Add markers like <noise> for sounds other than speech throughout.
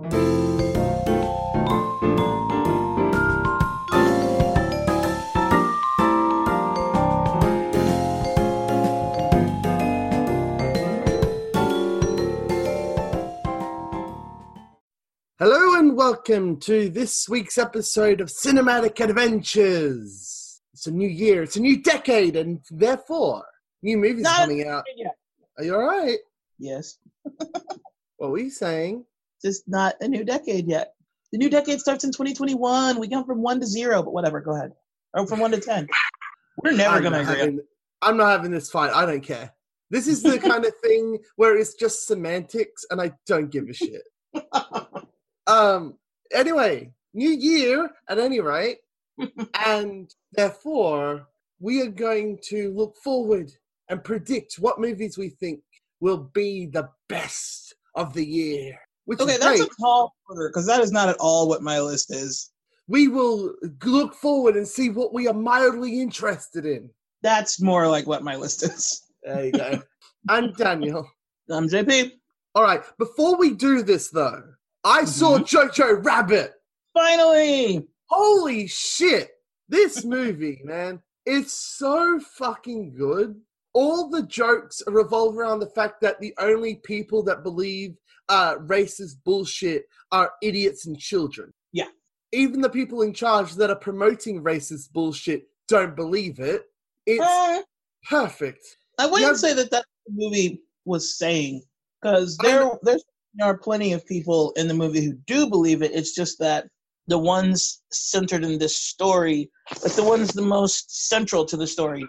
Hello and welcome to this week's episode of Cinematic Adventures. It's a new year, it's a new decade, and therefore, new movies coming out. Are you alright? Yes. <laughs> What were you saying? Just not a new decade yet. The new decade starts in 2021. We come from one to zero, but whatever. Go ahead. Or from one to ten. We're never gonna not agree. having- I'm not having this fight. I don't care. This is the kind of thing where it's just semantics, and I don't give a shit. Um. Anyway, new year at any rate, and therefore we are going to look forward and predict what movies we think will be the best of the year. Which okay, that's great. a tall order because that is not at all what my list is. we will look forward and see what we are mildly interested in. That's more like what my list is. There you go. <laughs> I'm Daniel. I'm JP. All right. Before we do this, though, I saw mm-hmm. Jojo Rabbit. Finally. Holy shit! This movie, man, it's so fucking good. All the jokes revolve around the fact that the only people that believe uh, racist bullshit are idiots and children. Yeah. Even the people in charge that are promoting racist bullshit don't believe it. It's Uh, perfect. I wouldn't Yeah. say that that movie was saying because there there's, there are plenty of people in the movie who do believe it. It's just that the ones centered in this story, like the ones the most central to the story,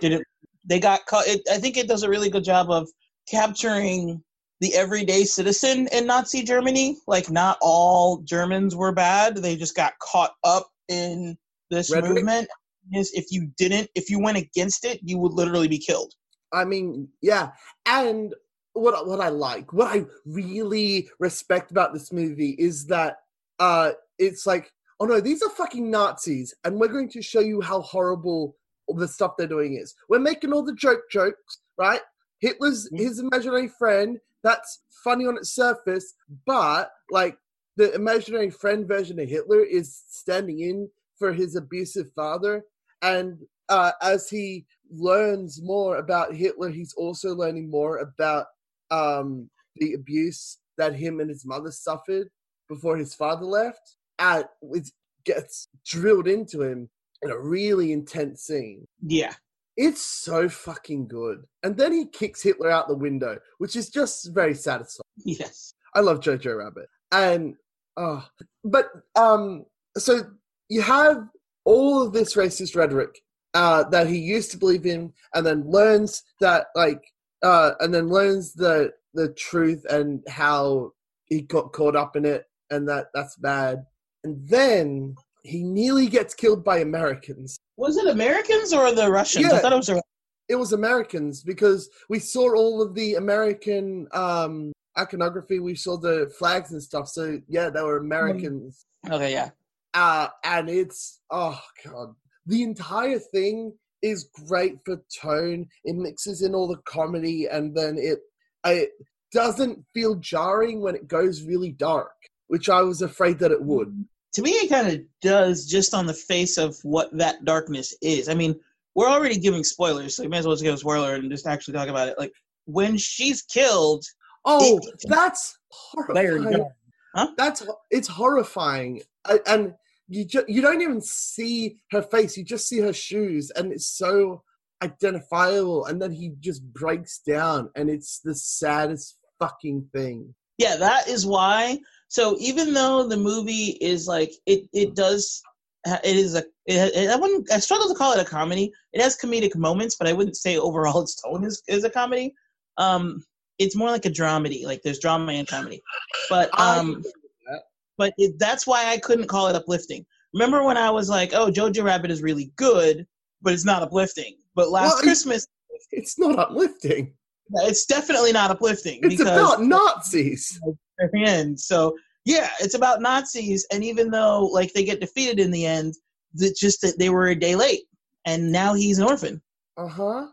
didn't. They got caught. It, I think it does a really good job of capturing the everyday citizen in Nazi Germany. Like not all Germans were bad. They just got caught up in this Rhetoric? movement. Is if you didn't, if you went against it, you would literally be killed. I mean, yeah. And what what I like, what I really respect about this movie is that uh it's like, oh no, these are fucking Nazis, and we're going to show you how horrible the stuff they're doing is. We're making all the joke jokes, right? Hitler's Mhm. his imaginary friend. That's funny on its surface, but like the imaginary friend version of Hitler is standing in for his abusive father, and uh, as he learns more about Hitler, he's also learning more about um, the abuse that him and his mother suffered before his father left. And it gets drilled into him in a really intense scene. Yeah. It's so fucking good. And then he kicks Hitler out the window, which is just very satisfying. Yes. I love Jojo Rabbit. And oh, but um so you have all of this racist rhetoric uh that he used to believe in and then learns that like uh and then learns the the truth and how he got caught up in it and that that's bad. And then he nearly gets killed by Americans. Was it Americans or the Russians? Yeah. I thought it was. A, it was Americans because we saw all of the American um, iconography. We saw the flags and stuff. So yeah, they were Americans. okay, yeah. Uh, and it's oh god, the entire thing is great for tone. It mixes in all the comedy, and then it it doesn't feel jarring when it goes really dark, which I was afraid that it would. To me, it kind of does just on the face of what that darkness is. I mean, we're already giving spoilers, so you may as well just give a spoiler and just actually talk about it. Like when she's killed, Oh, It- that's Larry horrifying. Dark. Huh? That's it's horrifying, I- and you ju- you don't even see her face. You just see her shoes, and it's so identifiable. And then he just breaks down, and it's the saddest fucking thing. yeah, that is why. So even though the movie is like it, it does, it is a. It, I wouldn't. I struggle to call it a comedy. It has comedic moments, but I wouldn't say overall its tone is is a comedy. Um, it's more like a dramedy. Like there's drama and comedy, but um. that. but it, that's why I couldn't call it uplifting. Remember when I was like, "Oh, Jojo Rabbit is really good, but it's not uplifting." But last Well, Christmas, it's not uplifting. it's definitely not uplifting It's because about Nazis. <laughs> at the end. So yeah, it's about Nazis, and even though like they get defeated in the end, it's just that they were a day late, and now he's an orphan. Uh huh.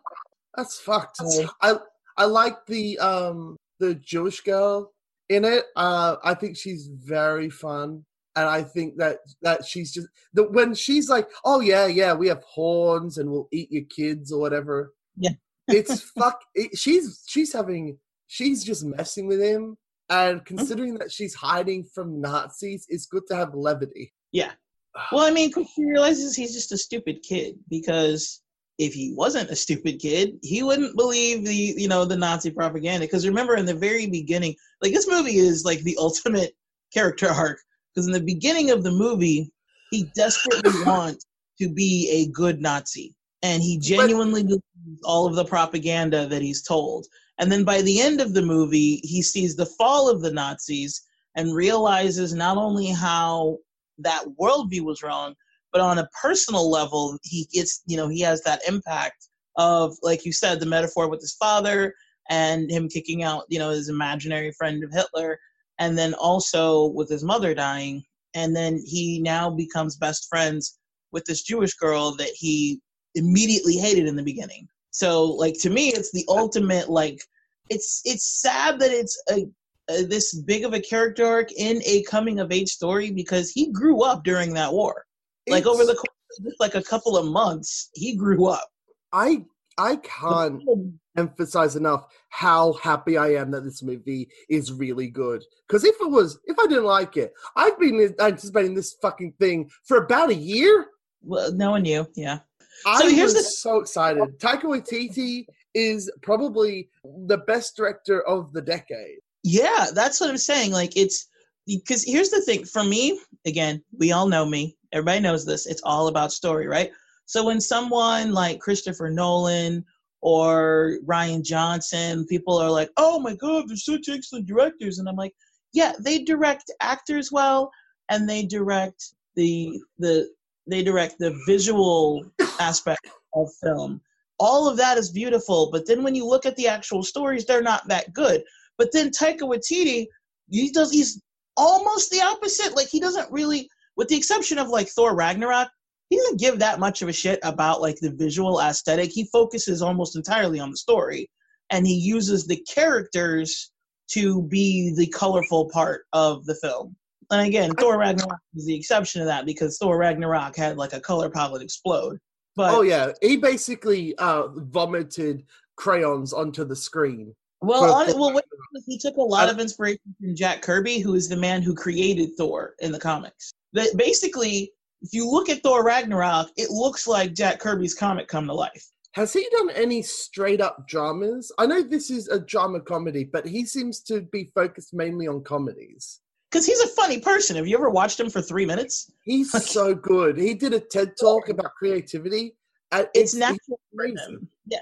That's fucked. So- I I like the um the Jewish girl in it. Uh, I think she's very fun, and I think that that she's just that when she's like, "Oh yeah, yeah, we have horns and we'll eat your kids or whatever." Yeah, <laughs> it's fuck. It, she's she's having she's just messing with him, and Mm-hmm. considering that she's hiding from Nazis, it's good to have levity. Yeah. <sighs> Well, I mean, 'cause she realizes he's just a stupid kid because if he wasn't a stupid kid, he wouldn't believe the you know the Nazi propaganda. Because remember, in the very beginning, like this movie is like the <laughs> ultimate character arc. Because in the beginning of the movie, he desperately <laughs> wants to be a good Nazi, and he genuinely believes all of the propaganda that he's told. And then by the end of the movie, he sees the fall of the Nazis and realizes not only how that worldview was wrong, but on a personal level, he gets, you know, he has that impact of, like you said, the metaphor with his father and him kicking out, you know, his imaginary friend of Hitler, and then also with his mother dying. And then he now becomes best friends with this Jewish girl that he immediately hated in the beginning. So, like to me, it's the ultimate like it's it's sad that it's a uh, this big of a character arc in a coming of age story because he grew up during that war. Like over the course of just like a couple of months, he grew up. I I can't <laughs> emphasize enough how happy I am that this movie is really good. Because if it was, if I didn't like it, I've been anticipating this fucking thing for about a year. Well, knowing you, yeah. I here's was the- so excited. Taika Waititi is probably the best director of the decade. Yeah, that's what I'm saying. Like it's because here's the thing for me, again, we all know me. Everybody knows this. It's all about story, right? So when someone like Christopher Nolan or Rian Johnson, people are like, "Oh my god, they're such excellent directors." And I'm like, "Yeah, they direct actors well and they direct the the they direct the visual aspect of film. All of that is beautiful, but then when you look at the actual stories, they're not that good. But then Taika Waititi, he does he's almost the opposite. Like he doesn't really, with the exception of like Thor Ragnarok, he doesn't give that much of a shit about like the visual aesthetic. He focuses almost entirely on the story, and he uses the characters to be the colorful part of the film. And again, Thor Ragnarok is the exception to that because Thor Ragnarok had like a color palette explode. But oh yeah, he basically uh, vomited crayons onto the screen. Well, on, well, wait, he took a lot I- of inspiration from Jack Kirby, who is the man who created Thor in the comics. That basically, if you look at Thor Ragnarok, it looks like Jack Kirby's comic come to life. Has he done any straight up dramas? I know this is a drama comedy, but he seems to be focused mainly on comedies. Because he's a funny person. Have you ever watched him for three minutes? He's so good. He did a TED talk about creativity. And It's it's, natural for him. Yeah,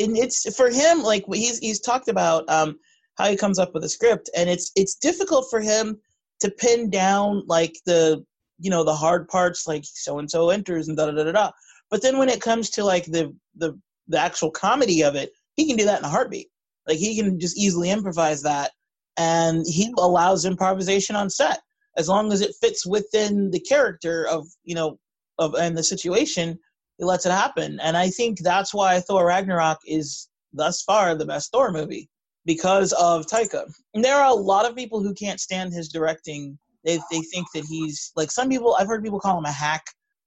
and it's for him. Like he's he's talked about um, how he comes up with a script, and it's it's difficult for him to pin down like the you know the hard parts, like so and so enters and da da da da da. But then when it comes to like the the the actual comedy of it, he can do that in a heartbeat. Like he can just easily improvise that, and he allows improvisation on set as long as it fits within the character of you know of and the situation he lets it happen. And I think that's why Thor Ragnarok is thus far the best Thor movie because of Taika. And there are a lot of people who can't stand his directing. They they think that he's like some people. I've heard people call him a hack,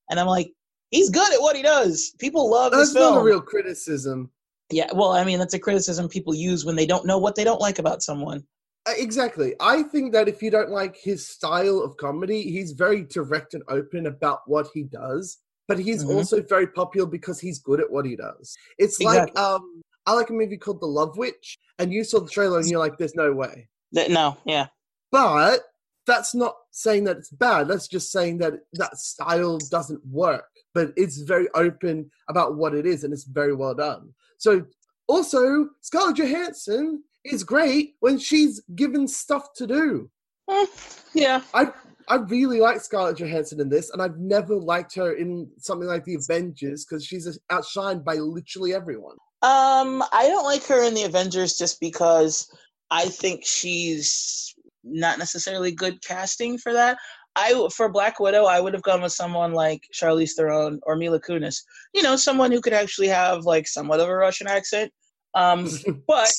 and I'm like, he's good at what he does. People love That's not a real criticism. yeah, well, I mean, that's a criticism people use when they don't know what they don't like about someone. Uh, Exactly. I think that if you don't like his style of comedy, he's very direct and open about what he does. But he's Mhm. also very popular because he's good at what he does. It's Exactly. like um, I like a movie called The Love Witch, and you saw the trailer and you're like, "There's no way." No, yeah, But that's not saying that it's bad. That's just saying that that style doesn't work. But it's very open about what it is, and it's very well done. So also, Scarlett Johansson is great when she's given stuff to do. Eh, yeah. I really like Scarlett Johansson in this, and I've never liked her in something like The Avengers because she's outshined by literally everyone. Um, I don't like her in the Avengers just because I think she's not necessarily good casting for that. I for Black Widow, I would have gone with someone like Charlize Theron or Mila Kunis. You know, someone who could actually have like somewhat of a Russian accent. Um, <laughs> but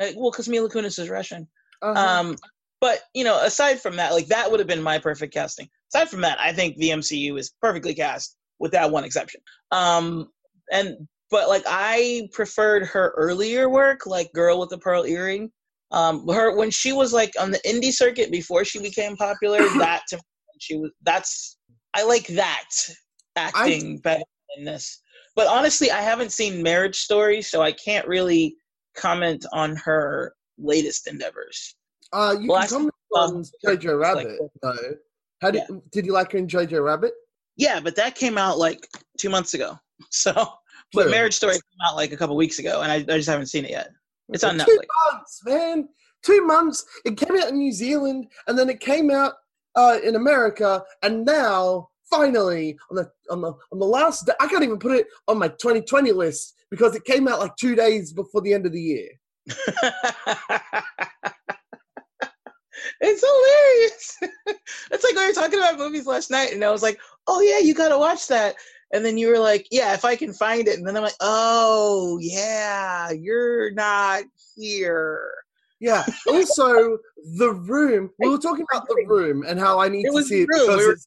uh, well, because Mila Kunis is Russian. Uh-huh. Um, But you know, aside from that, like that would have been my perfect casting. Aside from that, I think the MCU is perfectly cast with that one exception. Um, and but like I preferred her earlier work, like Girl with the Pearl Earring. Um, her when she was like on the indie circuit before she became popular, <coughs> that to me, she was that's I like that acting I, better than this. But honestly, I haven't seen Marriage Story, so I can't really comment on her latest endeavors. Uh, you well, can comment on Jojo Rabbit, like, though. How did yeah. did you like her in Jojo Rabbit? Yeah, but that came out like two months ago. <laughs> So, but True. Marriage Story came out like a couple weeks ago, and I, I just haven't seen it yet. It's on Netflix. Two months, man. Two months. It came out in New Zealand, and then it came out uh, in America, and now finally on the on the on the last day, I can't even put it on my 2020 list because it came out like two days before the end of the year. <laughs> it's hilarious. <laughs> it's like we were talking about movies last night, and I was like, "Oh yeah, you got to watch that." And then you were like, "Yeah, if I can find it." And then I'm like, "Oh yeah, you're not here." Yeah. Also, the room. We were talking about the room and how I need it to see it because we it's,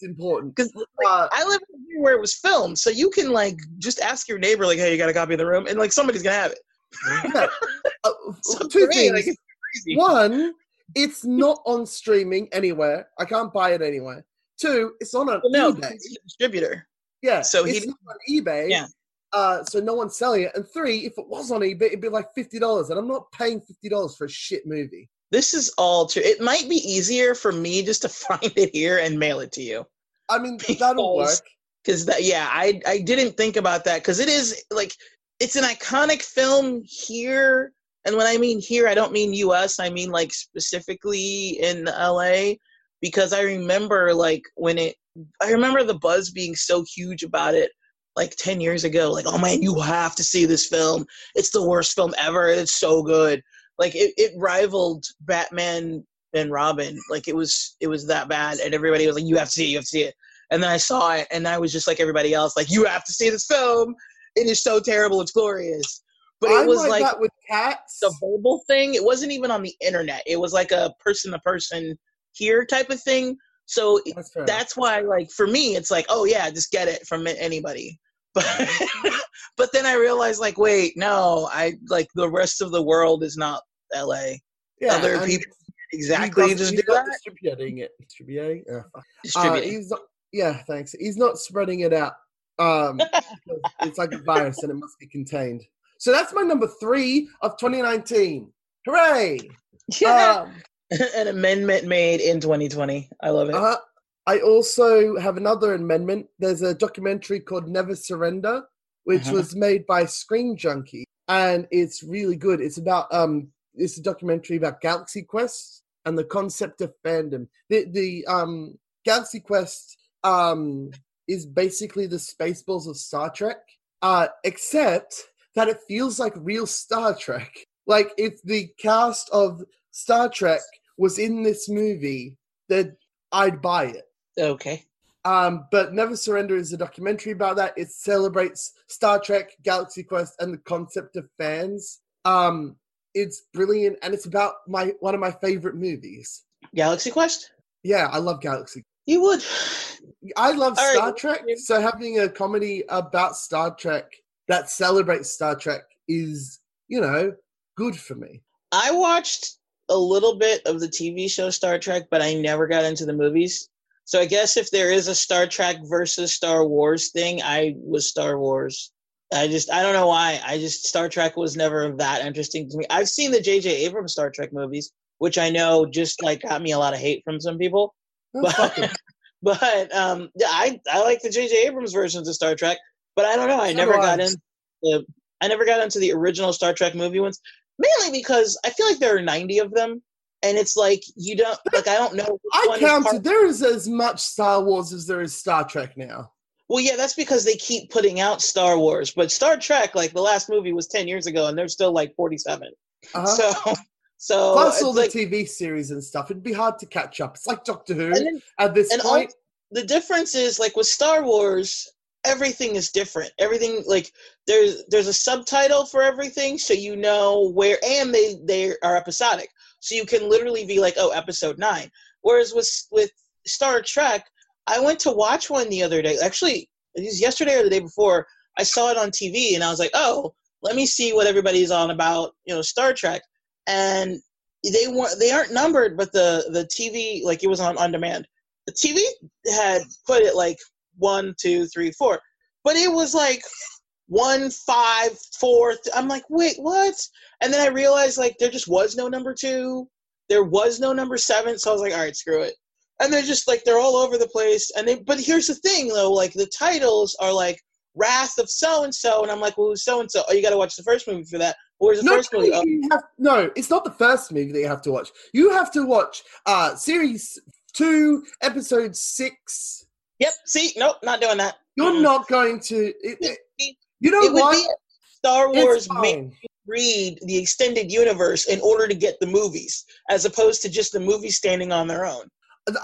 it's, important. Because like, uh, I live where it was filmed, so you can like just ask your neighbor, like, "Hey, you got a copy of the room?" And like somebody's gonna have it. Yeah. <laughs> Uh, so two things. like, One, it's not on streaming anywhere. I can't buy it anywhere. Two, it's on an well, no, eBay. distributor. Yeah. So he's on eBay. Yeah. Uh, so no one's selling it. And three, if it was on eBay, it'd be like fifty dollars, and I'm not paying fifty dollars for a shit movie. This is all true. It might be easier for me just to <laughs> find it here and mail it to you. I mean, because, that'll work. Because that, yeah, I I didn't think about that because it is like it's an iconic film here, and when I mean here, I don't mean U.S. I mean like specifically in L.A. Because I remember like when it, I remember the buzz being so huge about it like 10 years ago like oh man you have to see this film it's the worst film ever it's so good like it, it rivaled batman and robin. Like it was it was that bad. And everybody was like you have to see it. You have to see it. And then i saw it and i was just like everybody else like you have to see this film. It is so terrible. It's glorious. But it I'm was like, like with cats. the verbal thing. It wasn't even on the internet. It was like a person to person here type of thing. So that's, that's, why, like, for me, it's like, oh yeah, just get it from anybody. <laughs> But mm-hmm. but then I realized, like, wait, no, I like the rest of the world is not L.A. Yeah, other people exactly just do that. Distributing it, distributing, uh, distributing. Uh, he's not, yeah, thanks. He's not spreading it out. Um, <laughs> it's like a virus and it must be contained. So that's my number three of 2019. Hooray! <laughs> Yeah. Um, An amendment made in 2020. I love it. Uh, I also have another amendment. There's a documentary called Never Surrender, which uh-huh. was made by Screen Junkie, and it's really good. It's about um, it's a documentary about Galaxy Quest and the concept of fandom. The the um Galaxy Quest um is basically the Spaceballs of Star Trek, uh, except that it feels like real Star Trek. Like if the cast of Star Trek was in this movie, then I'd buy it. Okay. Um, but Never Surrender is a documentary about that. It celebrates Star Trek, Galaxy Quest, and the concept of fans. Um, it's brilliant, and it's about my one of my favorite movies. Galaxy Quest. Yeah, I love Galaxy. You would. I love All Star right. Trek, so having a comedy about Star Trek that celebrates Star Trek is, you know, good for me. I watched a little bit of the TV show Star Trek, but I never got into the movies. So I guess if there is a Star Trek versus Star Wars thing, I was Star Wars. I just I don't know why. I just Star Trek was never that interesting to me. I've seen the J.J. Abrams Star Trek movies, which I know just like got me a lot of hate from some people. But <laughs> but um, I I like the J.J. Abrams versions of Star Trek, but I don't know. I never got into the I never got into the original Star Trek movie ones mainly because I feel like there are 90 of them, and it's like you don't like I don't know. I counted. There is as much Star Wars as there is Star Trek now. Well, yeah, that's because they keep putting out Star Wars, but Star Trek, like the last movie was 10 years ago, and they're still like 47. Uh-huh. So. <laughs> So plus all the like, TV series and stuff, it'd be hard to catch up. It's like Doctor Who then, at this point. All, the difference is like with Star Wars, everything is different. Everything like there's there's a subtitle for everything, so you know where, and they they are episodic. so you can literally be like, oh, episode nine. Whereas with with Star Trek, I went to watch one the other day. Actually, it was yesterday or the day before. I saw it on TV, and I was like, oh, let me see what everybody's on about, you know, Star Trek. And they weren't they aren't numbered, but the the TV like it was on on demand. The TV had put it like one, two, three, four, but it was like one, five, four. I'm like, wait, what? And then I realized like there just was no number two, there was no number seven, so I was like, all right, screw it. And they're just like they're all over the place. And they, but here's the thing though, like the titles are like Wrath of so and so, and I'm like, well, so and so. Oh, you got to watch the first movie for that. Where's the No, first movie? Oh, you have- no, it's not the first movie that you have to watch. You have to watch uh series two, episode six. yep. See, nope, not doing that. You're Mm-mm. not going to. It, it- It you know would what? be Star Wars made read the extended universe in order to get the movies, as opposed to just the movies standing on their own.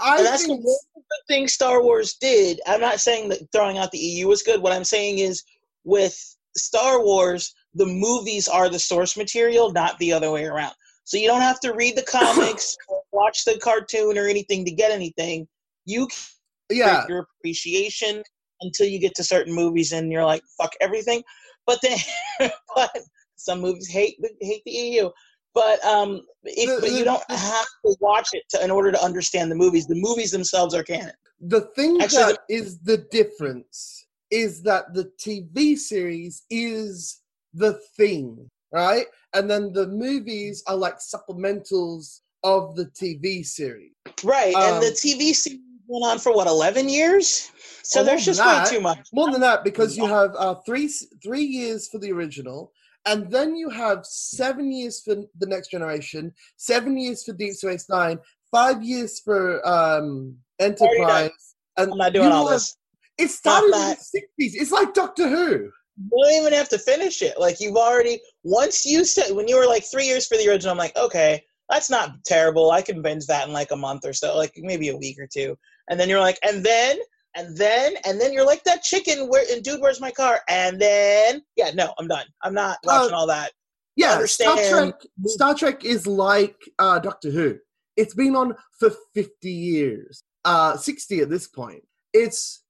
I And that's the think one good thing Star Wars did. I'm not saying that throwing out the EU was good. What I'm saying is with Star Wars, the movies are the source material, not the other way around. So you don't have to read the comics <coughs> or watch the cartoon or anything to get anything. You can yeah. your appreciation until you get to certain movies and you're like, fuck everything. But then <laughs> but some movies hate the hate the EU. But um if The- but the- you don't have to watch it to, in order to understand the movies. The movies themselves are canon. The thing Actually, that is the difference is that the TV series is the thing, right? And then the movies are like supplementals of the TV series. Right. and the Um, TV series went on for what, eleven years? So there's just than way too much. More than that, because <laughs> you have uh, three three years for the original, and then you have seven years for the next generation, seven years for Deep Space Nine, five years for um, Enterprise, and I'm not doing all have- this. It started in the sixties. It's like Doctor Who. You don't even have to finish it. Like you've already once you said when you were like three years for the original, I'm like, okay, that's not terrible. I can binge that in like a month or so, like maybe a week or two. And then you're like, and then and then and then you're like that chicken where and dude, where's my car? And then yeah, no, I'm done. I'm not watching all that. Yeah, Star understand- Trek. Star Trek is like uh, Doctor Who. It's been on for fifty years, uh, sixty at this point. It's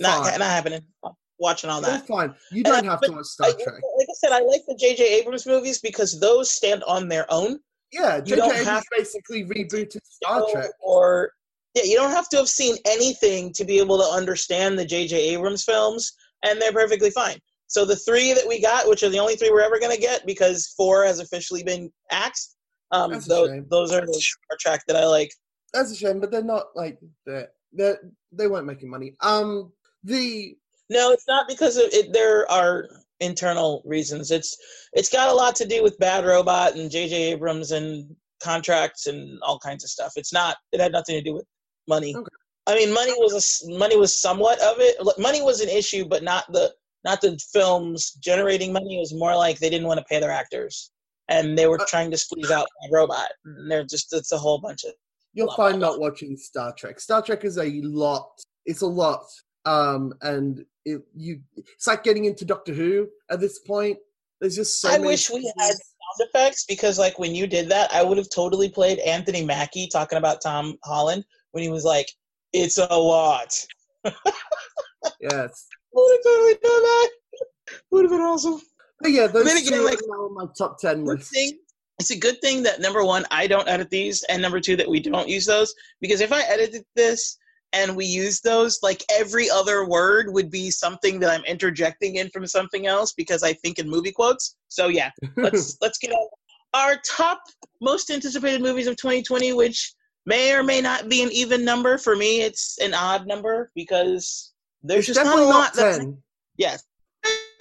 Not fine. not happening. I'm watching all that. fine. You don't have but to watch Star I, Trek. like I said, I like the J.J. Abrams movies because those stand on their own. Yeah, You J.J. don't have basically rebooted Star Trek. Or yeah, you don't have to have seen anything to be able to understand the J.J. Abrams films, and they're perfectly fine. So the three that we got, which are the only three we're ever going to get, because four has officially been axed. Um, those, those are the Star Trek that I like. That's a shame, but they're not like that. They they weren't making money. Um, the No, it's not because of it. There are internal reasons. It's it's got a lot to do with Bad Robot and J.J. Abrams and contracts and all kinds of stuff. It's not. It had nothing to do with money. Okay. I mean, money was a money was somewhat of it. Money was an issue, but not the not the films generating money. It was more like they didn't want to pay their actors, and they were Uh, trying to squeeze out Bad Robot. And they're just it's a whole bunch of you'll Blah, find blah, not watching Star Trek. Star Trek is a lot. It's a lot. Um, and it, you, it's like getting into Doctor Who at this point. There's just so. I wish we had sound effects because like when you did that, I would have totally played Anthony Mackie talking about Tom Holland when he was like, "It's a lot." Yes. <laughs> Would have totally done that. Would have been awesome. But yeah, those then again, like- are now on my top ten list. thing. It's a good thing that number one, I don't edit these, and number two, that we don't use those because if I edited this and we used those, like every other word would be something that I'm interjecting in from something else because I think in movie quotes. So yeah, let's <laughs> let's get on our top most anticipated movies of 2020, which may or may not be an even number. For me, it's an odd number because there's It's just not a lot. That's, ten. yes,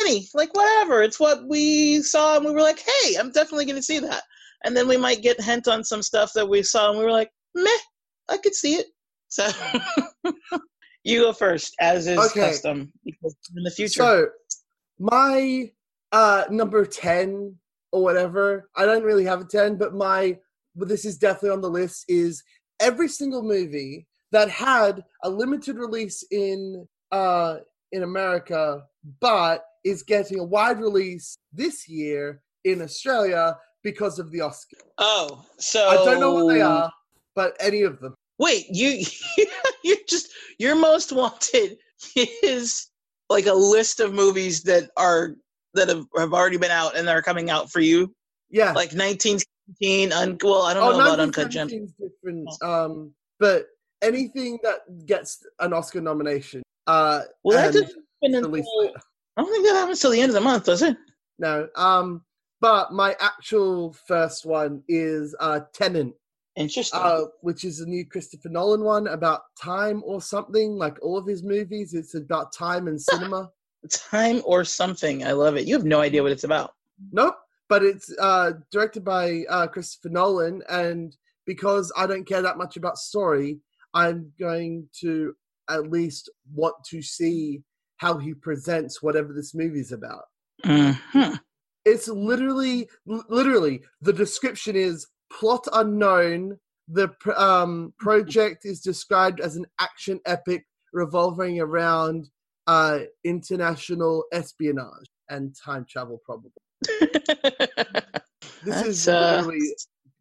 any like whatever. It's what we saw, and we were like, hey, I'm definitely going to see that. And then we might get hint on some stuff that we saw, and we were like, meh, I could see it. So <laughs> you go first, as is Okay. custom, in the future. So my uh number 10 or whatever, I don't really have a 10, but my but this is definitely on the list is every single movie that had a limited release in uh in America but is getting a wide release this year in Australia because of the Oscar. Oh, so I don't know what they are, but any of them. Wait, you <laughs> you just your most wanted is like a list of movies that are that have, have already been out and are coming out for you, Yeah. like 1917. Un- well, I don't oh, know about Uncut Gems. different. Um, but anything that gets an Oscar nomination. Uh, Well, that doesn't happen until. I don't think that happens till the end of the month, does it? No. Um, but my actual first one is uh Tenet, Interesting. uh, which is a new Christopher Nolan one about time or something. Like all of his movies, it's about time and cinema. Time or something. I love it. You have no idea what it's about. Nope. But it's uh, directed by uh, Christopher Nolan, and because I don't care that much about story, I'm going to at least want to see how he presents whatever this movie's about. hmm It's literally, literally, the description is plot unknown. The pr- um, project is described as an action epic revolving around uh, international espionage and time travel, probably. <laughs> This is That's, uh,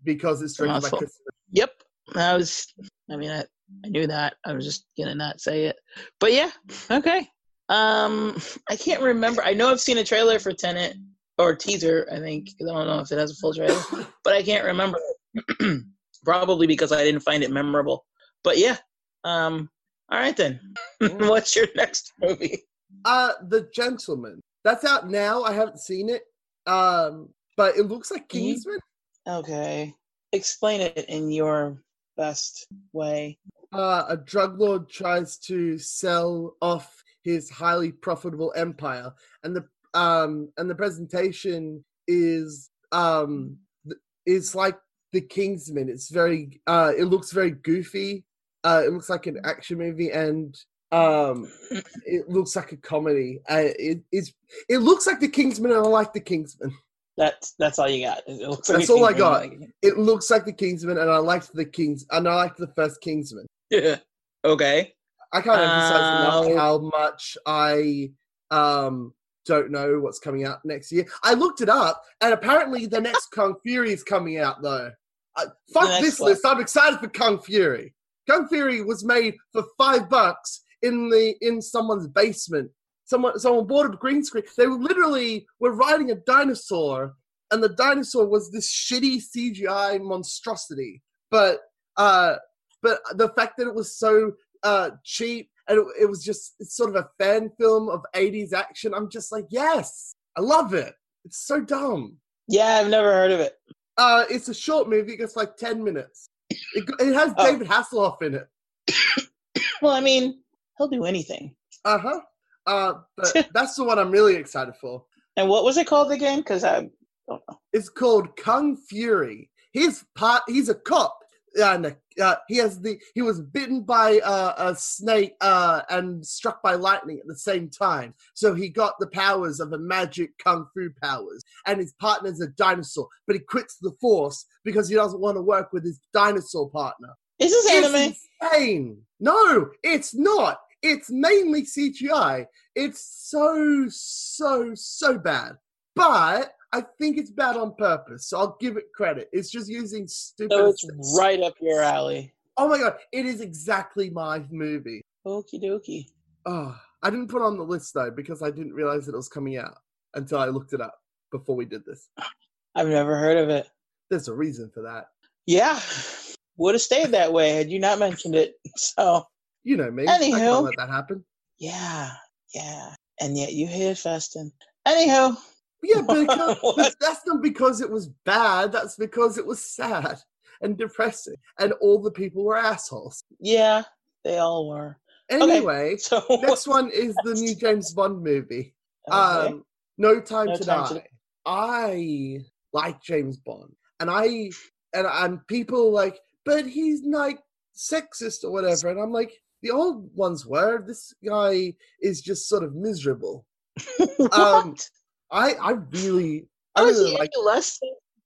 because it's directed by. Christopher. Yep. I was. I mean, I, I knew that. I was just gonna not say it. But yeah. Okay. Um, I can't remember. I know I've seen a trailer for Tenet or teaser. I think I don't know if it has a full trailer, <coughs> but I can't remember. <clears throat> Probably because I didn't find it memorable. But yeah. Um. All right then. <laughs> What's your next movie? Uh, The Gentleman. That's out now. I haven't seen it. Um, but it looks like Kingsman. Okay. Explain it in your best way. Uh, a drug lord tries to sell off his highly profitable empire, and the um and the presentation is um is like the Kingsman. It's very uh, it looks very goofy. Uh, it looks like an action movie, and um, it looks like a comedy. Uh, it is. It looks like the Kingsman, and I like the Kingsman. That's that's all you got. It looks like That's all I got. It looks like the Kingsman, and I liked the Kings, and I liked the first Kingsman. Yeah. <laughs> okay. I can't emphasize Uh, enough how much I um don't know what's coming out next year. I looked it up, and apparently the next <laughs> Kung Fury is coming out though. Uh, fuck this what? list! I'm excited for Kung Fury. Kung Fury was made for five bucks in the in someone's basement. Someone someone bought a green screen. They were literally were riding a dinosaur, and the dinosaur was this shitty CGI monstrosity. But uh, but the fact that it was so uh cheap and it, it was just it's sort of a fan film of 80s action i'm just like yes i love it it's so dumb Yeah, I've never heard of it. uh it's a short movie It's like 10 minutes it, it has Oh. david hasselhoff in it Well, I mean, he'll do anything. uh-huh. Uh but <laughs> that's the one i'm really excited for. And what was it called again? Because I don't know. it's called kung fury. He's part he's a cop. And uh, he has the he was bitten by uh, a snake uh, and struck by lightning at the same time. So he got the powers of a magic kung fu powers. And his partner's a dinosaur but he quits the force because he doesn't want to work with his dinosaur partner. Is this anime? it's insane. No it's not it's mainly cgi it's so so so bad but I think it's bad on purpose, so I'll give it credit. It's just using stupid. So it's right up your alley. Oh my god, it is exactly my movie. Okie dokie. Oh, I didn't put it on the list though because I didn't realize that it was coming out until I looked it up before we did this. <sighs> I've never heard of it. There's a reason for that. Yeah. Would have stayed that way had you not mentioned it. <laughs> So, You know me. I Anywho. can't let that happen. yeah. Yeah. And yet you hate Festin. Anywho. Yeah, <laughs> but, that's not because it was bad. That's because it was sad and depressing, and all the people were assholes. Yeah, they all were. Anyway, So <laughs> next one is the new James Bond movie. Okay. Um, No Time No to Time Die. to- I like James Bond, and I and and people like, but he's like sexist or whatever, and I'm like, the old ones were. This guy is just sort of miserable. <laughs> what? um, I I really I is really like. less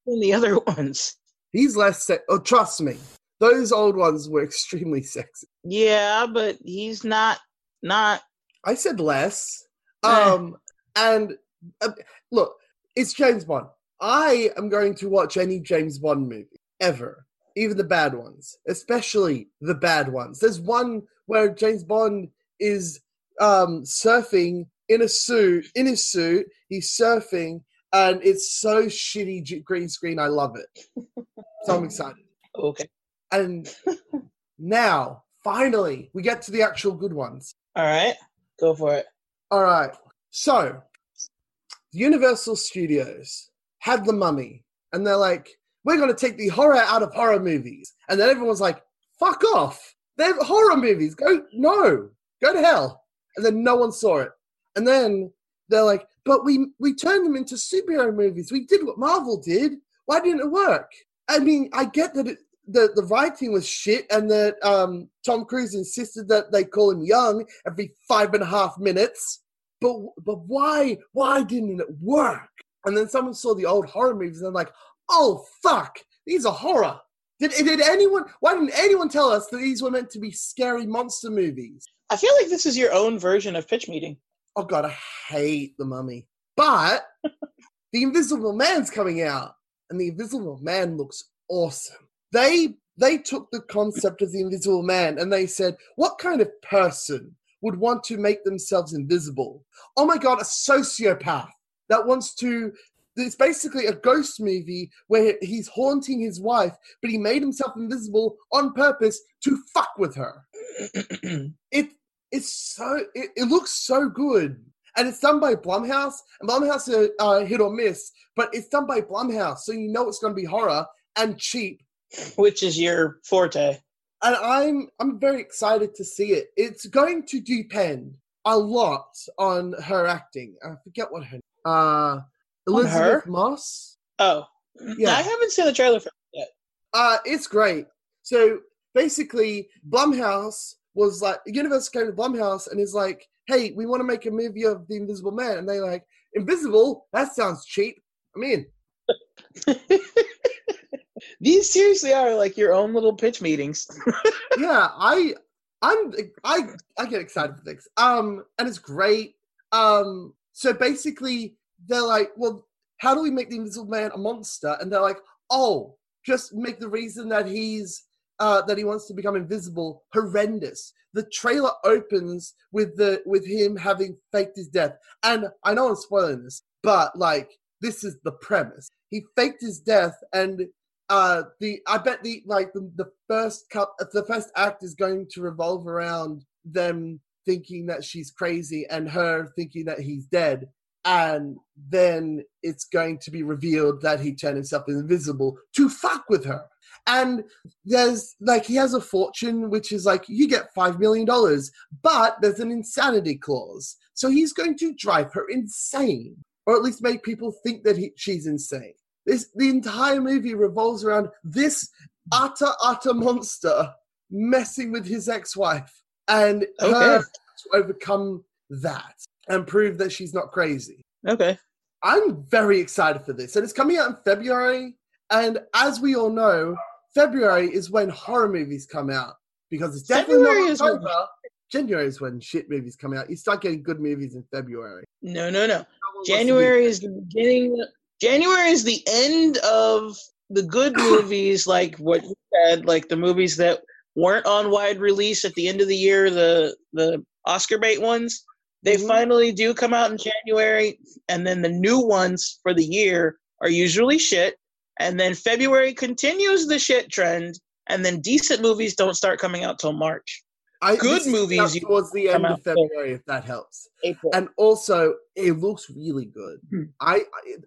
than the other ones? He's less sex. Oh, trust me, those old ones were extremely sexy. Yeah, but he's not not I said less. Eh. Um, and uh, look, it's James Bond. I am going to watch any James Bond movie ever, even the bad ones, especially the bad ones. There's one where James Bond is um, surfing in a suit, in his suit, he's surfing, and it's so shitty green screen. I love it. So I'm excited. Okay. And now, finally, we get to the actual good ones. All right. Go for it. All right. So, Universal Studios had the mummy, and they're like, we're going to take the horror out of horror movies. And then everyone's like, fuck off. They're horror movies. Go, no, go to hell. And then no one saw it. And then they're like, but we, we turned them into superhero movies. We did what Marvel did. Why didn't it work? I mean, I get that it, the, the writing was shit and that um, Tom Cruise insisted that they call him young every five and a half minutes. But but why why didn't it work? And then someone saw the old horror movies and they're like, oh fuck, these are horror. Did did anyone? Why didn't anyone tell us that these were meant to be scary monster movies? I feel like this is your own version of pitch meeting. Oh god, I hate the Mummy. But <laughs> the Invisible Man's coming out, and the Invisible Man looks awesome. They they took the concept of the Invisible Man and they said, what kind of person would want to make themselves invisible? Oh my god, a sociopath that wants to. It's basically a ghost movie where he's haunting his wife, but he made himself invisible on purpose to fuck with her. <clears throat> It it's so it, it looks so good, and it's done by Blumhouse. And Blumhouse are uh, hit or miss, but it's done by Blumhouse, so you know it's going to be horror and cheap. Which is your forte. And I'm I'm very excited to see it. It's going to depend a lot on her acting. I forget what her uh Elizabeth her? Moss. Oh. Yeah. I haven't seen the trailer for it yet. Uh, it's great. So basically, Blumhouse was like, Universal came to Blumhouse and is like, hey, we want to make a movie of the Invisible Man. And they like, Invisible? That sounds cheap. I'm in. <laughs> These seriously are like your own little pitch meetings. <laughs> yeah, I, I'm, I, I get excited for things. Um, and it's great. Um, so basically, they're like, well, how do we make the Invisible Man a monster? And they're like, oh, just make the reason that he's uh, that he wants to become invisible horrendous. The trailer opens with the with him having faked his death, and I know I'm spoiling this, but like this is the premise. He faked his death, and uh, the I bet the like the, the first cup the first act is going to revolve around them thinking that she's crazy and her thinking that he's dead and then it's going to be revealed that he turned himself invisible to fuck with her. And there's like he has a fortune which is like you get five million dollars, but there's an insanity clause, so he's going to drive her insane, or at least make people think that he, she's insane. This the entire movie revolves around this utter utter monster messing with his ex-wife and her to overcome that and prove that she's not crazy. Okay. I'm very excited for this. And it's coming out in February. And as we all know, February is when horror movies come out because it's definitely February not is when- January is when shit movies come out. You start getting good movies in February. No, no, no. No one wants to be- January is the beginning. January is the end of the good <coughs> movies, like what you said, like the movies that weren't on wide release at the end of the year, the the Oscar bait ones. They Mhm. finally do come out in January, and then the new ones for the year are usually shit. And then February continues the shit trend, and then decent movies don't start coming out till March, I, good movies towards the end of February, if that helps. April. And also, it looks really good. Hmm. I,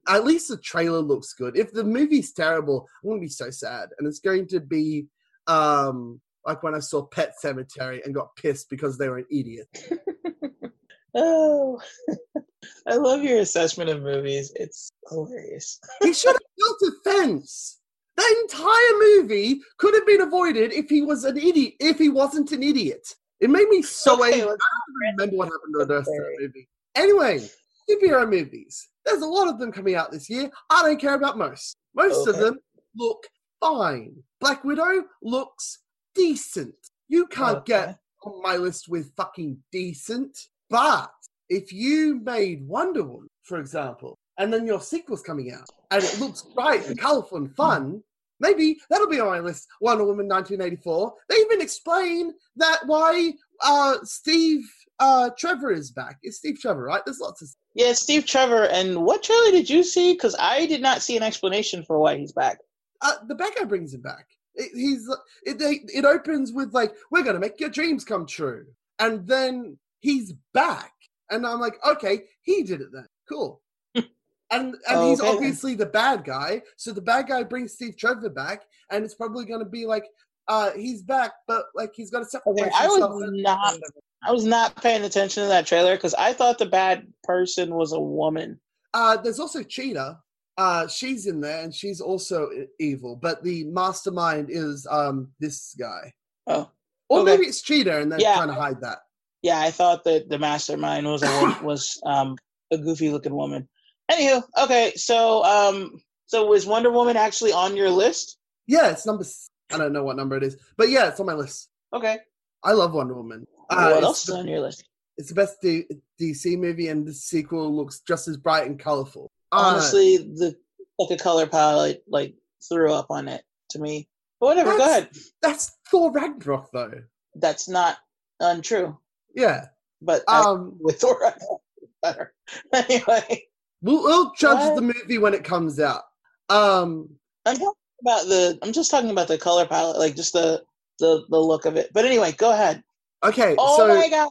I at least the trailer looks good. If the movie's terrible, I'm gonna be so sad. And it's going to be um like when I saw Pet Sematary and got pissed because they were an idiot. <laughs> Oh, <laughs> I love your assessment of movies. It's hilarious. He <laughs> should have built a fence. That entire movie could have been avoided if he was an idiot. If he wasn't an idiot, it made me so Okay, angry. I don't remember what happened to the rest of the movie. Anyway, superhero movies. There's a lot of them coming out this year. I don't care about most. Most of them look fine. Black Widow looks decent. You can't Okay. get on my list with fucking decent. But if you made Wonder Woman, for example, and then your sequel's coming out, and it looks bright and colorful and fun. Maybe that'll be on my list. Wonder Woman 1984. They even explain that why uh, Steve uh, Trevor is back. It's Steve Trevor, right? There's lots of. Yeah, Steve Trevor. And what trailer did you see? Because I did not see an explanation for why he's back. Uh, the bad guy brings him back. It, he's it, it opens with like we're gonna make your dreams come true, and then he's back, and I'm like, okay, he did it then. Cool. <laughs> And and Oh, he's okay, obviously the bad guy. So the bad guy brings Steve Trevor back, and it's probably going to be like, uh, he's back, but like he's got to separate Okay, I was not. I was not paying attention to that trailer because I thought the bad person was a woman. Uh, there's also Cheetah. Uh, she's in there, and she's also evil. But the mastermind is um this guy, Oh, or Okay. maybe it's Cheetah, and they're Yeah. trying to hide that. Yeah, I thought that the mastermind was a <laughs> was um a goofy looking woman. Anywho, okay, so um, so was Wonder Woman actually on your list? Yeah, it's number. I don't know what number it is, but yeah, it's on my list. Okay, I love Wonder Woman. Uh, what else is on your list? It's the best D- DC movie, and the sequel looks just as bright and colorful. Uh, Honestly, the like a color palette like threw up on it to me. But whatever, go ahead. that's Thor Ragnarok, though. That's not untrue, Yeah. but I, Um, <laughs> with Thor, I thought it was better. <laughs> anyway, we'll, we'll judge What? the movie when it comes out. Um, I'm talking about the. I'm just talking about the color palette, like just the the the look of it. But anyway, go ahead. okay, Oh so my god!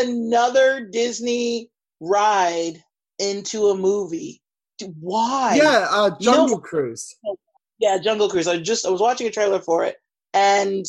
Another Disney ride into a movie. Why? yeah, uh, You know- Jungle Cruise. yeah, Jungle Cruise. I just I was watching a trailer for it, and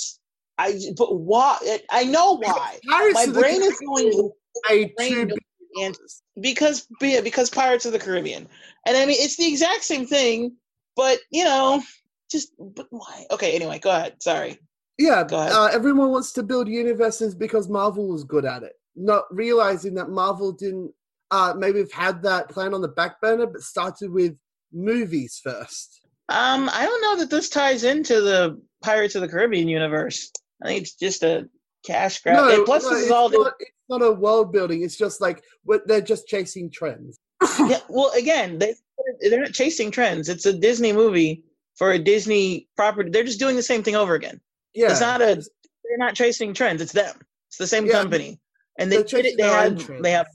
I but why? I know why. My brain is going made brain two goes billion and- because yeah, because Pirates of the Caribbean, and I mean it's the exact same thing, but you know, just but why? Okay, anyway, go ahead. Sorry. Yeah, Go ahead. uh, everyone wants to build universes because Marvel was good at it, not realizing that Marvel didn't. Uh, maybe have had that plan on the back burner, but started with movies first. Um, I don't know that this ties into the Pirates of the Caribbean universe. I think it's just a cash grab. No, and plus, no, this is it's, all. not, it's not a world building. It's just like what they're just chasing trends. <laughs> yeah, well, again, they they're not chasing trends. It's a Disney movie for a Disney property. They're just doing the same thing over again. Yeah, It's not a. They're not chasing trends. It's them. It's the same Yeah. company, and they They're did it. They had trends. they have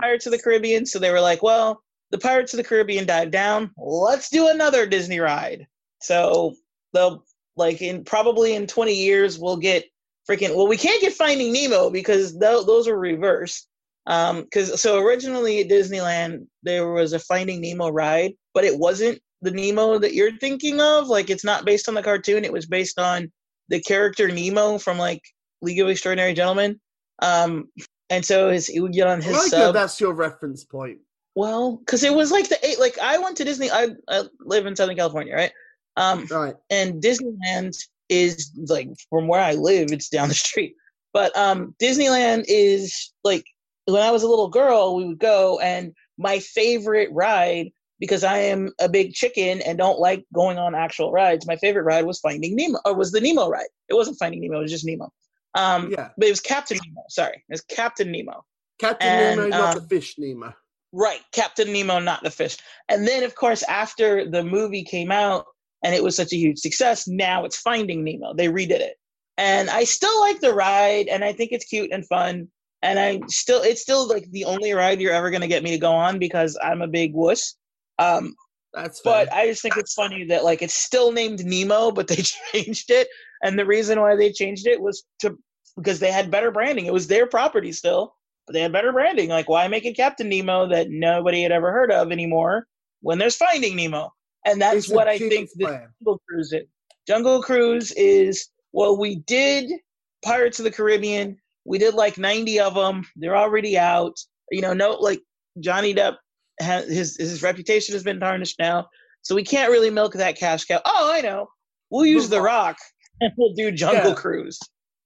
Pirates of the Caribbean, so they were like, well, the Pirates of the Caribbean died down. Let's do another Disney ride. So they'll like in probably in twenty years we'll get freaking. Well, we can't get Finding Nemo because th- those are reversed. Um, because so originally at Disneyland there was a Finding Nemo ride, but it wasn't the Nemo that you're thinking of. Like it's not based on the cartoon. It was based on the character Nemo from like League of Extraordinary Gentlemen. Um, and so his he would get on his. I like that sub. that's your reference point. Well, because it was like the eight. Like I went to Disney. I, I live in Southern California, right? Um, Right. and Disneyland is like from where I live, it's down the street. But um, Disneyland is like when I was a little girl, we would go, and my favorite ride because I am a big chicken and don't like going on actual rides. My favorite ride was Finding Nemo, or was the Nemo ride. It wasn't Finding Nemo; it was just Nemo. Um, Yeah. but it was Captain Nemo. Sorry, it was Captain Nemo. Captain And, Nemo, not um, the fish Nemo. Right, Captain Nemo, not the fish. And then, of course, after the movie came out and it was such a huge success, now it's Finding Nemo. They redid it, and I still like the ride, and I think it's cute and fun. And I still, it's still like the only ride you're ever gonna get me to go on because I'm a big wuss. Um, That's but I just think it's funny that like it's still named Nemo, but they <laughs> changed it, and the reason why they changed it was to because they had better branding. It was their property still, but they had better branding. Like why make it Captain Nemo that nobody had ever heard of anymore when there's Finding Nemo? And that's It's what I think the. Jungle Cruise is. Jungle Cruise is well, we did Pirates of the Caribbean. We did like 90 of them. They're already out. You know, no like Johnny Depp has his his reputation has been tarnished now, so we can't really milk that cash cow. Oh, I know. We'll use The Rock <laughs> and we'll do Jungle Yeah. Cruise.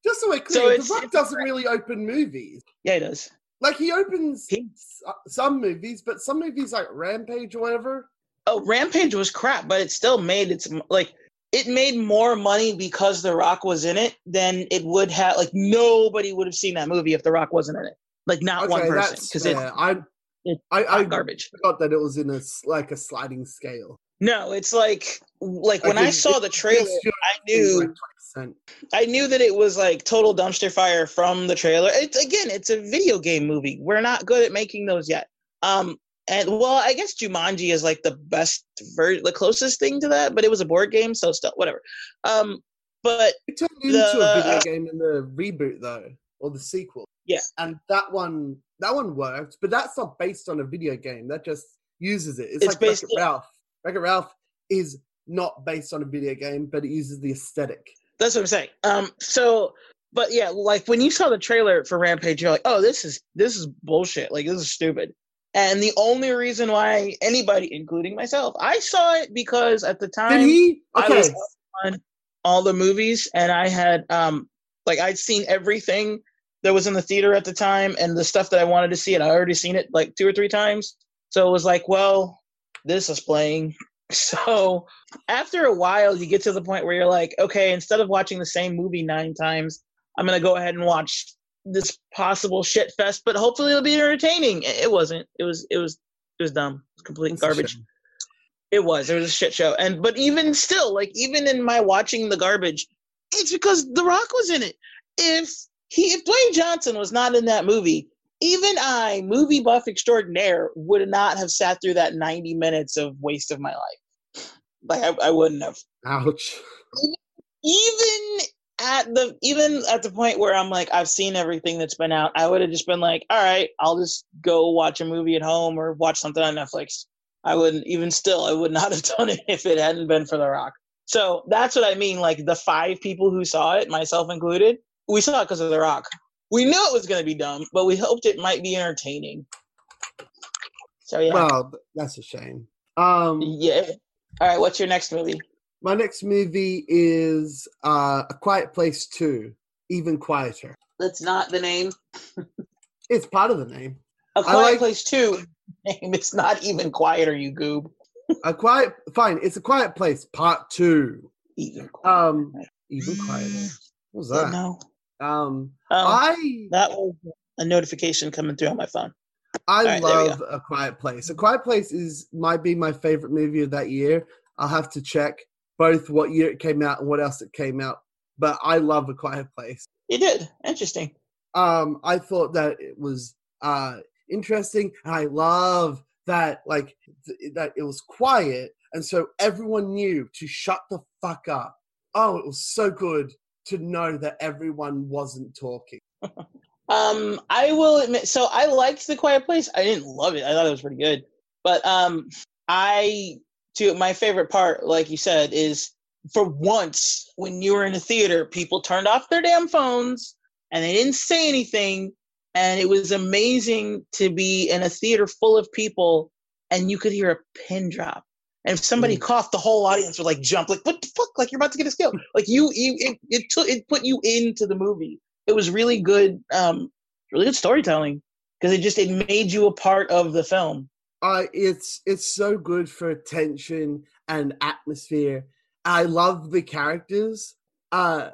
Just so we're So clear, it's- The Rock doesn't really open movies. Yeah, he does. Like he opens He- uh, some movies, but some movies like Rampage or whatever. Oh, Rampage was crap, but it still made its like it made more money because The Rock was in it than it would have. Like nobody would have seen that movie if The Rock wasn't in it. Like not one person because it. I It's I, I garbage. forgot that it was in a like a sliding scale. No, it's like like when I it- saw it- the trailer, I knew like I knew that it was like total dumpster fire from the trailer. It's again, it's a video game movie. We're not good at making those yet. Um, and well, I guess Jumanji is like the best ver- the closest thing to that, but it was a board game, so still whatever. Um, but It turned into a video The- game in the reboot though, or the sequel. Yeah. and that one that one worked, but that's not based on a video game. That just uses it. It's, It's like based- Wreck-It Ralph. Wreck-It Ralph is not based on a video game, but it uses the aesthetic. that's what I'm saying. Um, so but yeah, like when you saw the trailer for Rampage, you're like, oh, this is this is bullshit. Like this is stupid. And the only reason why anybody, including myself, I saw it because at the time Did he? I was on all the movies and I had um like I'd seen everything that was in the theater at the time and the stuff that I wanted to see and I already seen it like two or three times. So it was like, well, this is playing. <laughs> So after a while you get to the point where you're like, okay, instead of watching the same movie nine times, I'm gonna go ahead and watch this possible shit fest, but hopefully it'll be entertaining. It wasn't. It was it was it was dumb. It was complete That's garbage. It was. It was a shit show. And but even still, like even in my watching the garbage, it's because The Rock was in it. If he if Dwayne Johnson was not in that movie, even I, movie buff extraordinaire, would not have sat through that 90 minutes of waste of my life. Like I, I wouldn't have. Ouch. Even at the even at the point where I'm like, I've seen everything that's been out, I would have just been like, all right, I'll just go watch a movie at home or watch something on Netflix. I wouldn't even still I would not <laughs> have done it if it hadn't been for The Rock. So that's what I mean. Like the five people who saw it, myself included, we saw it because of The Rock. We knew it was going to be dumb, but we hoped it might be entertaining. So yeah, Well, that's a shame. Um, yeah. All right, what's your next movie? My next movie is uh, A Quiet Place Two, even quieter. That's not the name. <laughs> It's part of the name. A Quiet like- Place Two. <laughs> Name. It's not even quieter, you goob. A quiet, fine. It's a quiet place, part two. Even Um, even quieter. What was that? No. Um, Um, I that was a notification coming through on my phone. I right, love A Quiet Place. A Quiet Place is might be my favorite movie of that year. I'll have to check both what year it came out and what else it came out. But I love A Quiet Place. You did. Interesting. Um, I thought that it was uh interesting. And I love that like th- that it was quiet, and so everyone knew to shut the fuck up. Oh, it was so good to know that everyone wasn't talking. <laughs> Um, I will admit. So I liked The Quiet Place. I didn't love it. I thought it was pretty good. But um, I to my favorite part, like you said, is for once when you were in a theater, people turned off their damn phones and they didn't say anything, and it was amazing to be in a theater full of people and you could hear a pin drop. And if somebody Mm. coughed, the whole audience would like jump, like "What the fuck?" Like you're about to get a skill. Like you, you, it, it took, it put you into the movie. It was really good, um, really good storytelling because it just it made you a part of the film. Uh, it's it's so good for tension and atmosphere. I love the characters. Uh,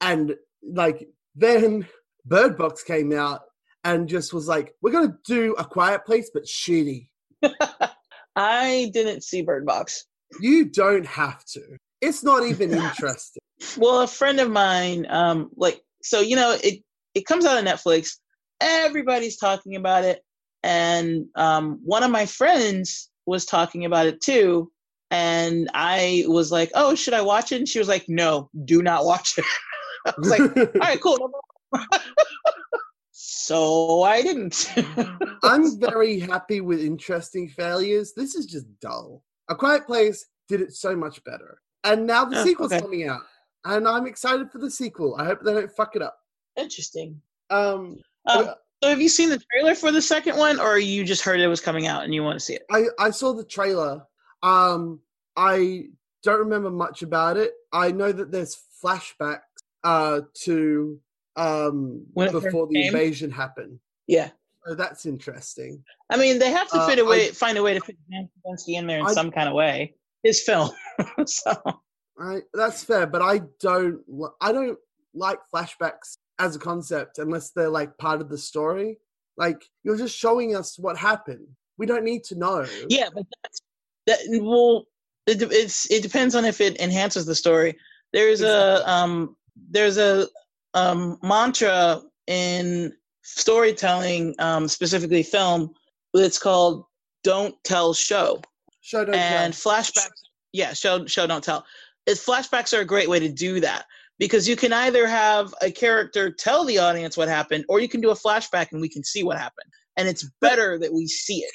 and like then Bird Box came out and just was like, "We're gonna do a Quiet Place, but shitty." <laughs> I didn't see Bird Box. You don't have to. It's not even <laughs> interesting. Well, a friend of mine, um, like so, you know, it it comes out on Netflix. Everybody's talking about it, and um, one of my friends was talking about it too. And I was like, "Oh, should I watch it?" And she was like, "No, do not watch it." <laughs> I was like, "All right, cool." <laughs> so I didn't. <laughs> I'm very happy with interesting failures. This is just dull. A Quiet Place did it so much better. And now the Oh, sequel's okay. coming out. And I'm excited for the sequel. I hope they don't fuck it up. Interesting. Um, Um, so, have you seen the trailer for the second one, or you just heard it was coming out and you want to see it? I, I saw the trailer. Um, I don't remember much about it. I know that there's flashbacks uh, to um, When before the came? invasion happened. Yeah. So that's interesting. I mean, they have to Uh, fit a way, I- find a way to fit John Krasinski in there in I- some kind of way. His film. <laughs> so, I, that's fair, but I don't. I don't like flashbacks as a concept unless they're like part of the story. Like you're just showing us what happened. We don't need to know. Yeah, but that's that. Well, it, it's it depends on if it enhances the story. There's Exactly. a um there's a um mantra in storytelling, um specifically film. It's called "Don't Tell, Show." Show don't tell and tell. flashbacks yeah show show don't tell it, flashbacks are a great way to do that because you can either have a character tell the audience what happened or you can do a flashback and we can see what happened and it's better that we see it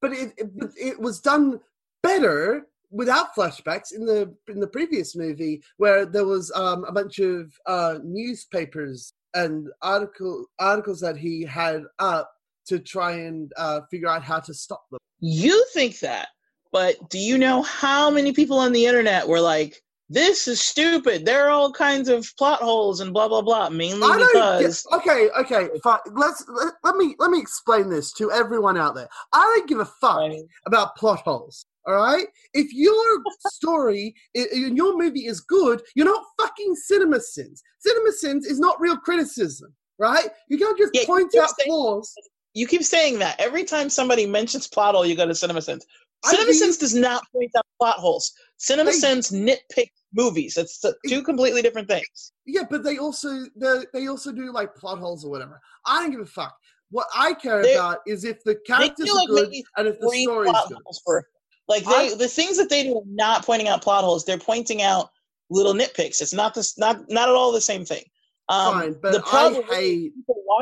But it, it it was done better without flashbacks in the in the previous movie where there was um, a bunch of uh, newspapers and article articles that he had up to try and uh, figure out how to stop them. you think that but do you know how many people on the internet were like this is stupid there are all kinds of plot holes and blah blah blah mainly I don't because get, okay, okay, fine. Let's let, let me let me explain this to everyone out there. I don't give a fuck Right. about plot holes. All right, if your <laughs> story in your movie is good, you're not fucking CinemaSins. Cinema sins is not real criticism, right? You can't just Yeah, point out saying- flaws. you keep saying that every time somebody mentions plot hole, you go to CinemaSins. I CinemaSins does not point out plot holes. CinemaSins nitpick movies. It's two completely different things. Yeah, but they also they they also do like plot holes or whatever. I don't give a fuck. What I care They- about is if the characters are like good and if the story is good. for like they I- the things that they do are not pointing out plot holes. They're pointing out little nitpicks. It's not this not not at all the same thing. Um, Fine, but the problem I hate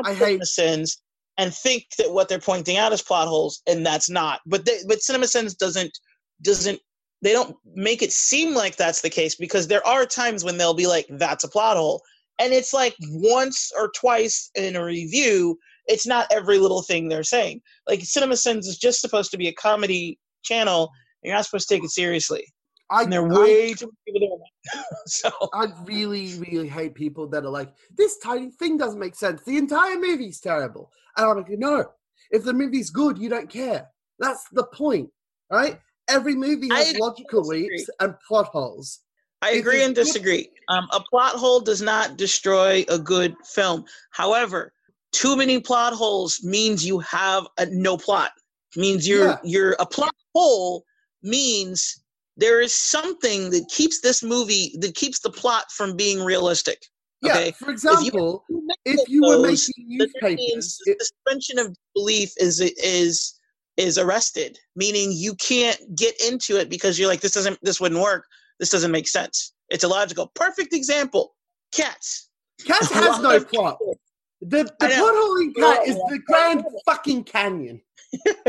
I hate- CinemaSins and think that what they're pointing out is plot holes, and that's not. But they, but CinemaSins doesn't doesn't they don't make it seem like that's the case because there are times when they'll be like that's a plot hole, and it's like once or twice in a review. It's not every little thing they're saying. Like CinemaSins is just supposed to be a comedy channel. And you're not supposed to take it seriously, I, and there are I way too many people doing that. <laughs> so I really, really hate people that are like, this tiny thing doesn't make sense. The entire movie's terrible. And I'm like, no, if the movie's good, you don't care. That's the point, right? Every movie has logical leaps and plot holes. I agree and disagree. Um, a plot hole does not destroy a good film. However, too many plot holes means you have a, no plot. Means you're Yeah. you're a plot hole means there is something that keeps this movie that keeps the plot from being realistic. Yeah, Okay. for example, you if you were making then that means newspapers, it, suspension of belief is is is arrested, meaning you can't get into it because you're like this doesn't this wouldn't work. This doesn't make sense. It's illogical. Perfect example. Cats. Cats <laughs> has no plot. people- The, the I know. plot hole in Cat is the Grand fucking Canyon. <laughs>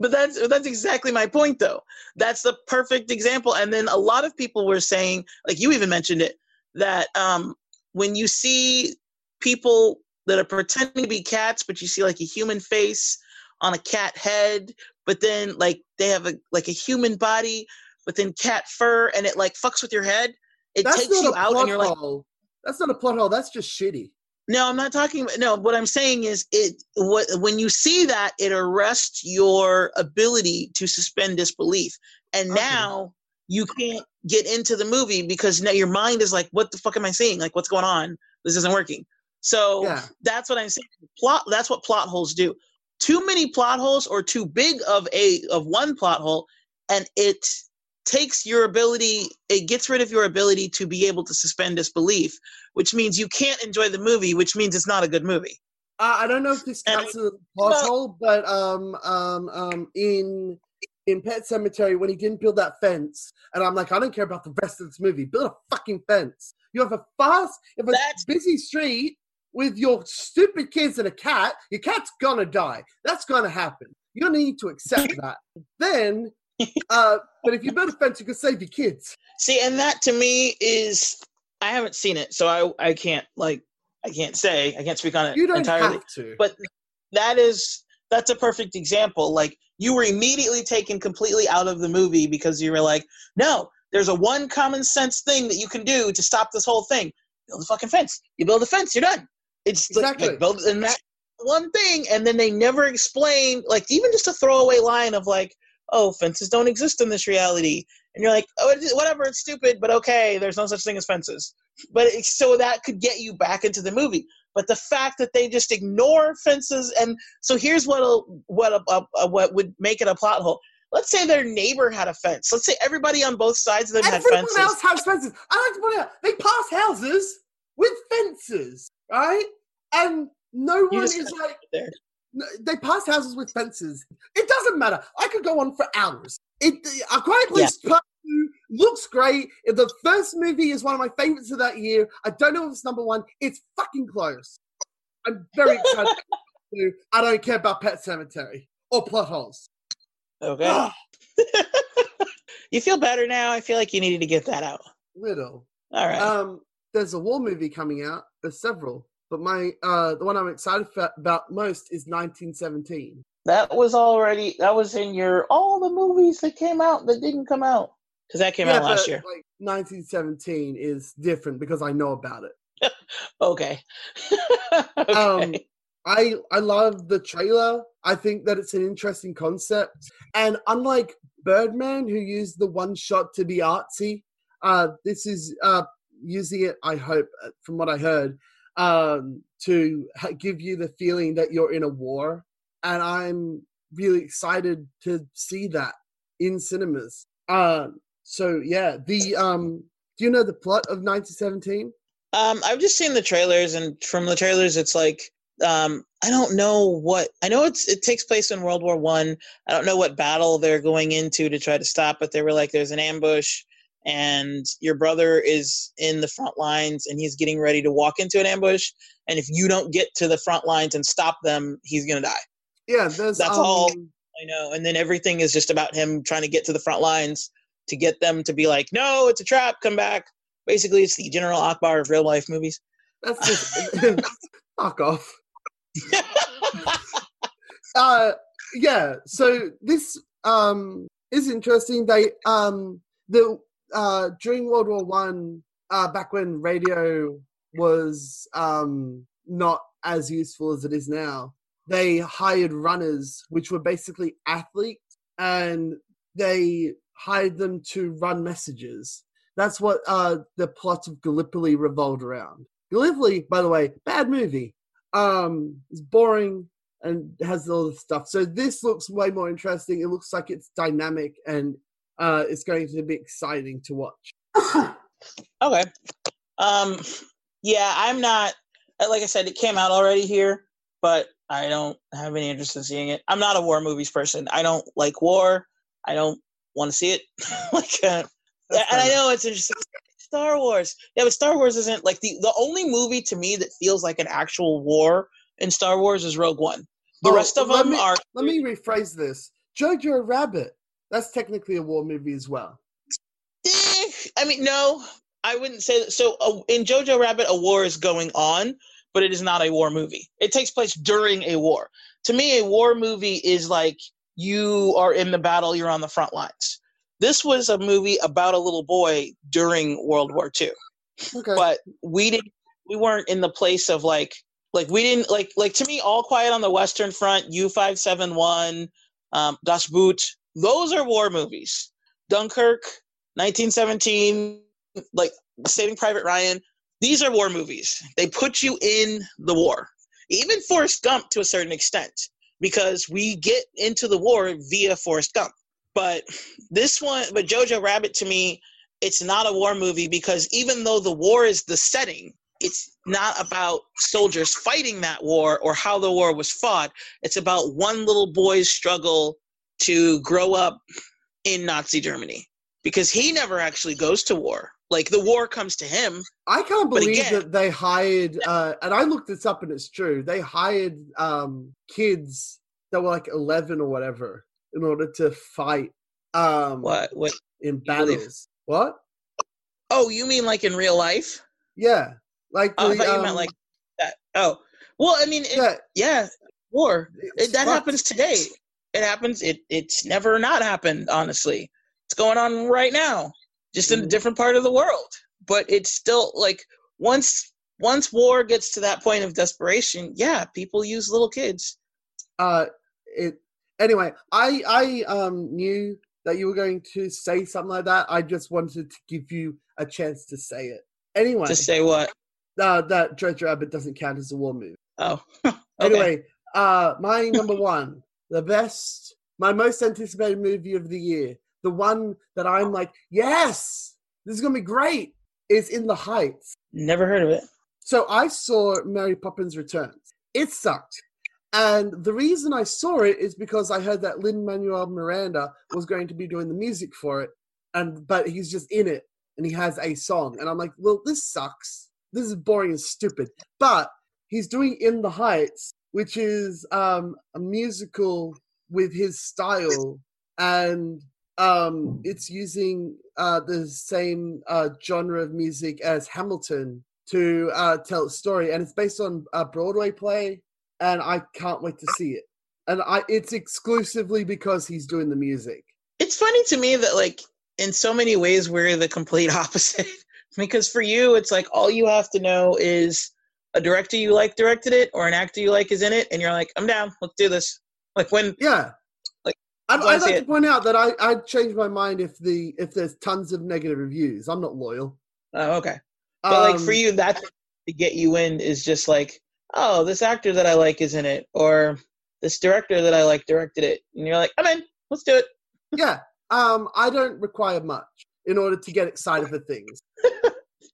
but that's that's exactly my point though. That's the perfect example. And then a lot of people were saying, like you even mentioned it, that um, when you see people that are pretending to be cats, but you see like a human face on a cat head, but then like they have a like a human body, but then cat fur, and it like fucks with your head. It That's takes you out, and you're like. That's not a plot hole. That's just shitty. no, I'm not talking about no, what I'm saying is it what when you see that it arrests your ability to suspend disbelief. And Okay. now you can't get into the movie because now your mind is like, what the fuck am I seeing? Like what's going on? This isn't working. So Yeah. that's what I'm saying. Plot that's what plot holes do. Too many plot holes or too big of a of one plot hole and it takes your ability it gets rid of your ability to be able to suspend disbelief which means you can't enjoy the movie which means it's not a good movie Uh, I don't know if this counts as a plot hole, but um, um, um, in in Pet Sematary when he didn't build that fence, and I'm like, I don't care about the rest of this movie. Build a fucking fence. You have a fast, you have a That's- busy street with your stupid kids and a cat. Your cat's gonna die. That's gonna happen. You need to accept <laughs> that. Then, uh, but if you build a fence, you can save your kids. see and that to me is i haven't seen it so i i can't like i can't say i can't speak on it You don't entirely have to. but that is that's a perfect example. Like you were immediately taken completely out of the movie because you were like no there's a one common sense thing that you can do to stop this whole thing. Build a fucking fence. You build a fence you're done. It's Exactly. like, build and that one thing and then they never explain like even just a throwaway line of like oh fences don't exist in this reality. And you're like oh whatever it's stupid but okay there's no such thing as fences. But it's, so that could get you back into the movie but the fact that they just ignore fences and so here's what a, what a, a, what would make it a plot hole let's say their neighbor had a fence let's say everybody on both sides of them Everyone had fences Everyone else has fences. I like to point out they pass houses with fences, right? And no one is like there. they pass houses with fences. It doesn't matter. I could go on for hours. It a quiet place two looks great. The first movie is one of my favorites of that year. I don't know if it's number one. It's fucking close. I'm very excited. <laughs> to- I don't care about Pet Sematary or plot holes. okay <laughs> you feel better now i feel like you needed to get that out Little. all right Um, there's a war movie coming out. There's several, but my uh, the one I'm excited fa- about most is 1917. that was already that was in your all the movies that came out that didn't come out because that came out last year Like 1917 is different because I know about it. <laughs> okay, <laughs> okay. Um, I I love the trailer. I think that it's an interesting concept, and unlike Birdman, who used the one shot to be artsy, uh, this is uh, using it. I hope, uh, from what I heard, um, to ha- give you the feeling that you're in a war, and I'm really excited to see that in cinemas. Um, so yeah, the um, do you know the plot of 1917? Um, I've just seen the trailers, and from the trailers, it's like um, I don't know what I know. It's it takes place in World War One. I. I don't know what battle they're going into to try to stop, but they were like, "There's an ambush, and your brother is in the front lines, and he's getting ready to walk into an ambush. And if you don't get to the front lines and stop them, he's gonna die." Yeah, That's um, all. I know. And then everything is just about him trying to get to the front lines to get them to be like, "No, it's a trap. Come back." Basically, it's the General Ackbar of real life movies. That's just <laughs> fuck off. <laughs> Uh, yeah. So this um is interesting. They um the uh during World War One, uh, back when radio was um not as useful as it is now, they hired runners, which were basically athletes, and they hired them to run messages. That's what uh the plot of Gallipoli revolved around. Gallipoli, by the way, bad movie. Um, it's boring and has all this stuff. So this looks way more interesting. It looks like it's dynamic and uh, it's going to be exciting to watch. <laughs> Okay. Um yeah, I'm not uh, like I said, it came out already here, but I don't have any interest in seeing it. I'm not a war movies person. I don't like war. I don't want to see it. <laughs> like uh, and I know it's interesting. Star Wars. Yeah, but Star Wars isn't like the the only movie to me that feels like an actual war in Star Wars is Rogue One. The Oh, rest of them me- are Let me rephrase this. Jojo Rabbit. That's technically a war movie as well. Eh, I mean, no, I wouldn't say that. So uh, in Jojo Rabbit, a war is going on, but it is not a war movie. It takes place during a war. To me, a war movie is like you are in the battle, you're on the front lines. This was a movie about a little boy during World War II, Okay. but we didn't. We weren't in the place of like, like we didn't like like to me. All Quiet on the Western Front, U five seven one, um, Das Boot. Those are war movies. Dunkirk, 1917, like Saving Private Ryan. These are war movies. They put you in the war. Even Forrest Gump to a certain extent, because we get into the war via Forrest Gump. But this one, but Jojo Rabbit to me, it's not a war movie because even though the war is the setting, it's not about soldiers fighting that war or how the war was fought. It's about one little boy's struggle to grow up in Nazi Germany because he never actually goes to war. Like the war comes to him. I can't believe again- that they hired, uh, and I looked this up and it's true. They hired um, kids that were like 11 or whatever in order to fight um, What? What? in battles. What? Oh, you mean like in real life? Yeah. Like, Oh, I the, thought you um, meant like that. Oh, well, I mean, it, yeah, yeah, war. It, that fucked. happens today. It happens. It it's never not happened. Honestly, it's going on right now, just in a Mhm. different part of the world. But it's still like once once war gets to that point of desperation, yeah, people use little kids. uh it anyway i i um knew that you were going to say something like that i just wanted to give you a chance to say it anyway To say what? uh, that Jojo Rabbit doesn't count as a war movie. Oh, <laughs> okay. Anyway, uh, my number one, the best, my most anticipated movie of the year, the one that I'm like, yes, this is gonna be great, is In the Heights. never heard of it. So I saw Mary Poppins Returns. It sucked. And the reason I saw it is because I heard that Lin Manuel Miranda was going to be doing the music for it, and but he's just in it and he has a song, and I'm like, well, this sucks. This is boring and stupid. But he's doing In the Heights, which is um, a musical with his style, and um, it's using uh, the same uh, genre of music as Hamilton to uh, tell a story, and it's based on a Broadway play, and I can't wait to see it. And I, it's exclusively because he's doing the music. It's funny to me that like in so many ways we're the complete <laughs> opposite. because for you, it's like all you have to know is a director you like directed it or an actor you like is in it, and you're like, I'm down. Let's do this. Like when Yeah, I'd, I'd like to point out that I I'd change my mind if the if there's tons of negative reviews. I'm not loyal. oh okay, but like for Um, you, that's to get you in is just like, oh, this actor that I like is in it, or this director that I like directed it, and you're like, I'm in. Let's do it. yeah, um, I don't require much in order to get excited for things. <laughs>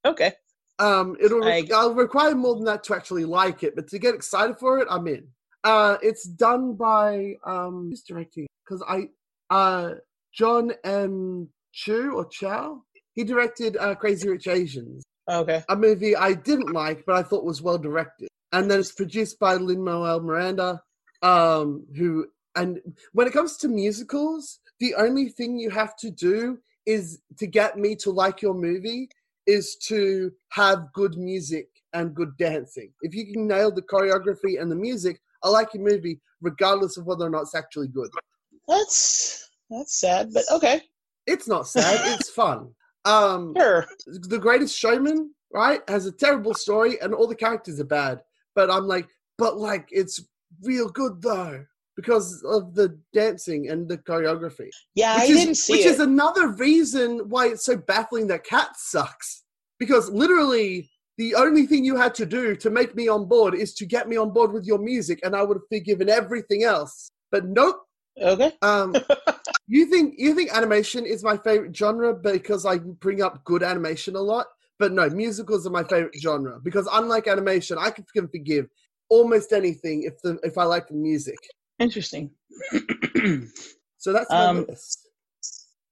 Okay. Um, it'll re- I- I'll require more than that to actually like it, but to get excited for it, I'm in. Uh, it's done by um, who's directing? Because I, uh, John M. Chu or Chow. He directed uh, Crazy Rich Asians, Okay. a movie I didn't like, but I thought was well directed. And then it's produced by Lin Manuel Miranda, um, who and when it comes to musicals, the only thing you have to do is to get me to like your movie is to have good music and good dancing. If you can nail the choreography and the music, I like your movie, regardless of whether or not it's actually good. That's that's sad, but okay. It's not sad, it's fun. Um, Sure. the greatest showman right has a terrible story and all the characters are bad but i'm like but like it's real good though because of the dancing and the choreography Yeah, I is, didn't see which it. is another reason why it's so baffling that cat sucks because literally the only thing you had to do to make me on board is to get me on board with your music and i would have forgiven everything else but nope okay. um, <laughs> you think you think animation is my favorite genre because I bring up good animation a lot, but no, musicals are my favorite genre because unlike animation, I can forgive almost anything if the if I like the music. Interesting. <clears throat> So that's my Um, list.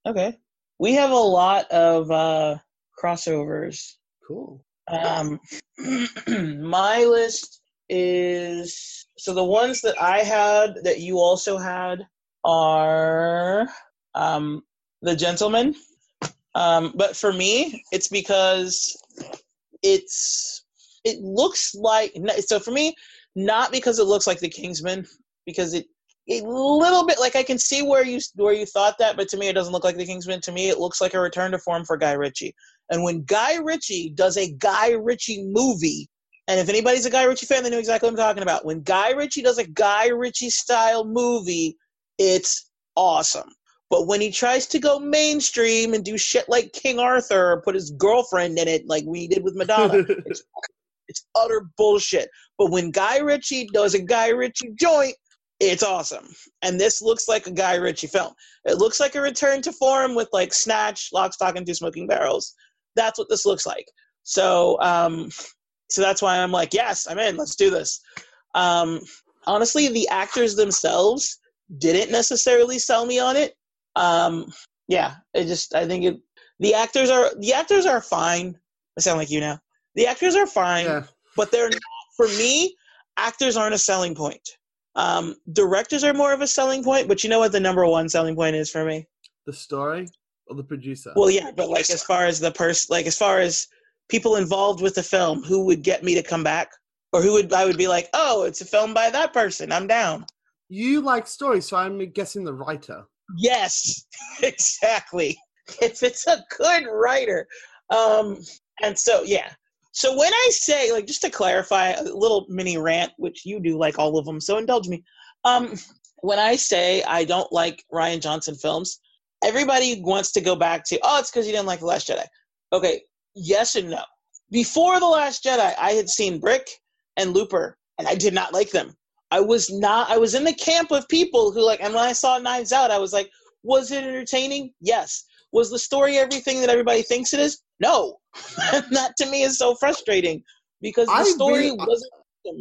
okay. We have a lot of uh crossovers. Cool. Um <clears throat> my list is so the ones that I had that you also had are um The Gentleman. Um but for me it's because it's it looks like so for me not because it looks like The Kingsman because it a little bit like I can see where you where you thought that, but to me it doesn't look like the Kingsman. To me, it looks like a return to form for Guy Ritchie. And when Guy Ritchie does a Guy Ritchie movie, and if anybody's a Guy Ritchie fan, they know exactly what I'm talking about. When Guy Ritchie does a Guy Ritchie style movie, it's awesome. But when he tries to go mainstream and do shit like King Arthur or put his girlfriend in it, like we did with Madonna, <laughs> it's it's utter bullshit. But when Guy Ritchie does a Guy Ritchie joint, it's awesome. And this looks like a Guy Ritchie film. It looks like a return to form with like Snatch, Lock, Stock, and Two Smoking Barrels. That's what this looks like. So, um, so that's why I'm like, yes, I'm in. Let's do this. Um, honestly, the actors themselves didn't necessarily sell me on it. Um, yeah, it just I think it. The actors are the actors are fine. I sound like you now. The actors are fine yeah. but they're not for me actors aren't a selling point um, directors are more of a selling point but you know what the number one selling point is for me The story or the producer? well yeah but like as far as the person like as far as people involved with the film who would get me to come back or who would i would be like oh it's a film by that person i'm down you like stories, so I'm guessing the writer. yes <laughs> exactly. If it's a good writer. Um and so yeah. So when i say like just to clarify a little mini rant which you do like all of them so indulge me. Um when i say i don't like Rian Johnson films everybody wants to go back to oh it's because you didn't like the last jedi. Okay yes and no. Before the Last Jedi, I had seen Brick and Looper, and I did not like them. I was not. I was in the camp of people who like. And when I saw Knives Out, I was like, was it entertaining? Yes. Was the story everything that everybody thinks it is? No. <laughs> that to me is so frustrating because the I story really- wasn't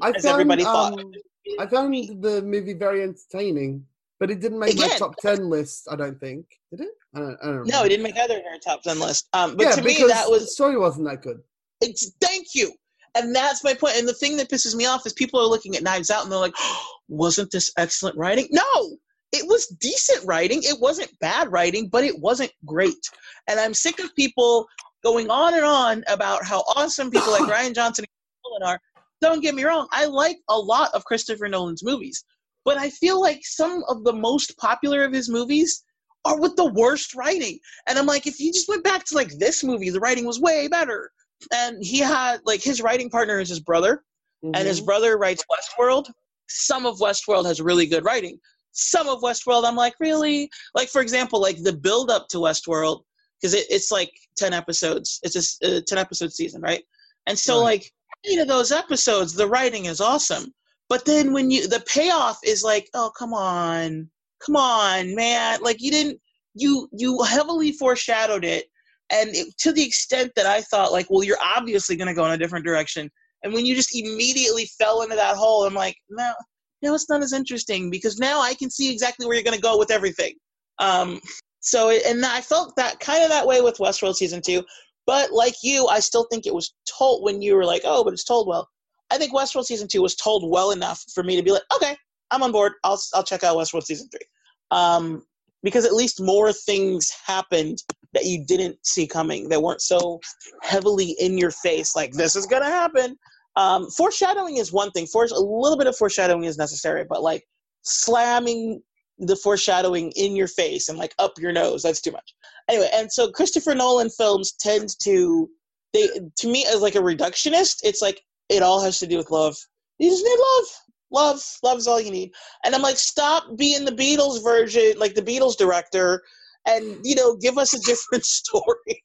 I as found, everybody thought. um, I found the movie very entertaining, but it didn't make my top ten list. I don't think. Did it? I don't. I don't No, it didn't make either of our top ten list. Um, but yeah, to me, that the was story wasn't that good. It's thank you. And that's my point. And the thing that pisses me off is people are looking at Knives Out and they're like, <gasps> wasn't this excellent writing? No, it was decent writing. It wasn't bad writing, but it wasn't great. And I'm sick of people going on and on about how awesome people like <laughs> Rian Johnson and Christopher Nolan are. Don't get me wrong, I like a lot of Christopher Nolan's movies, but I feel like some of the most popular of his movies are with the worst writing. And I'm like, if you just went back to like this movie, the writing was way better and he had like his writing partner is his brother and his Mhm. brother writes westworld. Some of westworld has really good writing. Some of westworld i'm like really? Like for example like the build up to westworld because it, it's like 10 episodes. It's a 10 episode season right? And so Right. like eight of those episodes the writing is awesome. But then when you the payoff is like oh come on. Come on man. Like you didn't you you heavily foreshadowed it and it, to the extent that I thought like, well, you're obviously going to go in a different direction, and when you just immediately fell into that hole, I'm like, no, no, it's not as interesting because now I can see exactly where you're going to go with everything. Um, so, it, and I felt that kind of that way with Westworld season two, but like you, I still think it was told when you were like, oh, but it's told well. I think Westworld season two was told well enough for me to be like, okay, I'm on board. I'll I'll check out Westworld season three, um, because at least more things happened that you didn't see coming that weren't so heavily in your face like this is gonna happen. Um, foreshadowing is one thing. For a little bit of foreshadowing is necessary but like slamming the foreshadowing in your face and like up your nose that's too much. Anyway and so christopher nolan films tend to they to me as like a reductionist it's like it all has to do with love. You just need love. Love. Love's all you need. And i'm like stop being the beatles version like the beatles director and you know give us a different <laughs> story.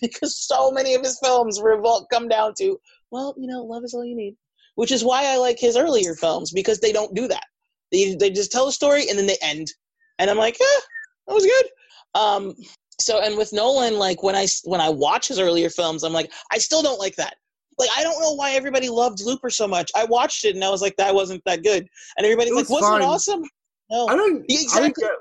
Because so many of his films revolt come down to well you know love is all you need. Which is why i like his earlier films because they don't do that. They, they just tell a story and then they end. And i'm like eh, that was good. Um so and with nolan like when i when i watch his earlier films i'm like i still don't like that. Like i don't know why everybody loved looper so much. I watched it and i was like that wasn't that good. And everybody's like was wasn't it awesome? No. I don't. Yeah, I don't exactly. get,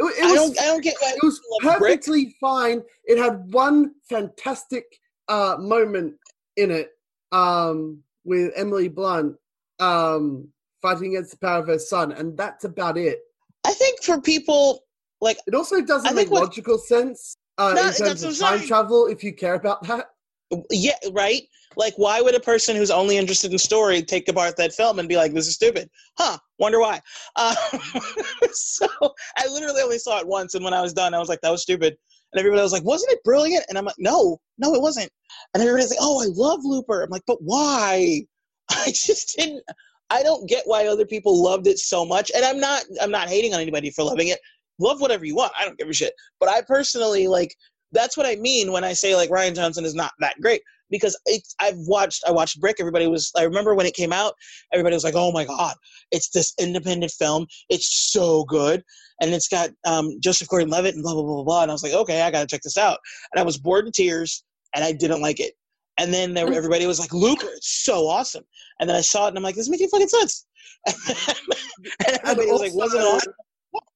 it, it I was, don't i don't get it was love Brick. perfectly fine. It had one fantastic uh, moment in it um, with Emily Blunt um, fighting against the power of her son, and that's about it. I think for people like It also doesn't make what- logical sense uh, No, in terms of time travel if you care about that. Yeah, right? Like why would a person who's only interested in story take apart that film and be like this is stupid? Huh, wonder why. Uh, <laughs> so I literally only saw it once and when I was done I was like that was stupid. And everybody was like, "Wasn't it brilliant?" And I'm like, "No, no, it wasn't." And everybody's like, "Oh, I love Looper." I'm like, "But why?" <laughs> I just didn't. I don't get why other people loved it so much. And I'm not. I'm not hating on anybody for loving it. Love whatever you want. I don't give a shit. But I personally like. That's what I mean when I say like Rian Johnson is not that great because it's. I've watched. I watched Brick. Everybody was. I remember when it came out. Everybody was like, "Oh my god, it's this independent film. It's so good." and it's got um, Joseph Gordon-Levitt and blah blah blah blah blah. And I was like, okay, I gotta check this out. And I was bored in tears, and I didn't like it. And then there, everybody was like, Looper, it's so awesome. And then I saw it, and I'm like, this is making fucking sense. <laughs> and everybody was like, wasn't awesome?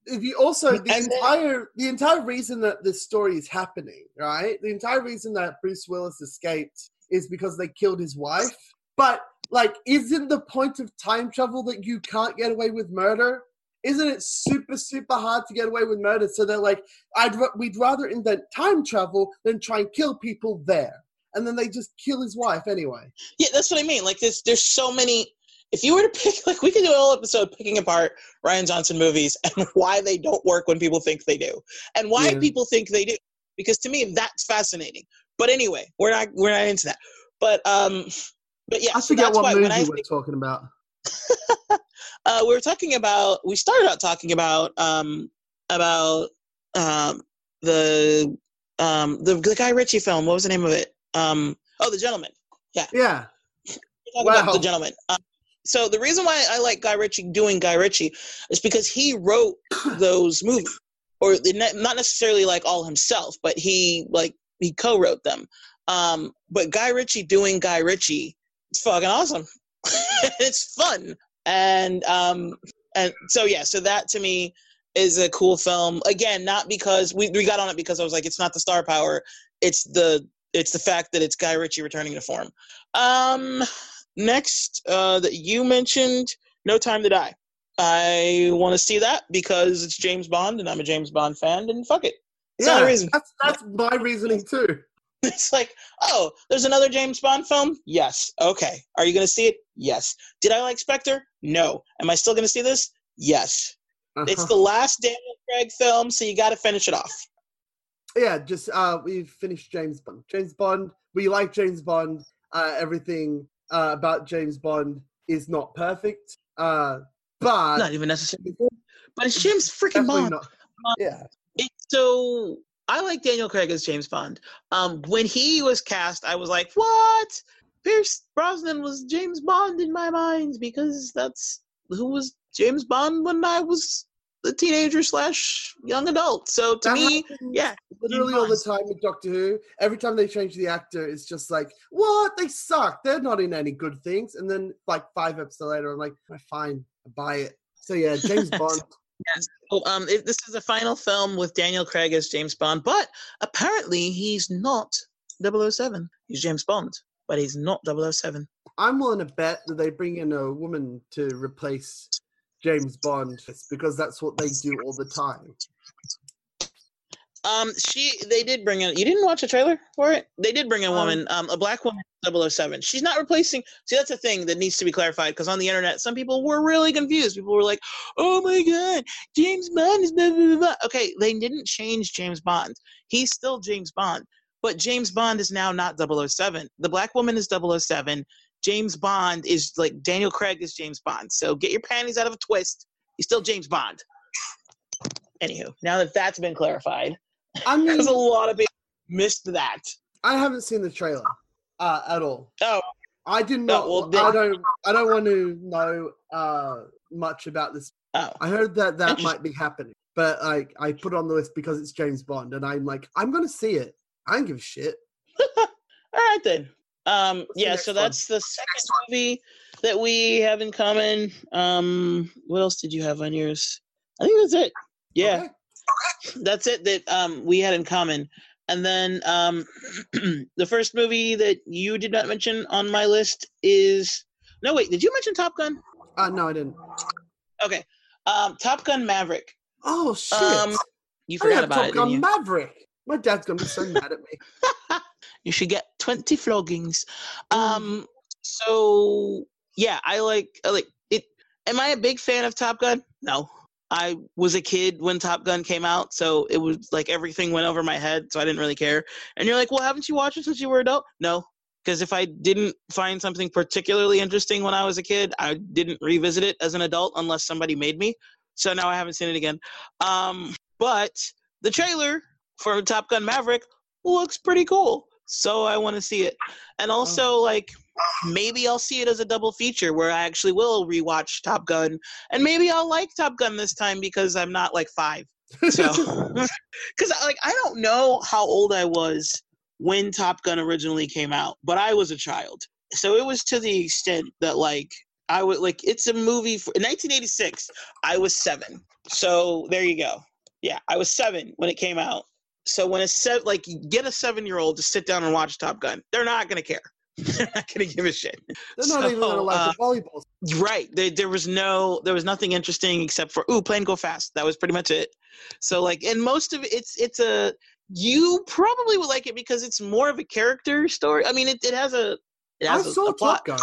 If you also the And then- entire the entire reason that this story is happening, right? The entire reason that Bruce Willis escaped is because they killed his wife. But like, isn't the point of time travel that you can't get away with murder? Isn't it super super hard to get away with murder? So they're like, I'd we'd rather invent time travel than try and kill people there, and then they just kill his wife anyway. Yeah, that's what I mean. Like, there's there's so many. If you were to pick, <laughs> like, we could do a whole episode picking apart Rian Johnson movies and <laughs> why they don't work when people think they do, and why Yeah. people think they do. Because to me, that's fascinating. But anyway, we're not we're not into that. But um, but yeah, I so forget that's what movie I we're talking about. <laughs> uh, we were talking about we started out talking about um about um the um the, the Guy Ritchie film. What was the name of it? Um, oh, The Gentleman. Yeah. talk Wow. about the gentleman. Um, so the reason why I like Guy Ritchie doing Guy Ritchie is because he wrote <coughs> those movies, or not necessarily like all himself, but he like he co-wrote them. Um, but Guy Ritchie doing Guy Ritchie, it's fucking awesome. <laughs> it's fun, and um, and so yeah, so that to me is a cool film. Again, not because we we got on it because I was like, it's not the star power, it's the it's the fact that it's Guy Ritchie returning to form. Um, next uh, that you mentioned, No Time to Die. I want to see that because it's James Bond and I'm a James Bond fan, and fuck it. That's the yeah. reason. That's that's my reasoning too. <laughs> It's like, oh, there's another James Bond film? Yes. Okay. Are you going to see it? Yes. Did I like Spectre? No. Am I still going to see this? Yes. It's Uh-huh. the last Daniel Craig film, so you got to finish it off. yeah, just uh, we've finished James Bond. James Bond. We like James Bond. Uh, everything uh, about James Bond is not perfect. Uh, but Not even necessarily. But it's James freaking Bond. not. Yeah, It, so I like Daniel Craig as James Bond. Um, when he was cast, I was like, "What? Pierce Brosnan was James Bond in my mind because that's who was James Bond when I was a teenager slash young adult." So to That me, yeah, literally all the time with Doctor Who. Every time they change the actor, it's just like, what? They suck. They're not in any good things. And then like five episodes later, I'm like, "Oh, fine, I buy it. So yeah, James <laughs> Bond. Yes. Oh, um, it, this is the final film with Daniel Craig as James Bond, but apparently he's not 007. He's James Bond, but he's not 007. I'm willing to bet that they bring in a woman to replace James Bond because that's what they do all the time. Um, she they did bring in. You didn't watch a trailer for it? They did bring in a Um, woman, um, a black woman, 007. She's not replacing. See, that's a thing that needs to be clarified because on the internet, some people were really confused. People were like, "Oh my god, James Bond is blah blah." blah." Okay, they didn't change James Bond. He's still James Bond, but James Bond is now not 007. The black woman is 007. James Bond is like Daniel Craig is James Bond. So get your panties out of a twist. He's still James Bond. Anywho, now that that's been clarified, I <laughs> mean, because a lot of people missed that. I haven't seen the trailer uh, at all. Oh, I did Oh, not. well, then- I don't. I don't want to know uh, much about this. oh, I heard that that might be happening, but like I put it on the list because it's James Bond, and I'm like, I'm gonna see it. I don't give a shit. <laughs> all right then. Um, yeah, so that's the second movie that we have in common. Um, what else did you have on yours? I think that's it. Yeah, Okay. that's it that um we had in common. And then um, <clears throat> the first movie that you did not mention on my list is no wait, did you mention Top Gun? Uh, no, I didn't. Okay, um, Top Gun Maverick. Oh shit! Um, You forgot about Top it, Gun didn't you? Maverick. My dad's gonna be so mad at me. <laughs> you should get 20 floggings. Um so yeah i like I like it. Am i a big fan of top gun? No. I was a kid when top gun came out so it was like everything went over my head so i didn't really care. And you're like well haven't you watched it since you were adult? No. Because if i didn't find something particularly interesting when i was a kid i didn't revisit it as an adult unless somebody made me. So now i haven't seen it again. Um but the trailer for top gun maverick looks pretty cool so i want to see it. And oh. also like maybe i'll see it as a double feature where i actually will rewatch top gun and maybe i'll like top gun this time because i'm not like five. So <laughs> because like i don't know how old i was when top gun originally came out but i was a child. So it was to the extent that like i would like it's a movie for, in 1986 i was seven. So there you go. Yeah i was seven when it came out so when a set like get a seven year old to sit down and watch top gun they're not gonna care <laughs> they're not gonna give a shit They're not even gonna like uh, the volleyball. Right. There, there was no, there was nothing interesting except for ooh, plane go fast. That was pretty much it. So like, and most of it, it's it's a you probably would like it because it's more of a character story. I mean, it, it has a it has a, saw a plot. Top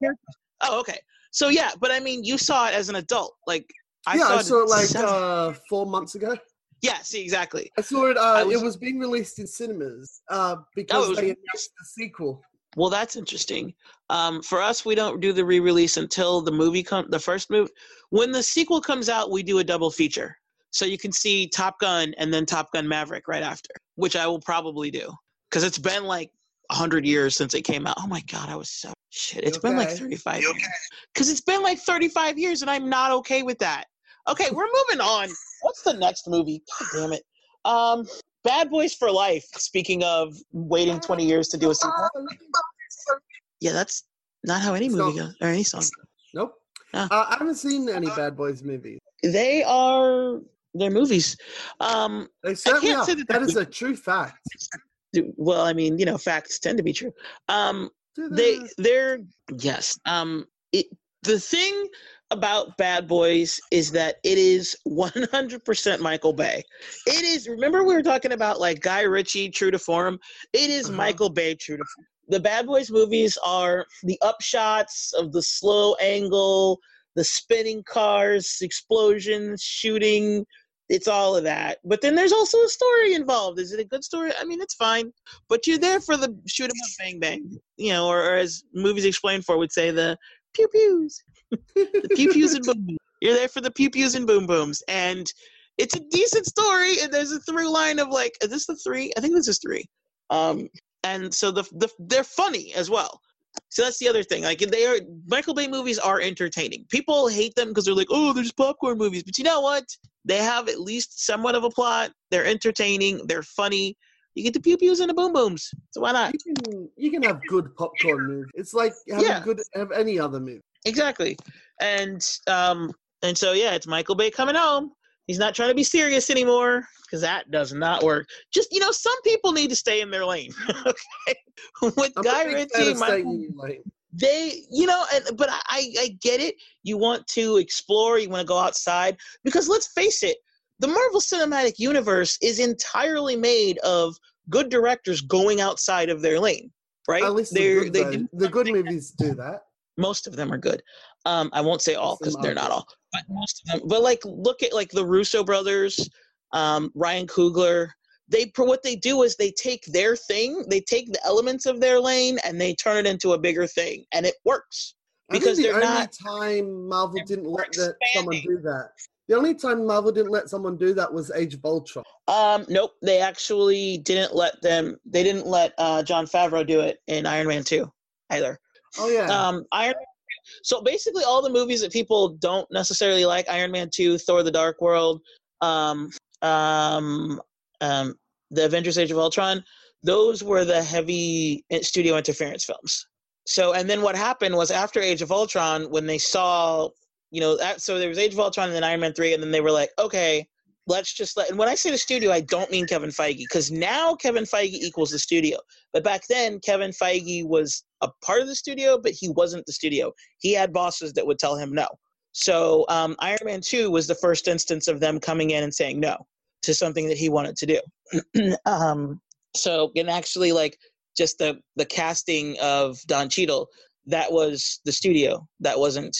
Gun. Oh, okay. So yeah, but I mean, you saw it as an adult. Like I yeah, saw I saw it like seven- uh, four months ago. Yeah. See, exactly. I saw it. Uh, I was- it was being released in cinemas uh, because Oh, was they announced the sequel. Well, that's interesting. Um, for us, we don't do the re-release until the movie comes. the first movie. When the sequel comes out, we do a double feature, so you can see Top Gun and then Top Gun Maverick right after, which I will probably do because it's been like 100 years since it came out. Oh my god, I was so shit. It's been like okay? 35 years. Cuz it's been like 35 years and I'm not okay with that. Okay, we're moving on. What's the next movie? God damn it. Um Bad Boys for Life. Speaking of waiting 20 years to do a sequel. Yeah, that's not how any movie goes or any song. Nope. Ah. Uh, I haven't seen any Bad Boys movies. They are they're movies. Um They certainly can't are. say that that they're a true fact. well, I mean, you know, facts tend to be true. Um they, they're yes um it the thing about bad boys is that it is 100% michael bay. It is remember we were talking about like guy ritchie true to form? It is Uh-huh. michael bay true to form. The bad boys movies are the upshots of the slow angle the spinning cars explosions shooting it's all of that. But then there's also a story involved. Is it a good story? I mean it's fine. But you're there for the shoot 'em up bang bang you know, or, or as movies explained for would say, the pew pews, the pew pews and boom booms. You're there for the pew pews and boom booms, and it's a decent story. And there's a through line of like, is this the three? I think this is three. Um, and so the the they're funny as well. So that's the other thing. Like they are Michael Bay movies are entertaining. People hate them because they're like, oh, they're just popcorn movies. But you know what? They have at least somewhat of a plot. They're entertaining. They're funny. You get the pew pews and the boom booms. So why not? you can you can have good popcorn movies. It's like having Yeah. good have any other movie. Exactly. And um and so yeah, it's Michael Bay coming home. He's not trying to be serious anymore because that does not work. Just you know, some people need to stay in their lane. <laughs> okay, with I'm Guy a big fan Ritchie, Michael, in your lane. they you know, and, but I I get it. You want to explore. You want to go outside because let's face it, the Marvel Cinematic Universe is entirely made of good directors going outside of their lane. Right? At least the They're- good, they do the good movies do that. Most of them are good. Um, I won't say all because they're not all, but most of them. But like, look at like the Russo brothers, um, Ryan Coogler. They what they do is they take their thing, they take the elements of their lane, and they turn it into a bigger thing, and it works. Because the they're only not- time Marvel didn't let that, someone do that. The only time Marvel didn't let someone do that was Age of Ultron. Um, nope, they actually didn't let them. They didn't let uh, Jon Favreau do it in Iron Man two either. Oh yeah. um iron so basically all the movies that people don't necessarily like iron man 2 thor the dark world um um um the avengers age of ultron those were the heavy studio interference films so and then what happened was after age of ultron when they saw you know that so there was age of ultron and then iron man 3 and then they were like okay let's just let and when i say the studio i don't mean kevin feige because now kevin feige equals the studio. But back then kevin feige was a part of the studio but he wasn't the studio. He had bosses that would tell him no. So um, iron man 2 was the first instance of them coming in and saying no to something that he wanted to do. <clears throat> Um, so and actually like just the the casting of don Cheadle, that was the studio. That wasn't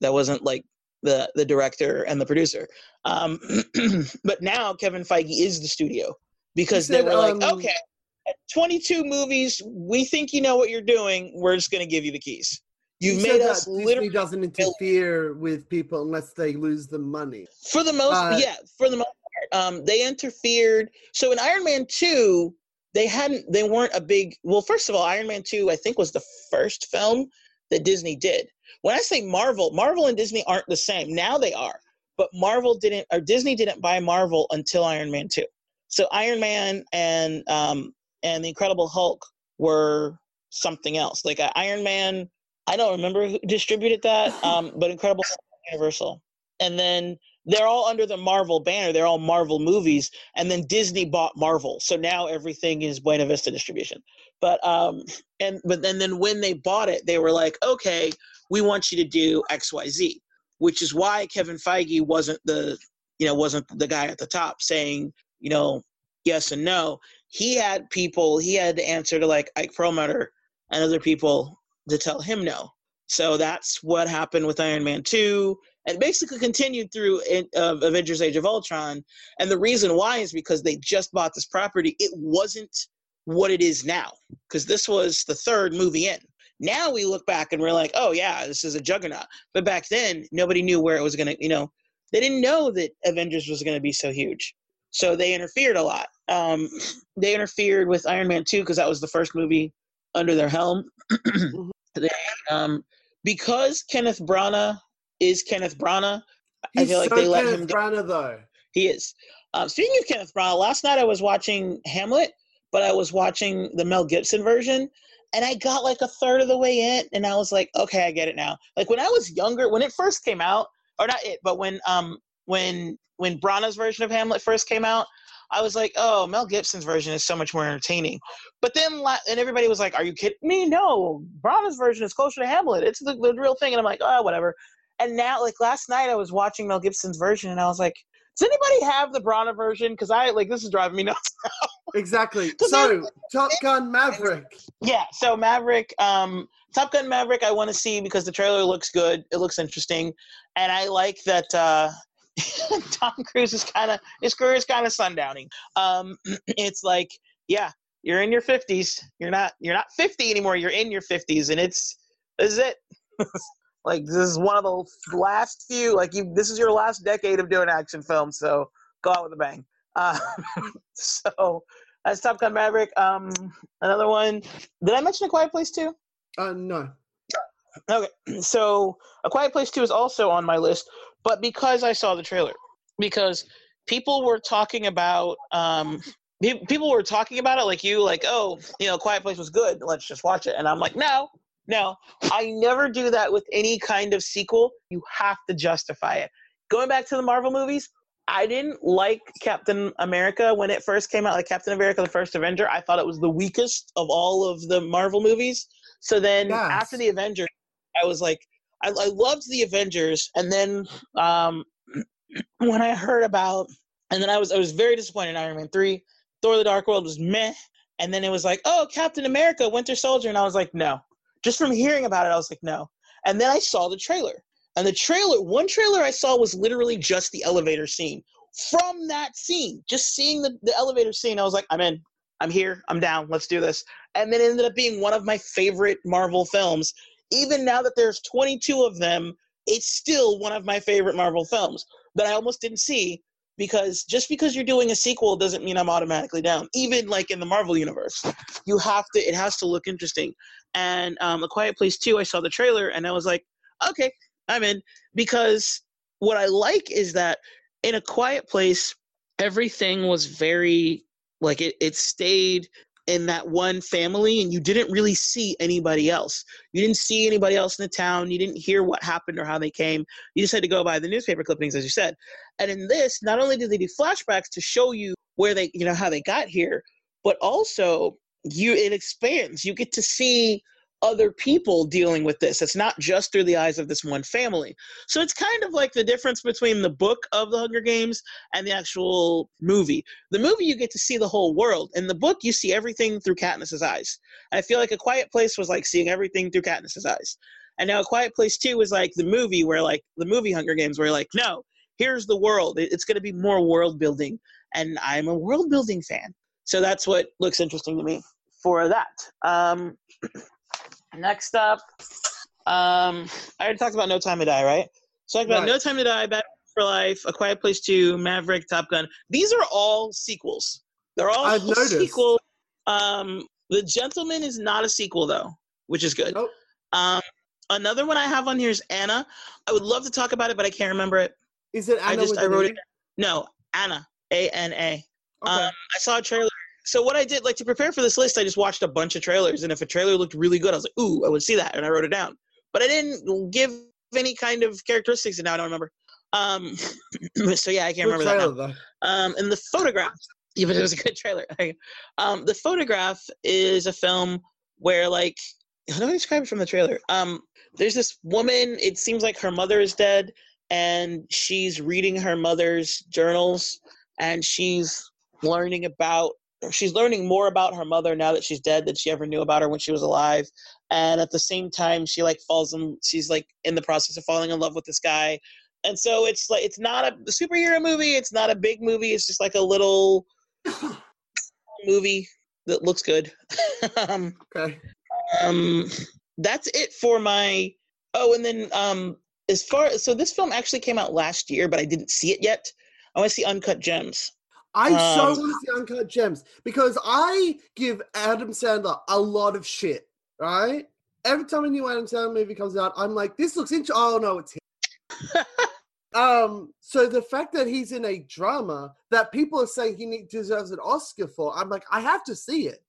that wasn't like the the director and the producer um, <clears throat> but now Kevin Feige is the studio because they were like, um, okay, 22 movies, we think you know what you're doing. We're just going to give you the keys. You've made us that literally, doesn't interfere with people unless they lose the money. for the most, uh, yeah, for the most part, um, they interfered. So in Iron Man 2, they hadn't, they weren't a big, well, first of all, Iron Man 2, I think, was the first film that Disney did. When I say Marvel, Marvel and Disney aren't the same. Now they are. But Marvel didn't, or Disney didn't buy Marvel until Iron Man 2. So Iron Man and um, and the Incredible Hulk were something else. Like uh, Iron Man, I don't remember who distributed that, <laughs> um, but Incredible Hulk Universal. And then they're all under the Marvel banner. They're all Marvel movies. And then Disney bought Marvel, so now everything is Buena Vista distribution. But um, and but then then when they bought it, they were like, okay, we want you to do X Y Z, which is why Kevin Feige wasn't the you know wasn't the guy at the top saying you know yes and no he had people he had to answer to like ike perlmutter and other people to tell him no so that's what happened with iron man 2 and basically continued through in, uh, avengers age of ultron. And the reason why is because they just bought this property. It wasn't what it is now because this was the third movie in. Now we look back and we're like oh yeah this is a juggernaut. But back then nobody knew where it was going to you know they didn't know that avengers was going to be so huge. So they interfered a lot. Um, <clears throat> they interfered with Iron Man 2 because that was the first movie under their helm. <clears throat> they, um, because Kenneth Branagh is Kenneth Branagh, I feel like so they let Kenneth him go. Branagh, though. He is. Um, speaking of Kenneth Branagh, last night I was watching Hamlet, but I was watching the Mel Gibson version, and I got like a third of the way in, and I was like, okay, I get it now. Like when I was younger, when it first came out, or not it, but when um when when Branagh's version of Hamlet first came out, I was like, oh, Mel Gibson's version is so much more entertaining. But then, and everybody was like, are you kidding me? No, Branagh's version is closer to Hamlet. It's the, the real thing. And I'm like, oh, whatever. And now, like last night, I was watching Mel Gibson's version, and I was like, does anybody have the Branagh version? Because I like this is driving me <laughs> nuts. exactly. <laughs> So, Top Gun Maverick. Yeah, so Maverick, um, Top Gun Maverick, I want to see because the trailer looks good. It looks interesting, and I like that uh, <laughs> Tom Cruise is kind of his career is kind of sundowning. Um, <clears throat> it's like, yeah, you're in your fifties. You're not you're not fifty anymore. You're in your fifties, and it's this is it. Like this is one of the last few. Like you, this is your last decade of doing action films. So go out with a bang. Uh, <laughs> so that's Top Gun Maverick. Um, another one. Did I mention A Quiet Place too? Uh, no. Okay, <clears throat> so A Quiet Place 2 is also on my list, but because I saw the trailer, because people were talking about, um, pe- people were talking about it like you, like, oh, you know, Quiet Place was good, let's just watch it. And I'm like, no, no, I never do that with any kind of sequel. You have to justify it. Going back to the Marvel movies, I didn't like Captain America when it first came out, like Captain America, the first Avenger. I thought it was the weakest of all of the Marvel movies. So then Yes. after the Avengers, I was like, I, I loved the Avengers, and then um, <clears throat> when I heard about, and then I was I was very disappointed in Iron Man three. Thor: The Dark World was meh, and then it was like, oh, Captain America, Winter Soldier, and I was like, no. Just from hearing about it, I was like, no. And then I saw the trailer, and the trailer, one trailer I saw was literally just the elevator scene. From that scene, just seeing the, the elevator scene, I was like, I'm in. I'm here. I'm down. Let's do this. And then it ended up being one of my favorite Marvel films. Even now that there's 22 of them, it's still one of my favorite Marvel films that I almost didn't see because just because you're doing a sequel doesn't mean I'm automatically down. Even like in the Marvel universe, you have to. It has to look interesting. And um, A Quiet Place 2, I saw the trailer and I was like, okay, I'm in. Because what I like is that in A Quiet Place, everything was very like it, it stayed in that one family and you didn't really see anybody else. You didn't see anybody else in the town. You didn't hear what happened or how they came. You just had to go by the newspaper clippings as you said. And in this not only did they do flashbacks to show you where they you know how they got here but also you it expands. You get to see other people dealing with this. It's not just through the eyes of this one family. So it's kind of like the difference between the book of the hunger games and the actual movie. The movie you get to see the whole world. In the book you see everything through katniss's eyes. I feel like a quiet place was like seeing everything through katniss's eyes. And now a quiet place 2 is like the movie where like the movie hunger games where like no here's the world. It's going to be more world building. And i'm a world building fan. So that's what looks interesting to me for that. Um <clears throat> next up um i already talked about no time to die right? So talked about Right. no time to die back for life a quiet place 2 maverick top gun. These are all sequels. They're all I've noticed. sequels. Um the gentleman is not a sequel though which is good. Nope. um another one i have on here is anna. I would love to talk about it but i can't remember it. Is it I just- I wrote it. No anna. A-n-a Okay. um, I saw a trailer. So what I did, like to prepare for this list, I just watched a bunch of trailers, and if a trailer looked really good, I was like, "Ooh, I would see that," and I wrote it down. But I didn't give any kind of characteristics, and now I don't remember. Um, <clears throat> so yeah, I can't Good remember that. trailer, Now. Um, and the photograph, <laughs> yeah, but it was a good trailer. <laughs> um, the photograph is a film where, like, how do I describe it from the trailer? Um, there's this woman. It seems like her mother is dead, and she's reading her mother's journals, and she's learning about she's learning more about her mother now that she's dead than she ever knew about her when she was alive. And at the same time she like falls in she's like in the process of falling in love with this guy. And so it's like it's not a superhero movie. It's not a big movie. It's just like a little <laughs> movie that looks good. <laughs> Um, Okay. um that's it for my oh and then um as far so this film actually came out last year but i didn't see it yet. I want to see uncut gems I so Um, want to see Uncut Gems because I give Adam Sandler a lot of shit, right? Every time a new Adam Sandler movie comes out, I'm like, this looks interesting. Oh no, it's him. <laughs> um, so the fact that he's in a drama that people are saying he need, deserves an Oscar for, I'm like, I have to see it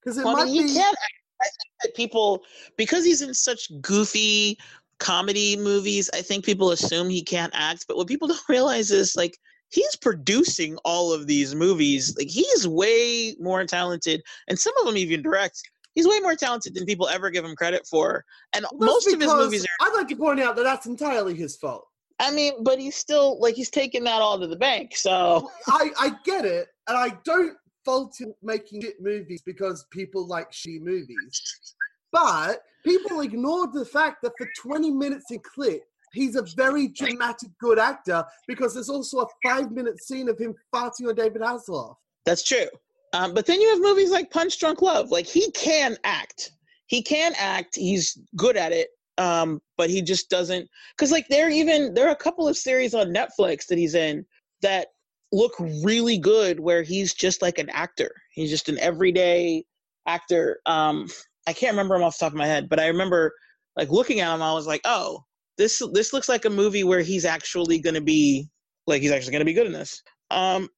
because it Well, I might mean, be. I think that people, because he's in such goofy comedy movies, I think people assume he can't act. But what people <laughs> don't realize is like he's producing all of these movies. Like he's way more talented, and some of them even direct. He's way more talented than people ever give him credit for. And That's most of his movies are. I'd like to point out that that's entirely his fault. I mean, but he's still like he's taking that all to the bank. So I, I get it, and I don't fault him making shit movies because people like shitty movies. But people ignored the fact that for 20 minutes in Click, he's a very dramatic, good actor because there's also a five minute scene of him farting on David Hasselhoff. That's true. Um, but then you have movies like Punch Drunk Love. Like he can act. He can act. He's good at it. Um, but he just doesn't. Because like there even there are a couple of series on Netflix that he's in that look really good, where he's just like an actor. He's just an everyday actor. Um, I can't remember him off the top of my head, but I remember like looking at him. I was like, oh, this this looks like a movie where he's actually going to be like he's actually going to be good in this. Um,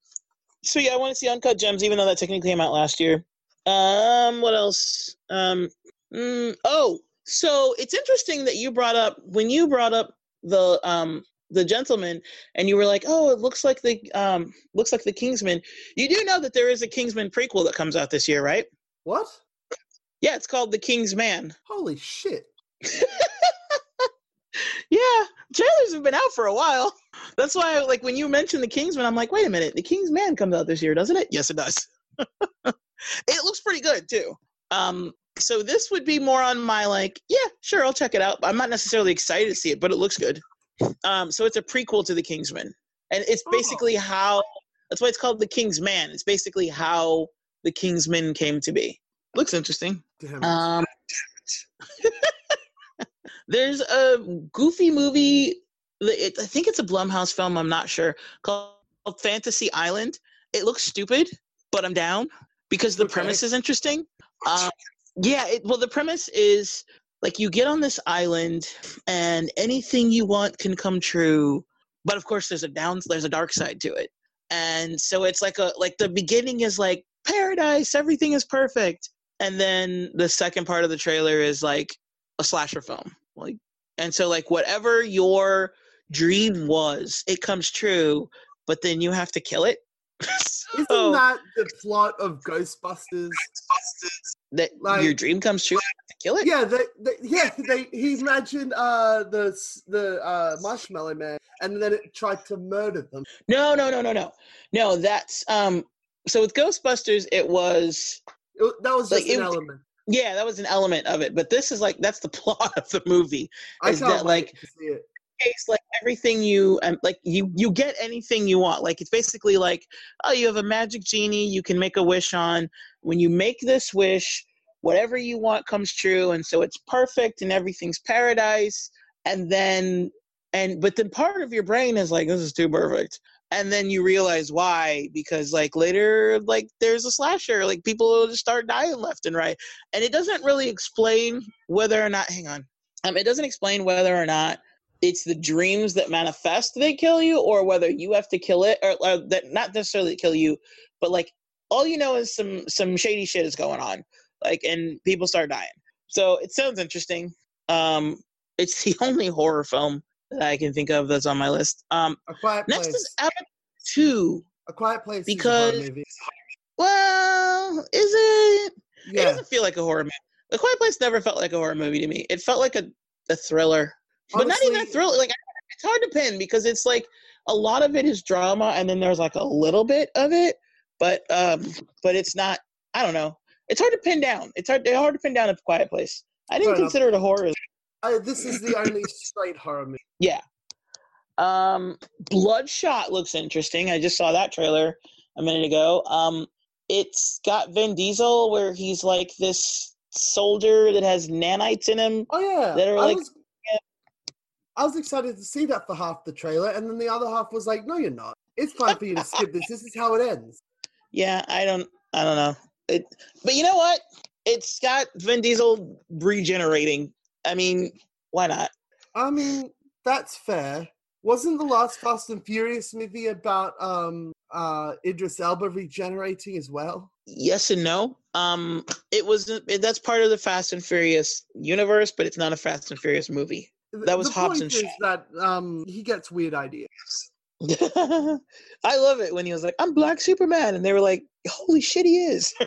so yeah, I want to see Uncut Gems, even though that technically came out last year. Um, what else? Um, mm, oh, so it's interesting that you brought up when you brought up the um the gentleman, and you were like, oh, it looks like the um looks like the Kingsman. You do know that there is a Kingsman prequel that comes out this year, right? What? Yeah, it's called The King's Man. Holy shit. <laughs> Yeah, trailers have been out for a while. <laughs> That's why, like, when you mentioned The Kingsman, I'm like, wait a minute, The Kingsman comes out this year, doesn't it? Yes, it does. <laughs> it looks pretty good too. Um, so this would be more on my like, yeah, sure, I'll check it out. I'm not necessarily excited to see it, but it looks good. Um, so it's a prequel to The Kingsman, and it's Oh. basically how. That's why it's called The King's Man. It's basically how The Kingsman came to be. Looks interesting. Damn <laughs> it. Um, there's a goofy movie. It, I think it's a Blumhouse film. I'm not sure. Called Fantasy Island. It looks stupid, but I'm down because the Okay. premise is interesting. Um, yeah. It, well, the premise is like you get on this island, and anything you want can come true. But of course, there's a down. There's a dark side to it, and so it's like a like the beginning is like paradise. Everything is perfect and then the second part of the trailer is like a slasher film like and so like whatever your dream was it comes true but then you have to kill it <laughs> Isn't that the plot of Ghostbusters? that like- your dream comes true you have to kill it Yeah, they, they, yeah, they. He imagined uh, the the uh, Marshmallow Man, and then it tried to murder them. no no no no no no that's um so with ghostbusters it was It- that was Like, an it- element. Yeah that was an element of it but this is like that's the <laughs> plot of the movie I is that, like, case like everything you um, like you you get anything you want. Like it's basically like oh you have a magic genie you can make a wish on. When you make this wish whatever you want comes true and so it's perfect and everything's paradise and then and but then part of your brain is like this is too perfect and then you realize why because like later like there's a slasher like people will just start dying left and right and it doesn't really explain whether or not hang on um, it doesn't explain whether or not it's the dreams that manifest they kill you or whether you have to kill it or, or that not necessarily kill you but like all you know is some some shady shit is going on like and people start dying. So it sounds interesting. Um it's <laughs> the only horror film that i can think of that's on my list um A Quiet next Place. is avatar 2 a Quiet Place. is a horror because- movie. well is it it doesn't feel like a horror movie the quiet place never felt like a horror movie to me it felt like a, a thriller but not even a thriller. Like it's hard to pin because it's like a lot of it is drama, and then there's like a little bit of it, but um, but it's not. I don't know. It's hard to pin down. It's hard. It's hard to pin down a quiet place. I didn't Fair enough. consider it a horror. Uh, this is the only straight horror movie. Yeah. Um, Bloodshot looks interesting. I just saw that trailer a minute ago. Um, it's got Vin Diesel where he's like this soldier that has nanites in him. Oh yeah, That are I like- was, I was excited to see that for half the trailer, and then the other half was like, "No, you're not." it's fine for you to skip this. This is how it ends. Yeah, I don't. I don't know. It, but you know what? It's got Vin Diesel regenerating. I mean, why not? I mean, that's fair. Wasn't the last Fast and Furious movie about um uh Idris Elba regenerating as well? Yes and no. Um, it was it, that's part of the Fast and Furious universe, but it's not a Fast and Furious movie. That was the Hobbs point and is Shaw. that um he gets weird ideas. <laughs> I love it when he was like, "I'm Black Superman," and they were like, "Holy shit, he is!" <laughs>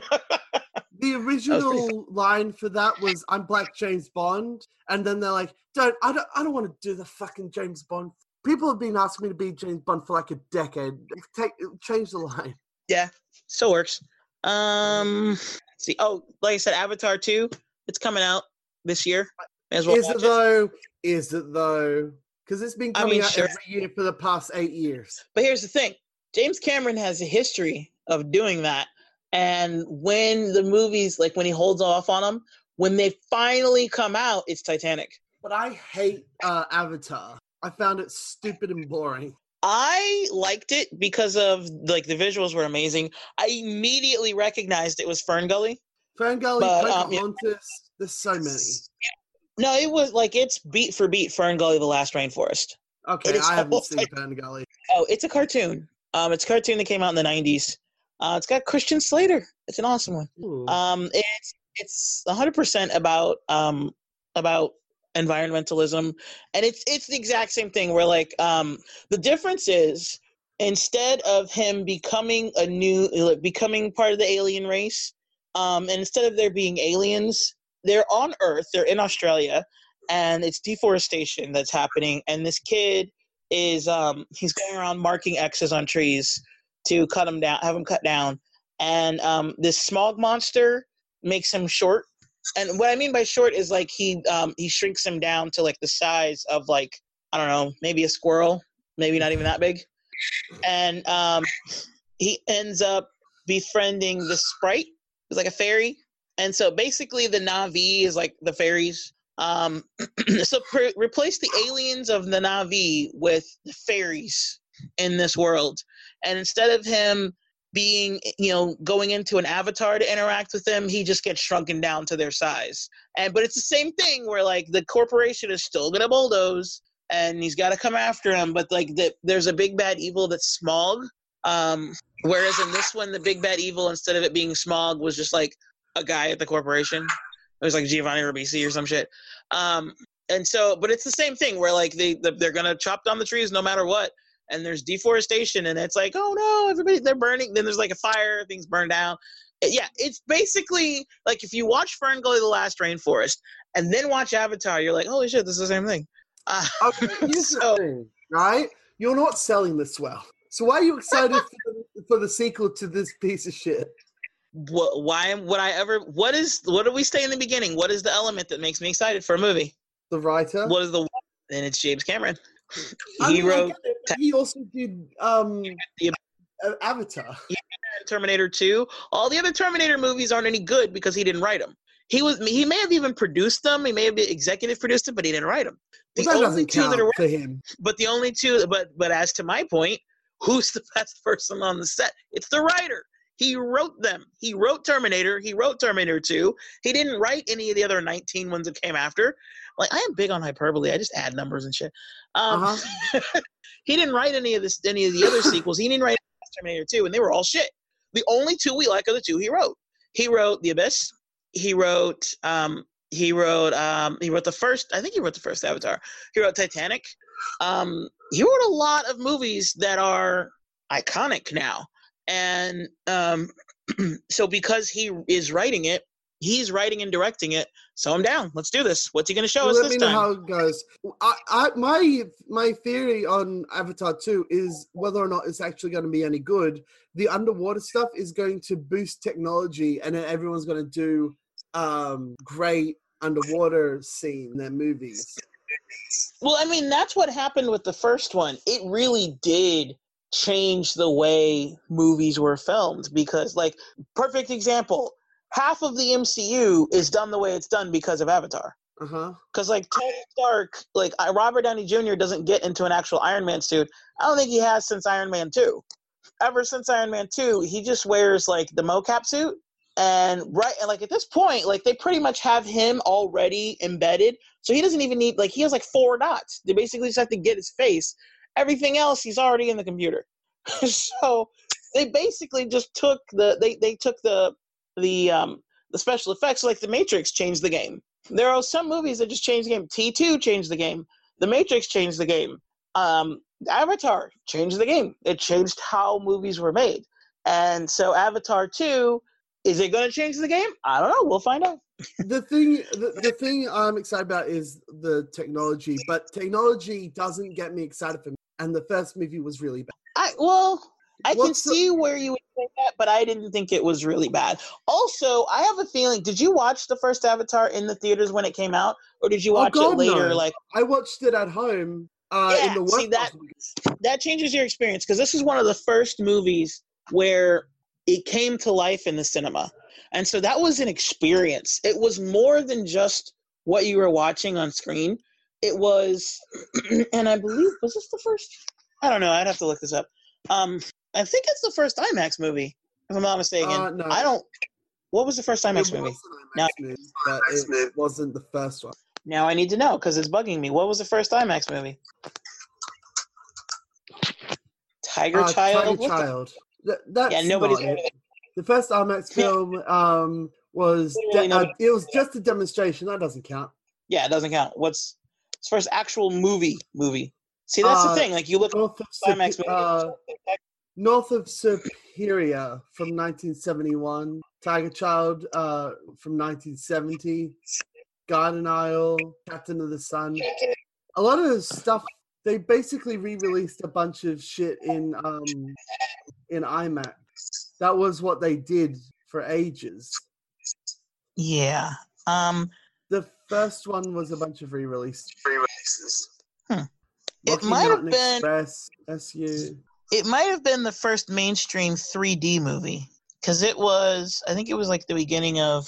The original line for that was "I'm Black James Bond," and then they're like, "Don't I don't I don't want to do the fucking James Bond." People have been asking me to be James Bond for like a decade. Take change the line. yeah, so works. Um, let's see. Oh, like I said, Avatar two, it's coming out this year. May as well Is watch it though? Is it though? Because it's been I coming mean, out sure. every year for the past eight years. But here's the thing James Cameron has a history of doing that. And when the movies, like when he holds off on them, when they finally come out, it's Titanic. But I hate uh, Avatar. I found it stupid and boring. I liked it because of like the visuals were amazing. I immediately recognized it was Fern Gully. Ferngully, But, um, yeah. There's so many. No, it was like it's beat for beat Fern Gully, the Last Rainforest. Okay, I haven't seen Tit- Ferngully. Oh, it's a cartoon. Um, it's a cartoon that came out in the '90s. Uh, it's got Christian Slater. It's an awesome one. Ooh. Um, it's it's 100% about um about environmentalism, and it's it's the exact same thing. Where like um the difference is instead of him becoming a new like, becoming part of the alien race, um, and instead of there being aliens, they're on Earth. They're in Australia, and it's deforestation that's happening. And this kid is um he's going around marking X's on trees to cut them down, have them cut down. And um, this smog monster makes him short. And what I mean by short is like he um, he shrinks him down to like the size of like I don't know, maybe a squirrel, maybe not even that big. And um, he ends up befriending the sprite. It's like a fairy. And so basically the Na'vi is like the fairies. Um, <clears throat> so pre- replace the aliens of the Na'vi with the fairies in this world. And instead of him being, you know, going into an avatar to interact with them, he just gets shrunken down to their size. And but it's the same thing where like the corporation is still gonna bulldoze and he's gotta come after him, but like the, there's a big bad evil that's smog. Um, whereas in this one, the big bad evil, instead of it being smog, was just like a guy at the corporation. It was like Giovanni Ribisi or some shit. Um, and so, but it's the same thing where like they the, they're gonna chop down the trees no matter what, and there's deforestation, and it's like, oh no, everybody they're burning. Then there's like a fire, things burn down. It- yeah, it's basically like if you watch Fern Gully: The Last Rainforest and then watch Avatar, you're like, holy shit, this is the same thing. Uh, Okay, <laughs> so- thing, right? You're not selling this well. So why are you excited <laughs> for, the, for the sequel to this piece of shit? What, why would I ever? What is? What did we say in the beginning? What is the element that makes me excited for a movie? The writer. What is the? And it's James Cameron. He mean, wrote it, he also did um Yeah. Avatar. Terminator 2. All the other Terminator movies aren't any good because he didn't write them. He was he may have even produced them. He may have been executive produced them, but he didn't write them. The Well, only two that are for him. but the only two but but as to my point, who's the <laughs> best person on the set? It's the writer. He wrote them. He wrote Terminator. He wrote Terminator 2. He didn't write any of the other 19 ones that came after. Like I am big on hyperbole. I just add numbers and shit. Um, Uh-huh. <laughs> he didn't write any of this any of the other sequels. He didn't write Terminator 2, and they were all shit. The only two we like are the two he wrote. He wrote The Abyss. He wrote um he wrote um he wrote the first I think he wrote the first Avatar. He wrote Titanic. Um he wrote a lot of movies that are iconic now. And um <clears throat> so because he is writing it, he's writing and directing it. So I'm down. Let's do this. What's he going to show us Let this me know time? how it goes. I, I, my my theory on Avatar 2 is whether or not it's actually going to be any good. The underwater stuff is going to boost technology, and then everyone's going to do um, great underwater scene in their movies. Well, I mean, that's what happened with the first one. It really did change the way movies were filmed because, like, perfect example half of the MCU is done the way it's done because of Avatar. Uh-huh. Because like Tony Stark, like Robert Downey Jr. doesn't get into an actual Iron Man suit. I don't think he has since Iron Man two. Ever since Iron Man two, he just wears like the mocap suit, and right, and like at this point, like they pretty much have him already embedded, so he doesn't even need like he has like four dots. They basically just have to get his face. Everything else, he's already in the computer. <laughs> so they basically just took the they they took the the um the special effects like the Matrix changed the game. There are some movies that just changed the game. T2 changed the game. The Matrix changed the game. Um, Avatar changed the game. It changed how movies were made. And so Avatar 2, is it going to change the game? I don't know. We'll find out. <laughs> the thing the, the thing I'm excited about is the technology, but technology doesn't get me excited for. And the first movie was really bad. I well, I can What's the- see where you would think that, but I didn't think it was really bad. Also, I have a feeling. Did you watch the first Avatar in the theaters when it came out, or did you Oh, watch God, it later? no. Like I watched it at home uh, Yeah, in the see, that- that changes your experience because this is one of the first movies where it came to life in the cinema, and so that was an experience. It was more than just what you were watching on screen. It was, <clears throat> and I believe was this the first? I don't know. I'd have to look this up. Um, I think it's the first IMAX movie, if I'm not mistaken. Uh, no. I don't. What was the first It IMAX was movie? an Now- movie, but it wasn't the first one. Now I need to know because it's bugging me. What was the first IMAX movie? Tiger Uh, Child. Tiger What the- Child. Th- that's yeah, nobody's not it. it. The first IMAX film um, was Literally de- uh, it was just a demonstration. That doesn't count. Yeah, it doesn't count. What's its first actual movie? Movie. See, that's the Uh, thing. Like you look North of, IMAX Supe- movie. uh, North of Superior from 1971. Tiger Child uh, from 1970. Garden Isle. Captain of the Sun. A lot of stuff. They basically re-released a bunch of shit in um, in IMAX. That was what they did for ages. yeah. Um, The first one was a bunch of re-release. Re-releases. Hmm. It Rocky might have been- Express, SU. it might have been the first mainstream 3D movie because it was. I think it was like the beginning of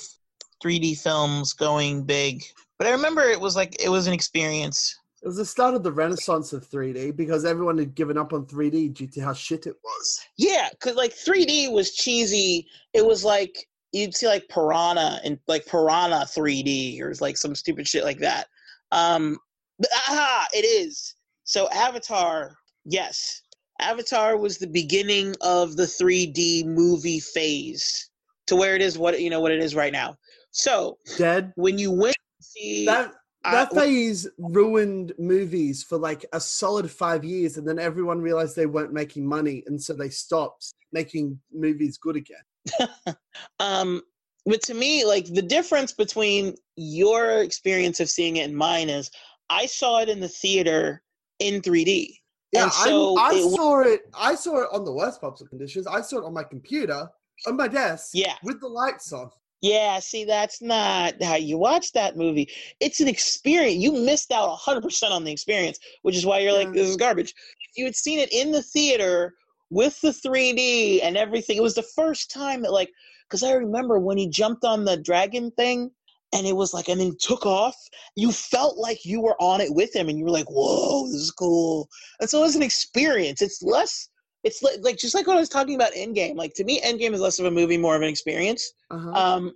3D films going big. But I remember it was like it was an experience. It was the start of the renaissance of 3D because everyone had given up on 3D due to how shit it was. Yeah, cause like 3D was cheesy. It was like you'd see like Piranha and like Piranha 3D or like some stupid shit like that. Um, but, aha, it is. So Avatar, yes, Avatar was the beginning of the 3D movie phase to where it is what you know what it is right now. So Dead. when you went to see That that phase ruined movies for like a solid five years, and then everyone realized they weren't making money, and so they stopped making movies good again. <laughs> um but to me like the difference between your experience of seeing it and mine is i saw it in the theater in 3d Yeah, so I, I it saw it. I saw it on the worst possible conditions. I saw it on my computer, on my desk, Yeah. with the lights on. yeah see that's not how you watch that movie it's an experience you missed out 100% on the experience which is why you're like this is garbage if you had seen it in the theater with the 3d and everything it was the first time that like because i remember when he jumped on the dragon thing and it was like and then he took off you felt like you were on it with him and you were like whoa this is cool and so it was an experience it's less it's li- like just like what i was talking about endgame like to me endgame is less of a movie more of an experience Uh-huh. um,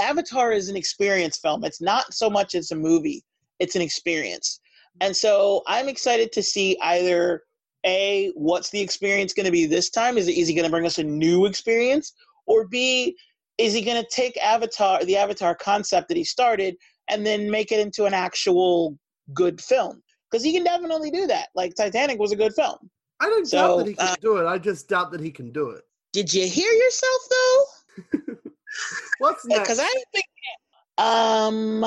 Avatar is an experience film. It's not so much it's a movie; it's an experience. And so I'm excited to see either a what's the experience going to be this time? Is it is he going to bring us a new experience, or b is he going to take Avatar, the Avatar concept that he started, and then make it into an actual good film? Because he can definitely do that. Like Titanic was a good film. I don't so, doubt that he can uh, do it. I just doubt that he can do it. Did you hear yourself though? <laughs> What's <laughs> next? because I think um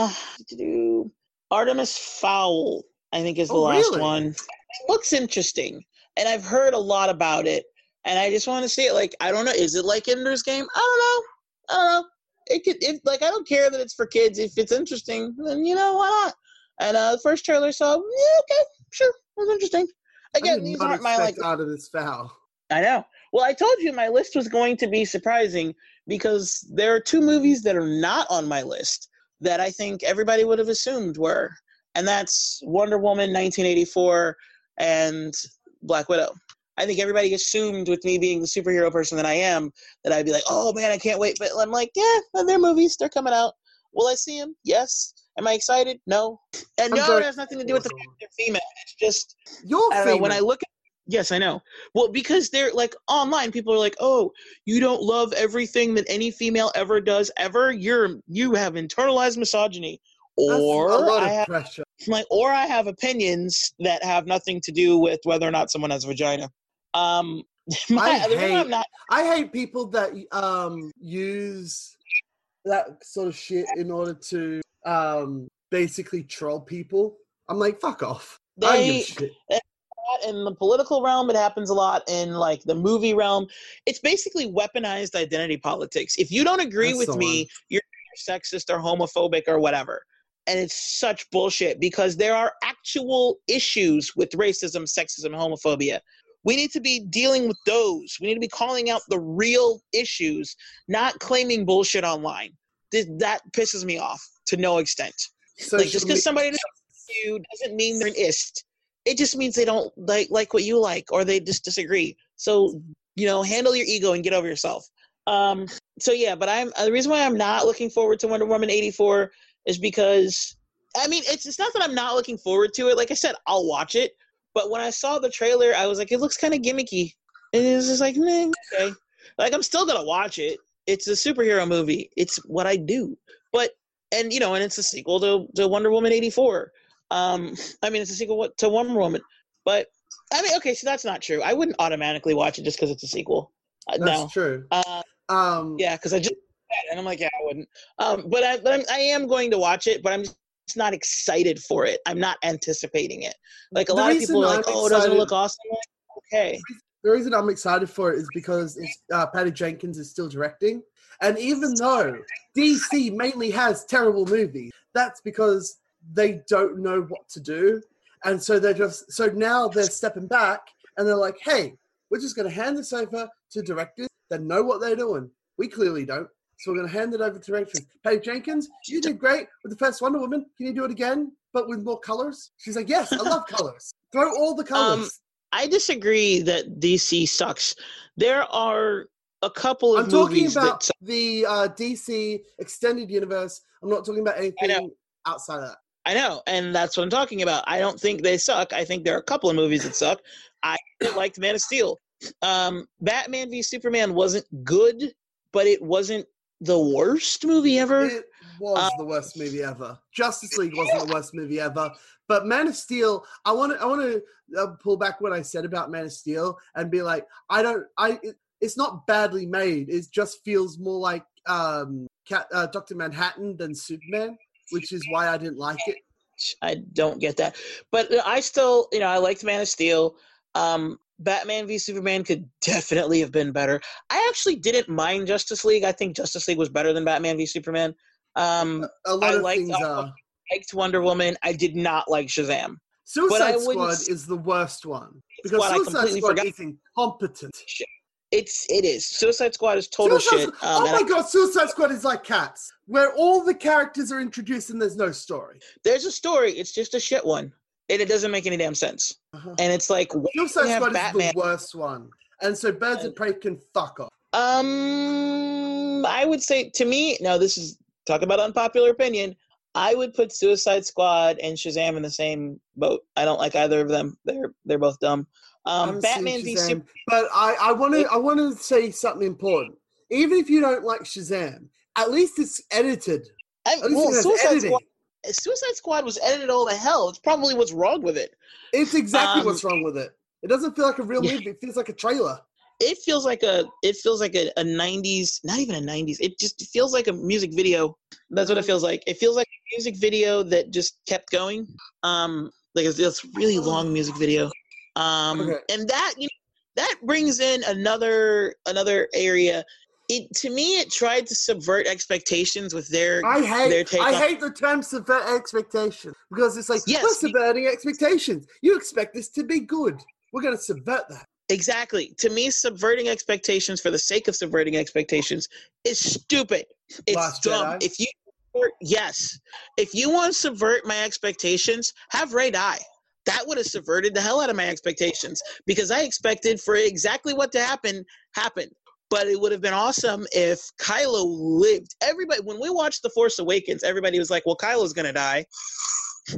Artemis Fowl, I think is the Oh, last really? one. It looks interesting, and I've heard a lot about it, and I just want to see it. Like I don't know, is it like Ender's Game? I don't know. I don't know. It could, if like I don't care that it's for kids. If it's interesting, then you know why not? And uh, the first trailer, so yeah, okay, sure, was interesting. Again, these aren't my like out of this foul. I know. Well, I told you my list was going to be surprising because there are two movies that are not on my list that I think everybody would have assumed were, and that's Wonder Woman 1984 and Black Widow. I think everybody assumed with me being the superhero person that I am that I'd be like, oh man, I can't wait. But I'm like, yeah, they're movies, they're coming out. Will I see them? Yes. Am I excited? No. And I'm no, it has nothing to do with the fact they're female. It's just You're I know, female. when I look at yes, I know. Well, because they're like online, people are like, "Oh, you don't love everything that any female ever does ever. You're you have internalized misogyny." That's Or a lot of pressure. Like, or I have opinions that have nothing to do with whether or not someone has a vagina. Um, <laughs> my, I hate- I'm not I hate people that um use that sort of shit in order to um basically troll people. I'm like, fuck off. I don't give a they in the political realm. It happens a lot in like the movie realm. It's basically weaponized identity politics. If you don't agree That's with me, one. you're sexist or homophobic or whatever. And it's such bullshit because there are actual issues with racism, sexism, homophobia. We need to be dealing with those. We need to be calling out the real issues, not claiming bullshit online. Th- That pisses me off to no extent. So like just because we- somebody doesn't you doesn't mean they're an ist. It just means they don't like like what you like or they just disagree. So you know, handle your ego and get over yourself. Um. So yeah, but I'm uh, the reason why I'm not looking forward to Wonder Woman eighty four is because I mean it's it's not that I'm not looking forward to it. Like I said, I'll watch it. But when I saw the trailer, I was like, it looks kind of gimmicky. And it was just like, nah, okay. Like I'm still gonna watch it. It's a superhero movie. It's what I do. But and you know, and it's a sequel to, to Wonder Woman eighty four. Um, I mean, it's a sequel to Wonder Woman. But I mean, okay, so that's not true. I wouldn't automatically watch it just because it's a sequel. Uh, That's no. true. Uh, Um yeah, because I just and I'm like, yeah, I wouldn't. Um, but I, but I'm, I am going to watch it, but I'm just not excited for it. I'm not anticipating it. Like a The lot of people are like, I'm oh, doesn't look awesome? Okay. the reason I'm excited for it is because it's, uh, Patty Jenkins is still directing, and even though DC mainly has terrible movies, that's because they don't know what to do, and so they're just so now they're stepping back and they're like, "Hey, we're just going to hand this over to directors that know what they're doing. We clearly don't." So we're going to hand it over to Rachel. Patty Jenkins, you did great with the first Wonder Woman. Can you do it again, but with more colors? She's like, "Yes, I love colors. <laughs> Throw all the colors." I disagree that DC sucks. There are a couple of movies. I'm talking about that the uh, DC extended universe. I'm not talking about anything outside of that. I know, and that's what I'm talking about. I don't think they suck. I think there are a couple of movies that suck. I liked Man of Steel. Um, Batman v Superman wasn't good, but it wasn't the worst movie ever. It was Uh, the worst movie ever. Justice League wasn't the worst movie ever. But Man of Steel, I want to, I want to uh, pull back what I said about Man of Steel and be like, I don't, I, it, it's not badly made. It just feels more like um, Cat, uh, Doctor Manhattan than Superman, which is why I didn't like it. I don't get that. But uh, I still, you know, I liked Man of Steel. Um, Batman v Superman could definitely have been better. I actually didn't mind Justice League. I think Justice League was better than Batman v Superman. Um, A lot I of liked things liked Wonder Woman. I did not like Shazam. Suicide Squad is the worst one because Squad, I Suicide completely Squad forgot. is incompetent. It's it is Suicide Squad is total Suicide shit. Um, oh my I- god, Suicide Squad is like cats, where all the characters are introduced and there's no story. there's a story. It's just a shit one, and it doesn't make any damn sense. Uh-huh. And it's like, Suicide Squad Batman? is the worst one, and so Birds of Prey can fuck off. Um, I would say to me, now this is talk about unpopular opinion. I would put Suicide Squad and Shazam in the same boat. I don't like either of them. They're they're both dumb. Um, Batman v Shazam, Super. but I I want to I want to say something important. Even if you don't like Shazam, at least it's edited. I, well, Suicide editing. Squad. Suicide Squad was edited all to hell. It's probably what's wrong with it. It's exactly Um, what's wrong with it. It doesn't feel like a real Yeah. movie. It feels like a trailer. It feels like a it feels like a, a 90s, not even a 90s. It just feels like a music video. That's what it feels like. It feels like a music video that just kept going. Um, like it's this really long music video. Um, Okay. and that you know, that brings in another another area. It to me, it tried to subvert expectations with their I their hate take I on- hate the term subvert expectations because it's like Yes, we're subverting expectations. You expect this to be good. We're gonna subvert that. Exactly. To me, subverting expectations for the sake of subverting expectations is stupid. It's Last dumb. Jedi? If you yes. If you want to subvert my expectations, have Rey die. That would have subverted the hell out of my expectations because I expected for exactly what to happen happen. But it would have been awesome if Kylo lived. Everybody, when we watched The Force Awakens, everybody was like, "Well, Kylo's gonna die."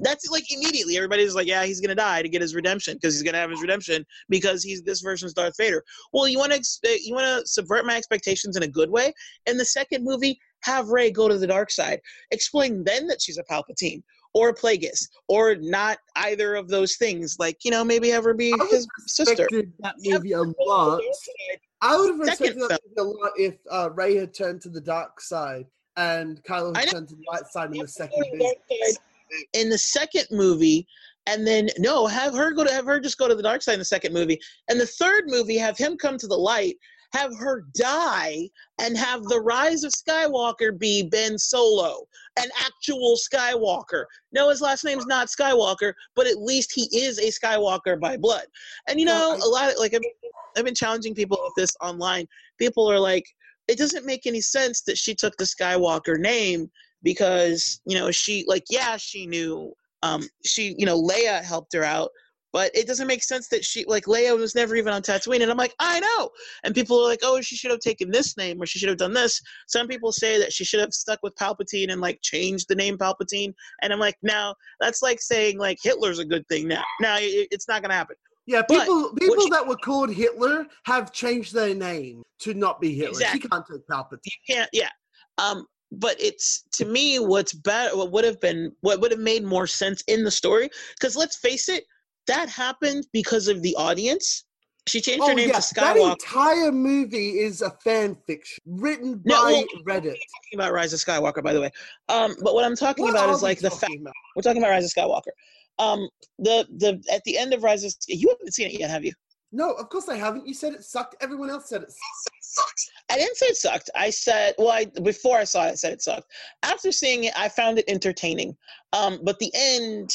That's like immediately everybody was like, "Yeah, he's gonna die to get his redemption because he's gonna have his redemption because he's this version's Darth Vader." Well, you want to expe- eh, you want to subvert my expectations in a good way. In the second movie, have Rey go to the dark side. Explain then that she's a Palpatine or a Plagueis or not either of those things. Like you know, maybe have her be I his sister. That movie a lot. I would have respected that movie a lot if uh, Rey had turned to the dark side and Kylo had turned to the light side in the second movie. in the second movie and then no have her go to have her just go to the dark side in the second movie and the third movie have him come to the light have her die and have the rise of skywalker be ben solo an actual skywalker. No his last name's not skywalker but at least he is a skywalker by blood. And you know a lot of like I've been, I've been challenging people with this online. People are like it doesn't make any sense that she took the skywalker name because you know she like yeah she knew um she you know Leia helped her out but it doesn't make sense that she like Leia was never even on Tatooine and I'm like I know and people are like oh she should have taken this name or she should have done this some people say that she should have stuck with Palpatine and like changed the name Palpatine and I'm like now that's like saying like Hitler's a good thing now now it, it's not gonna happen Yeah, But people people that were called Hitler have changed their name to not be Hitler. Exactly. She can't take Palpatine. you can't yeah um but it's to me what's better what would have been what would have made more sense in the story because let's face it that happened because of the audience she changed her Oh name yeah, to that skywalker entire movie is a fan fiction written No, by well- Reddit. talking about rise of skywalker by the way um but what i'm talking What about is like the fact we're talking about rise of skywalker um the the at the end of rise of you haven't seen it yet have you No, of course I haven't. You said it sucked. Everyone else said it sucked. I didn't say it sucked. I said, well, I, before I saw it, I said it sucked. After seeing it, I found it entertaining. Um, but the end,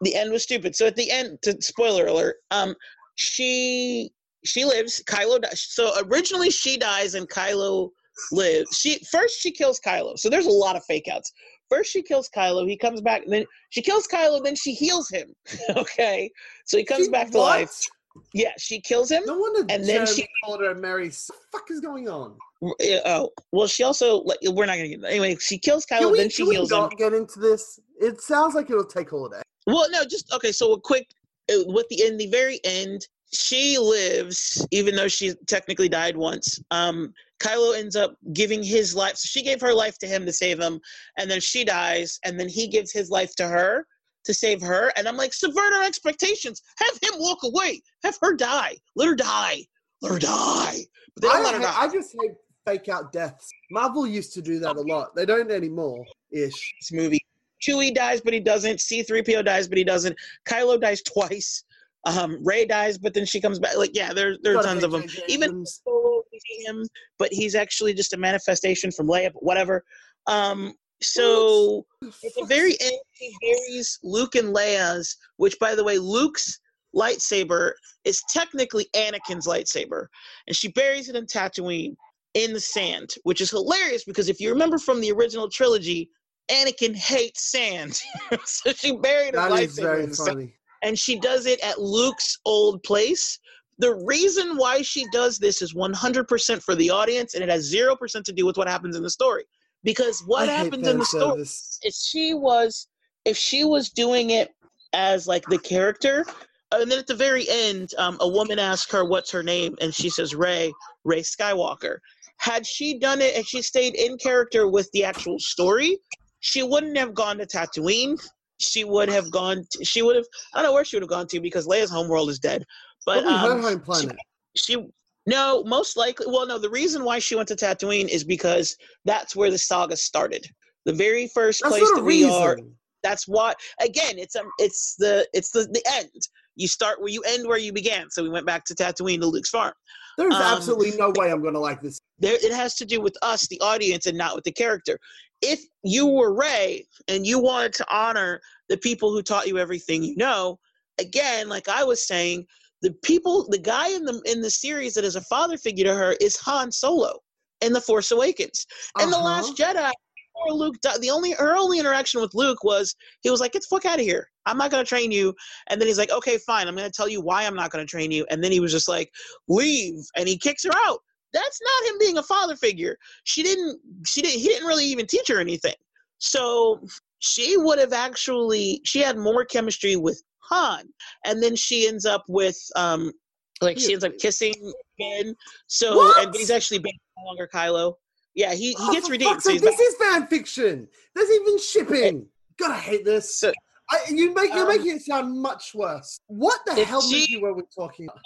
the end was stupid. So at the end, to, spoiler alert, um, she she lives. Kylo dies. So originally she dies and Kylo lives. She first she kills Kylo. So there's a lot of fake outs. First she kills Kylo. He comes back. And then she kills Kylo. Then she heals him. <laughs> okay, so he comes She- back to what? life. Yeah, she kills him. No wonder And then she- called her Mary. What the fuck is going on? Oh, well, she also like we're not gonna get anyway. She kills Kylo, Can we, then she can we heals him. get into this? It sounds like it'll take all day. Well, no, just okay. So a quick uh, with the in the very end, she lives even though she technically died once. Um, Kylo ends up giving his life. So she gave her life to him to save him, and then she dies, and then he gives his life to her to save her. And I'm like, subvert our expectations. Have him walk away. Have her die. Let her die. Let her die. But they don't I, let her die. I just hate fake out deaths. Marvel used to do that a lot. They don't anymore. Ish. this movie. Chewie dies, but he doesn't. C-3PO dies, but he doesn't. Kylo dies twice. Um, Rey dies, but then she comes back. Like, yeah, there, there are tons of them. Even Abrams. Solo, we see him, but he's actually just a manifestation from Leia, but whatever. Um, so <laughs> at the very end, she buries Luke and Leia's, which, by the way, Luke's lightsaber is technically Anakin's lightsaber, and she buries it in Tatooine in the sand, which is hilarious because if you remember from the original trilogy, Anakin hates sand, <laughs> so she buried his that is lightsaber very in the sand funny. and she does it at Luke's old place. The reason why she does this is 100% for the audience, and it has 0% to do with what happens in the story. Because what I happens in the story if she was if she was doing it as like the character and then at the very end um, a woman asks her what's her name and she says rey rey skywalker. Had she done it and she stayed in character with the actual story she wouldn't have gone to tatooine. She would have gone to, she would have i don't know where she would have gone to because leia's homeworld is dead but her um, home planet. she no most likely well no the reason why she went to tatooine is because that's where the saga started. The very first That's place that we are that's why. again it's um it's the it's the the end. You start where you end where you began. So we went back to tatooine to luke's farm. There's um, absolutely no way I'm going to like this. there it has to do with us the audience and not with the character. If you were rey and you wanted to honor the people who taught you everything you know again like i was saying the people the guy in the in the series that is a father figure to her is han solo in the force awakens and the Uh-huh. last jedi before Luke the only her only interaction with Luke was he was like, "Get the fuck out of here! I'm not gonna train you." And then he's like, "Okay, fine. I'm gonna tell you why I'm not gonna train you." And then he was just like, "Leave!" And he kicks her out. That's not him being a father figure. She didn't. She didn't. He didn't really even teach her anything. So she would have actually. She had more chemistry with Han, and then she ends up with um, like she ends up kissing Ben. So What? and he's actually Ben no longer Kylo. Yeah, he, he Oh, gets redeemed. So this is fan fiction. There's even shipping. God, I hate this. So- I, you make you're Um, making it sound much worse. What the hell she- movie were we talking about?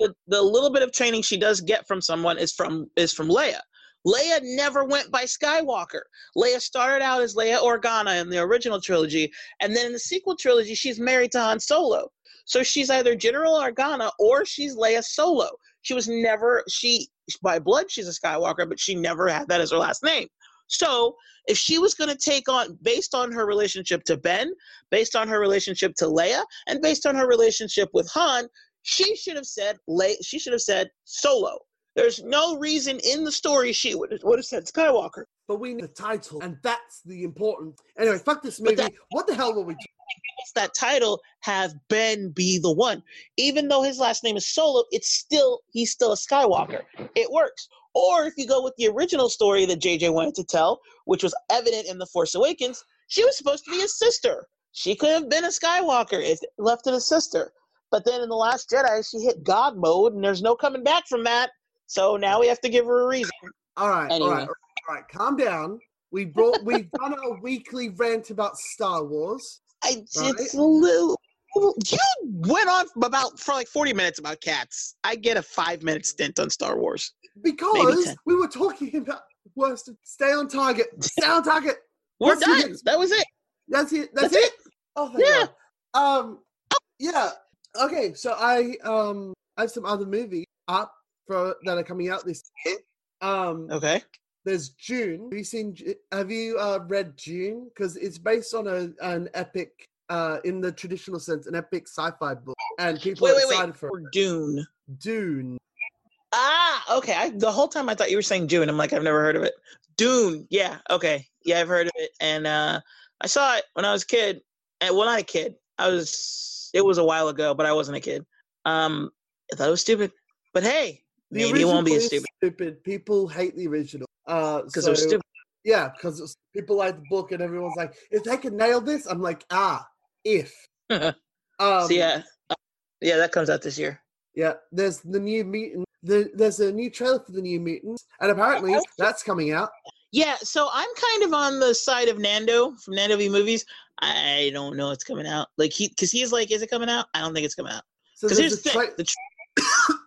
the, the little bit of training she does get from someone is from is from Leia. Leia never went by Skywalker. Leia started out as Leia Organa in the original trilogy, and then in the sequel trilogy, she's married to Han Solo. So she's either General Organa or she's Leia Solo. She was never she by blood she's a Skywalker, but she never had that as her last name. So if she was going to take on based on her relationship to Ben, based on her relationship to Leia, and based on her relationship with Han, she should have said Le- she should have said Solo. There's no reason in the story she would would have said Skywalker. But we need the title, and that's the important. Anyway, fuck this movie. that- what the hell were we? What's that title? Have Ben be the one. Even though his last name is Solo, it's still he's still a Skywalker. It works. Or if you go with the original story that JJ wanted to tell, which was evident in The Force Awakens, she was supposed to be his sister. She could have been a Skywalker if left it a sister. But then in The Last Jedi, she hit God mode, and there's no coming back from that. So now we have to give her a reason. All right, all Anyway. right, all right. Calm down. We brought. We've done our weekly rant about Star Wars. I Right. it's a little. You went on about for like forty minutes about cats. I get a five minute stint on Star Wars. Because we were talking about worst. Stay on target. Stay on target. <laughs> We're What's done. next- That was it. That's it. That's, That's it. Oh, thank Yeah. God. Um. Yeah. Okay. So I um I have some other movie up for that are coming out this year. Um. Okay. There's June. Have you seen? Have you uh, read June? Because it's based on a an epic, uh, in the traditional sense, an epic sci-fi book, and people Wait, are wait, excited wait. for it. Dune. Dune. Ah, okay. I, the whole time I thought you were saying Dune. I'm like, I've never heard of it. Dune. Yeah. Okay. Yeah, I've heard of it, and uh, I saw it when I was a kid. And well, not a kid. I was. It was a while ago, but I wasn't a kid. Um, I thought it was stupid. But hey, The maybe it original won't be as stupid stupid. People hate the original. Uh, because so, it was stupid. Yeah, because people like the book, and everyone's like, if they can nail this, I'm like, ah, if. <laughs> um, so yeah, uh, yeah, that comes out this year. Yeah, there's the new mutant. The, there's a new trailer for the new mutants, and apparently that's coming out. Yeah, so I'm kind of on the side of Nando from Nando V Movies. I don't know it's coming out. Like he, because he's like, is it coming out? I don't think it's coming out. So Because there's here's the a tra- the tra-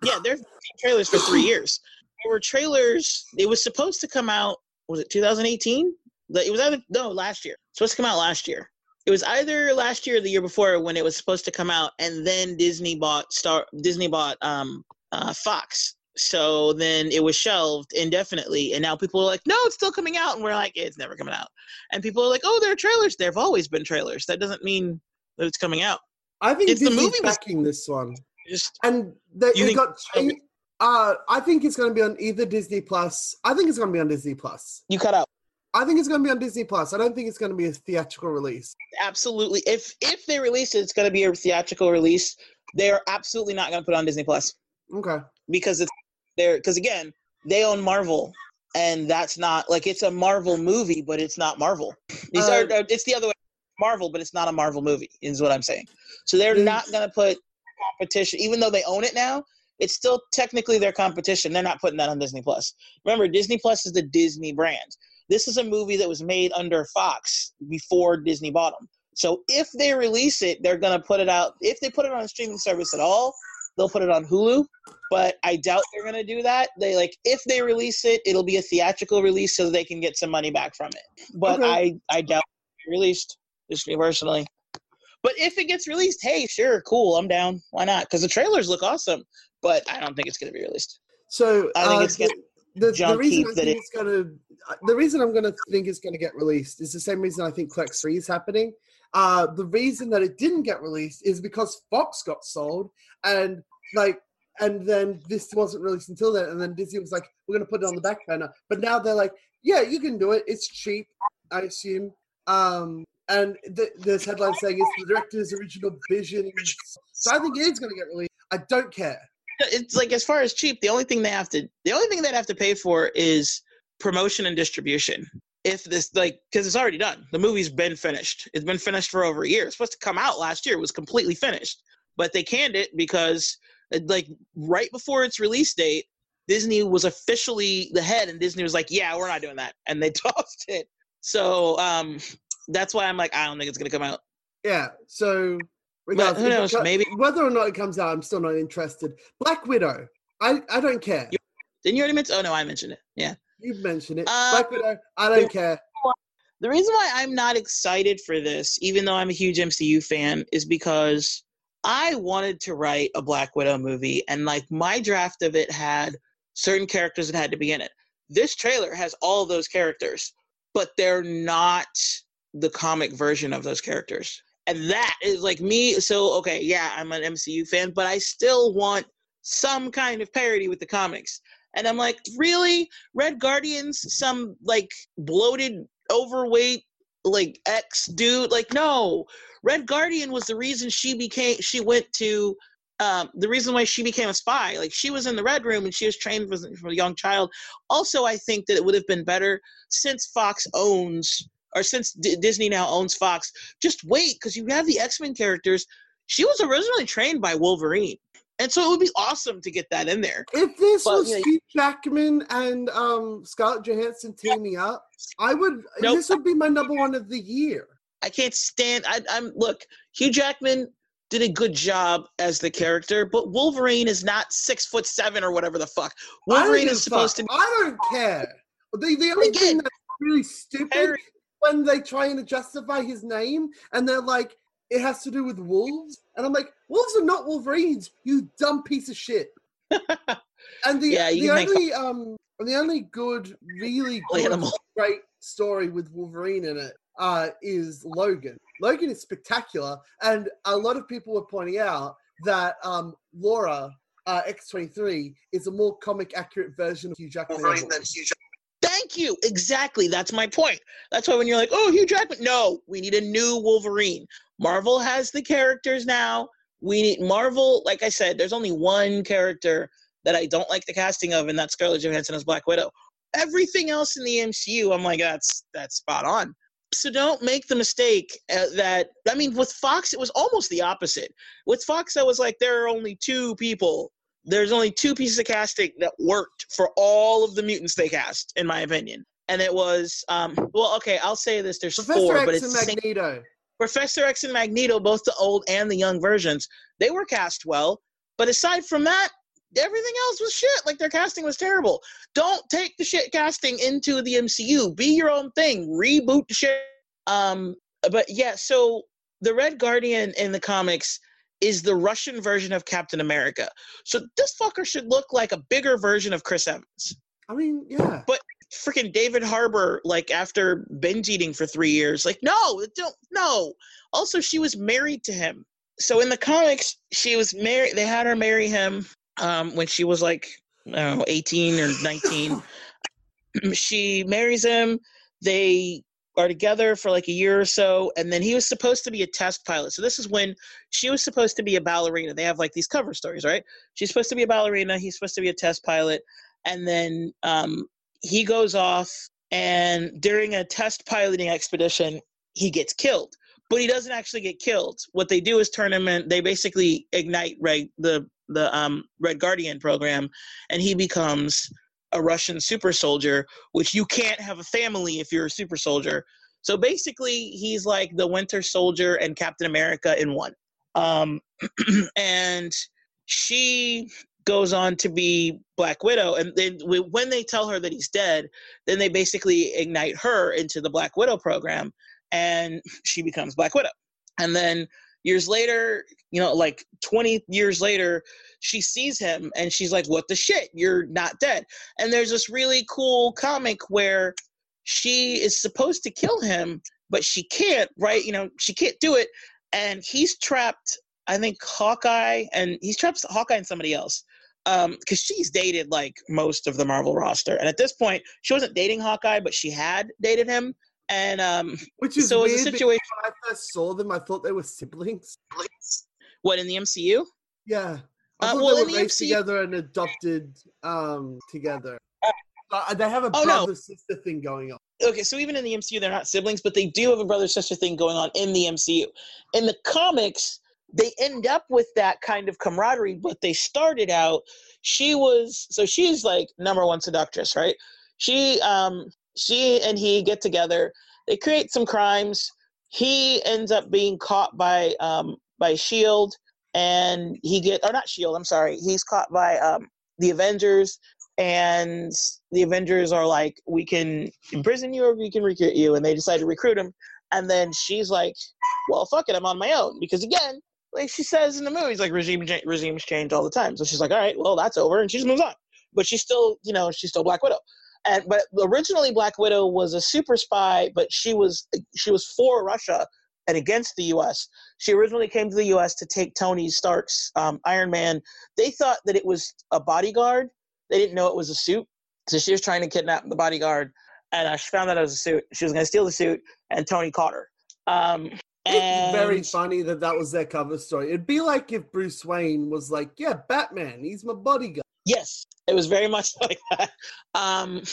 yeah, there's been trailers for three years. There were trailers. It was supposed to come out. Was it 2018? The- It was either no last year. It's supposed to come out last year. It was either last year or the year before when it was supposed to come out, and then Disney bought Star. Disney bought um uh, Fox. So then it was shelved indefinitely, and now people are like, "No, it's still coming out," and we're like, "It's never coming out." And people are like, "Oh, there are trailers. There have always been trailers. That doesn't mean that it's coming out." I think the Disney's movie was- backing this one, Just and they, You it got changed. Uh, I think it's going to be on either Disney Plus. I think it's going to be on Disney Plus. you cut out. I think it's going to be on Disney Plus. I don't think it's going to be a theatrical release. absolutely if if they release it it's going to be a theatrical release they're absolutely not going to put it on disney plus Okay. because it's they're because again they own marvel and that's not like it's a marvel movie but it's not marvel these Uh, are it's the other way marvel but it's not a marvel movie is what i'm saying so they're not going to put competition even though they own it now it's still technically their competition. They're not putting that on disney plus. Remember disney plus is the disney brand. This is a movie that was made under fox before disney bought them so if they release it they're going to put it out. If they put it on a streaming service at all they'll put it on hulu. But i doubt they're going to do that. They like if they release it it'll be a theatrical release so they can get some money back from it. But Okay. i i doubt it'll be released just me personally but if it gets released hey sure cool i'm down why not because the trailers look awesome but i don't think it's going to be released So I think uh, it's gonna the, the, the reason I think it- it's gonna the reason I'm gonna think it's gonna get released is the same reason I think Clerks Three is happening. Uh, the reason that it didn't get released is because Fox got sold and like and then this wasn't released until then and then Disney was like we're gonna put it on the back burner but now they're like yeah, you can do it. It's cheap, I assume. Um, and th- there's headlines saying it's the director's original vision. So I think it is going to get released. I don't care. It's like as far as cheap, the only thing they have to the only thing they'd have to pay for is promotion and distribution. If this like because it's already done, the movie's been finished. It's been finished for over a year. It's supposed to come out last year. It was completely finished, but they canned it because like right before its release date, Disney was officially the head, and Disney was like, "Yeah, we're not doing that," and they <laughs> tossed it. So um, that's why I'm like, I don't think it's gonna come out. Yeah. So but who knows? Co- maybe whether or not it comes out, I'm still not interested. Black Widow. I I don't care. You, didn't you already mention? Oh no, I mentioned it. Yeah. You've mentioned it. Uh, Black Widow. I don't care. The reason why I'm not excited for this, even though I'm a huge MCU fan, is because I wanted to write a Black Widow movie, and like my draft of it had certain characters that had to be in it. This trailer has all those characters, but they're not the comic version of those characters. And that is like me. So, okay, yeah, I'm an MCU fan, but I still want some kind of parody with the comics. And I'm like, really? Red Guardians, some like bloated, overweight, like ex dude? Like, no. Red Guardian was the reason she became, she went to um, the reason why she became a spy. Like she was in the red room and she was trained from a young child. Also, I think that it would have been better since Fox owns or since D- Disney now owns Fox. Just wait because you have the X Men characters. She was originally trained by Wolverine. And so it would be awesome to get that in there. If this but, was you know, Hugh Jackman and um, Scarlett Johansson teaming up, I would. Nope. This would be my number one of the year. I can't stand. I, I'm look. Hugh Jackman did a good job as the character, but Wolverine is not six foot seven or whatever the fuck. Wolverine is supposed fuck. to be. I don't care. The, the only Again, thing that's really stupid Harry, when they try and justify his name and they're like, it has to do with wolves. And I'm like, wolves are not Wolverines, you dumb piece of shit. <laughs> and the, yeah, the only um the only good, really <laughs> good, great story with Wolverine in it uh, is Logan. Logan is spectacular, and a lot of people were pointing out that um, Laura uh, X23 is a more comic accurate version of Hugh Jackman. Wolverine than Hugh Jackman. Thank you. Exactly. That's my point. That's why when you're like, oh, Hugh Jackman, no, we need a new Wolverine. Marvel has the characters now. We need Marvel. Like I said, there's only one character that I don't like the casting of, and that's Scarlett Johansson as Black Widow. Everything else in the MCU, I'm like, that's that's spot on so don't make the mistake uh, that I mean with Fox it was almost the opposite. With Fox I was like there are only two people. There's only two pieces of casting that worked for all of the mutants they cast in my opinion. And it was um well okay, I'll say this there's Professor four X but it's Magneto. Same, Professor X and Magneto both the old and the young versions. They were cast well, but aside from that everything else was shit. Like their casting was terrible. Don't take the shit casting into the MCU. Be your own thing. Reboot the shit. Um, but yeah, so the Red Guardian in the comics is the Russian version of Captain America. So this fucker should look like a bigger version of Chris Evans. I mean, yeah. But freaking David Harbour, like after binge eating for three years, like no, don't no. Also, she was married to him. So in the comics, she was married. They had her marry him um, when she was like I don't know, 18 or 19. <laughs> she marries him. They are together for like a year or so, and then he was supposed to be a test pilot. So this is when she was supposed to be a ballerina. They have like these cover stories, right? She's supposed to be a ballerina. He's supposed to be a test pilot, and then um, he goes off, and during a test piloting expedition, he gets killed. But he doesn't actually get killed. What they do is turn him in. They basically ignite right the the um, Red Guardian program, and he becomes a Russian super soldier, which you can't have a family if you're a super soldier. So basically, he's like the Winter Soldier and Captain America in one. Um, <clears throat> and she goes on to be Black Widow. And then when they tell her that he's dead, then they basically ignite her into the Black Widow program, and she becomes Black Widow. And then years later, you know, like 20 years later, she sees him and she's like, What the shit? You're not dead. And there's this really cool comic where she is supposed to kill him, but she can't, right? You know, she can't do it. And he's trapped, I think, Hawkeye, and he's trapped Hawkeye and somebody else. Um, because she's dated like most of the Marvel roster, and at this point, she wasn't dating Hawkeye, but she had dated him. And um, Which is so weird it's a situation. when I first saw them, I thought they were siblings. What in the MCU? Yeah. I Uh, thought well, they were the raised MCU together and adopted um together. Uh, Uh, they have a oh, no. brother sister thing going on. okay, so even in the MCU, they're not siblings, but they do have a brother sister thing going on in the MCU. In the comics, they end up with that kind of camaraderie, but they started out. She was so she's like number one seductress, right? She um she and he get together. They create some crimes. He ends up being caught by um by Shield, and he get or not Shield. I'm sorry. He's caught by um the Avengers and the Avengers are like, we can imprison you or we can recruit you, and they decide to recruit him. And then she's like, well, fuck it, I'm on my own because again, like she says in the movies, like regime regimes change all the time. So she's like, all right, well, that's over, and she just moves on. But she's still, you know, she's still Black Widow. And but originally Black Widow was a super spy, but she was she was for Russia and against the U.S. She originally came to the U.S. to take Tony Stark's um, Iron Man. They thought that it was a bodyguard. They didn't know it was a suit. So she was trying to kidnap the bodyguard, and uh, she found out it was a suit. She was going to steal the suit, and Tony caught her. Um, It's very funny that that was their cover story. It'd be like if Bruce Wayne was like, "Yeah, Batman, he's my bodyguard." Yes, it was very much <laughs> like that. Um,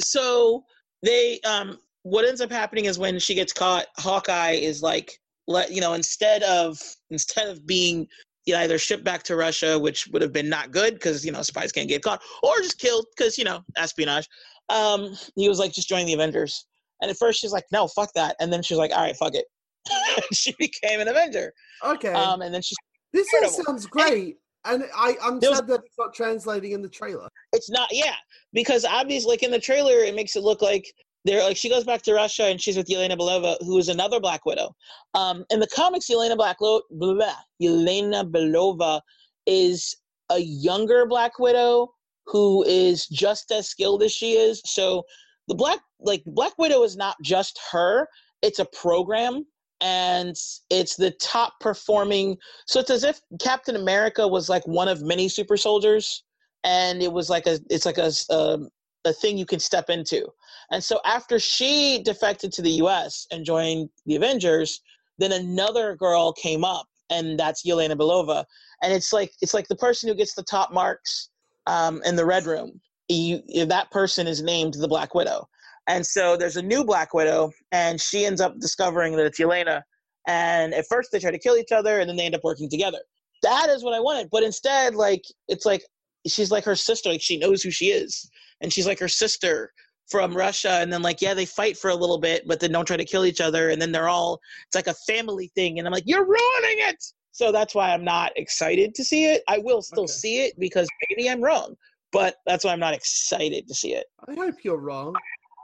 so they, um, what ends up happening is when she gets caught, Hawkeye is like, let you know, instead of instead of being you know, either shipped back to Russia, which would have been not good because you know spies can't get caught, or just killed because you know espionage. Um, he was like, just join the Avengers. And at first she's like, no, fuck that. And then she's like, all right, fuck it. <laughs> she became an Avenger. Okay, Um, and then she this all sounds great, and I I'm There was- sad that it's not translating in the trailer. It's not, yeah, because obviously, like in the trailer, it makes it look like they're like she goes back to Russia and she's with Yelena Belova, who is another Black Widow. Um, in the comics, Yelena Black Lo- blah, Yelena Belova is a younger Black Widow who is just as skilled as she is. So the Black like Black Widow is not just her; it's a program. And it's the top performing. So it's as if Captain America was like one of many super soldiers and it was like a it's like a um, a thing you can step into. And so after she defected to the U.S. and joined the Avengers, then another girl came up, and that's Yelena Belova. And it's like it's like the person who gets the top marks um, in the Red Room. You, that person is named the Black Widow. And so there's a new Black Widow, and she ends up discovering that it's Yelena. And at first they try to kill each other, and then they end up working together. That is what I wanted. But instead, like it's like she's like her sister like she knows who she is and she's like her sister from russia and then like yeah they fight for a little bit but then don't try to kill each other and then they're all it's like a family thing and i'm like you're ruining it so that's why i'm not excited to see it i will still Okay. see it because maybe i'm wrong but that's why i'm not excited to see it I hope you're wrong.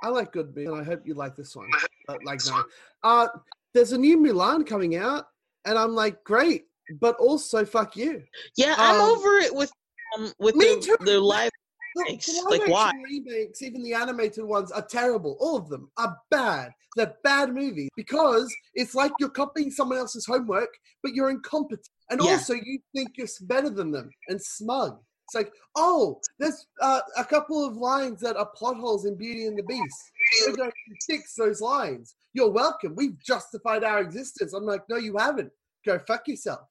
I like good movies, and I hope you like this one. But like no, uh, there's a new Mulan coming out, and I'm like, great, but also fuck you. yeah i'm Um, over it with um with me the, too. the live Look, Remakes, the like, live why? remakes, even the animated ones, are terrible. All of them are bad. They're bad movies because it's like you're copying someone else's homework, but you're incompetent, and Yeah. also you think you're better than them and smug. It's like, oh, there's uh, a couple of lines that are plot holes in Beauty and the Beast. We're going to fix those lines. You're welcome. We've justified our existence. I'm like, no, you haven't. Go fuck yourself.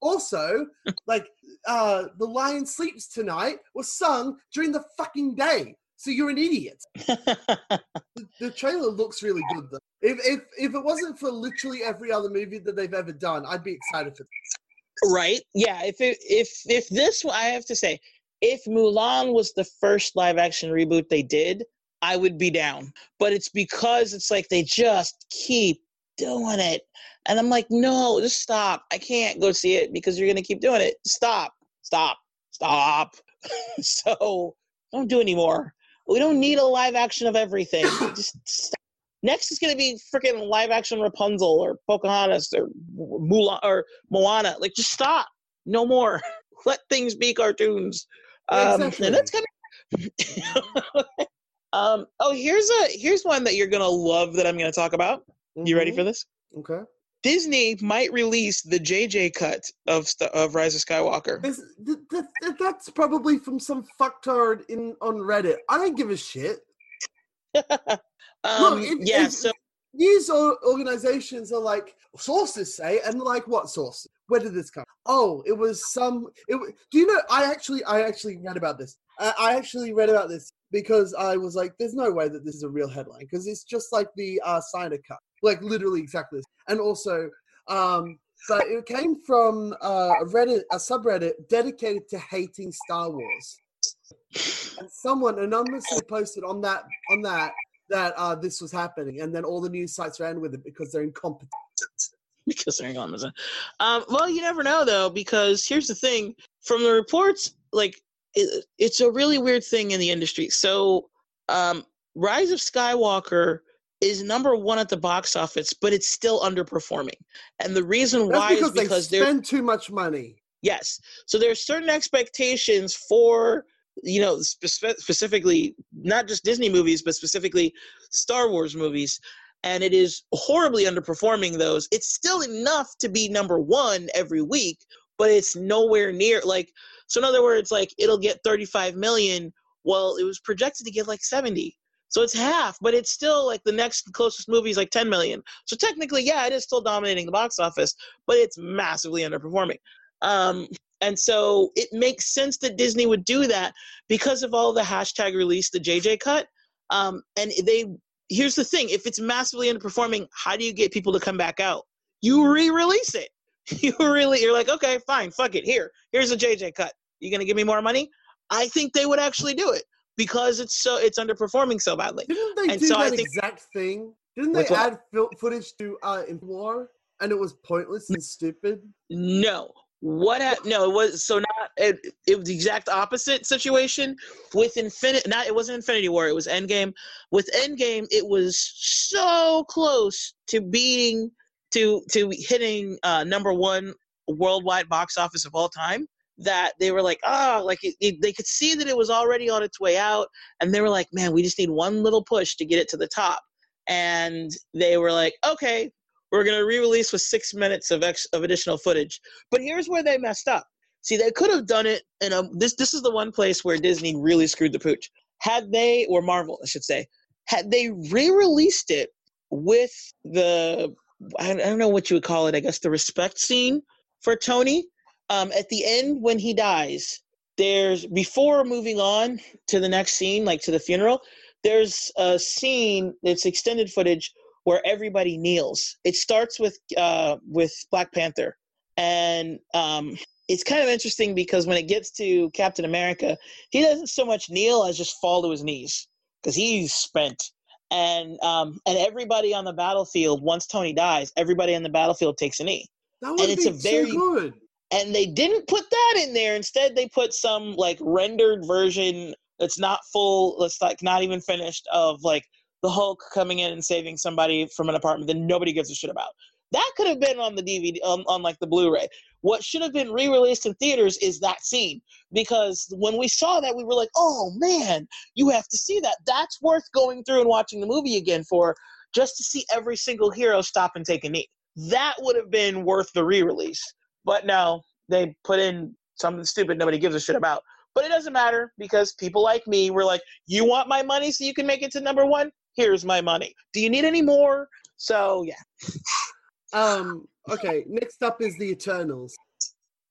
Also, <laughs> like, uh, the lion sleeps tonight was sung during the fucking day. So you're an idiot. The, the trailer looks really good though. If, if if it wasn't for literally every other movie that they've ever done, I'd be excited for this. Right? Yeah if it, if if this i have to say if mulan was the first live action reboot they did i would be down. But it's because it's like they just keep doing it. And i'm like no just stop. I can't go see it because you're gonna keep doing it. Stop. Stop. Stop. <laughs> So don't do anymore we don't need a live action of everything. <laughs> Just stop. Next is gonna be freaking live action rapunzel or pocahontas or mulan or moana like just stop no more <laughs> let things be cartoons um, Exactly. and that's kind of <laughs> um oh here's a here's one that you're gonna love that i'm gonna talk about you ready Mhm. for this Okay. Disney might release the JJ cut of of Rise of Skywalker. This, th- th- th- that's probably from some fucktard in on Reddit. I don't give a shit. <laughs> um, it- yeah, so News organizations are like sources say, and like what source? Where did this come? Oh, it was some. It. Do you know? I actually, I actually read about this. I, I actually read about this because I was like, "There's no way that this is a real headline," because it's just like the uh, Snyder cut, like literally exactly this. And also, um, but it came from uh, a Reddit, a subreddit dedicated to hating Star Wars. And someone anonymously posted on that on that that uh, this was happening, and then all the news sites ran with it because they're incompetent. <laughs> because they're on Amazon. Um, well, you never know though, because here's the thing: from the reports, like it, it's a really weird thing in the industry. So, um, Rise of Skywalker is number one at the box office, but it's still underperforming. And the reason That's why because, is because they spend too much money. Yes. So there's certain expectations for you know spe- specifically not just Disney movies, but specifically Star Wars movies, and it is horribly underperforming those. It's still enough to be number one every week, but it's nowhere near like. So in other words, like it'll get 35 million. Well, it was projected to get like 70. So it's half, but it's still like the next closest movie is like 10 million. So technically, yeah, it is still dominating the box office, but it's massively underperforming. Um, and so it makes sense that Disney would do that because of all the hashtag release, the JJ cut. Um, and they here's the thing: if it's massively underperforming, how do you get people to come back out? You re-release it. <laughs> You really you're like, okay, fine, fuck it. Here, here's a JJ cut. You gonna give me more money? I think they would actually do it because it's so it's underperforming so badly. Didn't they And do so I that think- exact thing? Didn't they add footage to uh, War, and it was pointless and stupid? No. What ha- no, it was so not it, it was the exact opposite situation with Infinite not it wasn't Infinity War, it was Endgame. With Endgame, it was so close to being to to hitting uh number 1 worldwide box office of all time that they were like, "Ah, like it, it- they could see that it was already on its way out and they were like, "Man, we just need one little push to get it to the top." And they were like, "Okay, we're going to re-release with six minutes of ex- of additional footage. But here's where they messed up. See, they could have done it and this this is the one place where Disney really screwed the pooch. Had they or Marvel, I should say, had they re-released it with the I I don't know what you would call it. I guess the respect scene for Tony um, at the end when he dies. There's before moving on to the next scene, like to the funeral. There's a scene that's extended footage where everybody kneels. It starts with uh, with Black Panther, and um, it's kind of interesting because when it gets to Captain America, he doesn't so much kneel as just fall to his knees because he's spent. And um, and everybody on the battlefield, once Tony dies, everybody on the battlefield takes a knee. That would it's be a very- so good. And they didn't put that in there. Instead, they put some like rendered version that's not full, that's like not even finished of like the Hulk coming in and saving somebody from an apartment that nobody gives a shit about. That could have been on the DVD, on, um, on like the Blu-ray. What should have been re-released in theaters is that scene because when we saw that, we were like, "Oh man, you have to see that. That's worth going through and watching the movie again for, just to see every single hero stop and take a knee. That would have been worth the re-release. But no, they put in something stupid nobody gives a shit about. But it doesn't matter because people like me were like, "You want my money so you can make it to number one? Here's my money. Do you need any more?" So yeah, Um. Okay. Next up is the Eternals.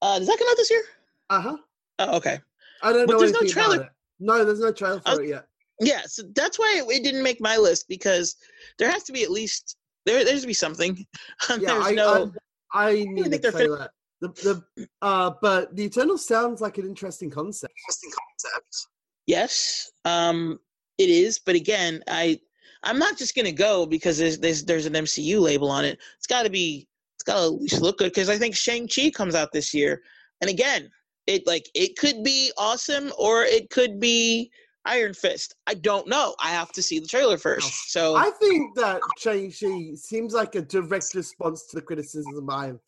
uh, does that come out this year? Uh huh. Oh, okay. I don't But know there's no trailer. No, there's no trailer for Uh, it yet. Yeah, so that's why it, it didn't make my list because there has to be at least there. There's to be something. <laughs> Yeah, I, no. I, I need think to they're say fin- that. The, the uh, but the Eternals sounds like an interesting concept. interesting concept. Yes, um, it is. But again, I I'm not just gonna go because there's there's, there's an MCU label on it. It's got to be. It's got to at least look good because I think Shang Chi comes out this year, and again, it like it could be awesome or it could be Iron Fist. I don't know. I have to see the trailer first. So I think that Shang-Chi seems like a direct response to the criticism of Iron.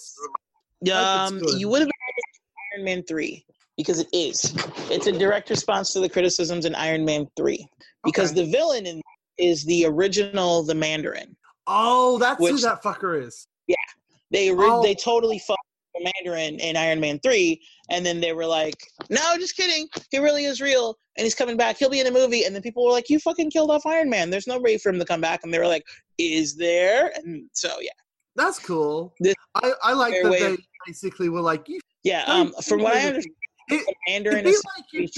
Um, you would have been Iron Man three because it is. It's a direct response to the criticisms in Iron Man three because Okay. the villain in, is the original the Mandarin. Oh, that's who that fucker is. Yeah, they Oh. they totally fucked the Mandarin in Iron Man three, and then they were like, "No, just kidding. He really is real, and he's coming back. He'll be in a movie." And then people were like, "You fucking killed off Iron Man. There's no way for him to come back." And they were like, "Is there?" And so yeah, That's cool. This- I, I like that they of- basically were like, you yeah. Um, from what I understand, anything. the Mandarin is like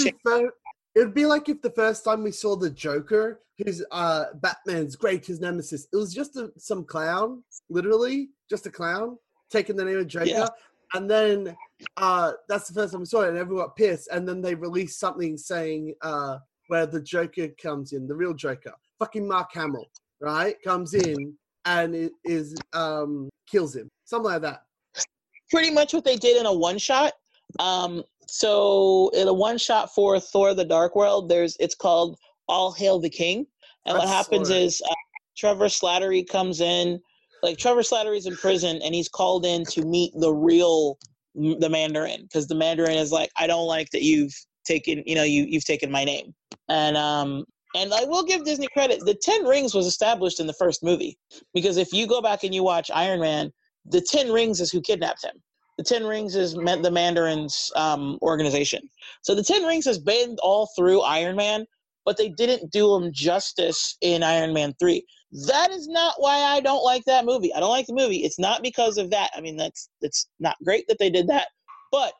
if the chick- fir- it'd be like if the first time we saw the Joker, who's uh Batman's greatest nemesis, it was just a, some clown, literally just a clown taking the name of Joker, Yeah. and then uh that's the first time we saw it, and everyone got pissed, and then they released something saying uh where the Joker comes in, the real Joker, fucking Mark Hamill, right, comes in and it is um kills him, something like that. pretty much what they did in a one shot. Um, so in a one shot for Thor: The Dark World, there's it's called All Hail the King, and what happens is uh, Trevor Slattery comes in, like Trevor Slattery's in prison, and he's called in to meet the real the Mandarin because the Mandarin is like, I don't like that you've taken, you know, you you've taken my name, and um. And I will give Disney credit. The Ten Rings was established in the first movie because if you go back and you watch Iron Man, the Ten Rings is who kidnapped him. The Ten Rings is meant the Mandarin's um, organization. So the Ten Rings has been all through Iron Man, but they didn't do him justice in Iron Man 3. That is not why I don't like that movie. I don't like the movie. It's not because of that. I mean, that's that's not great that they did that, but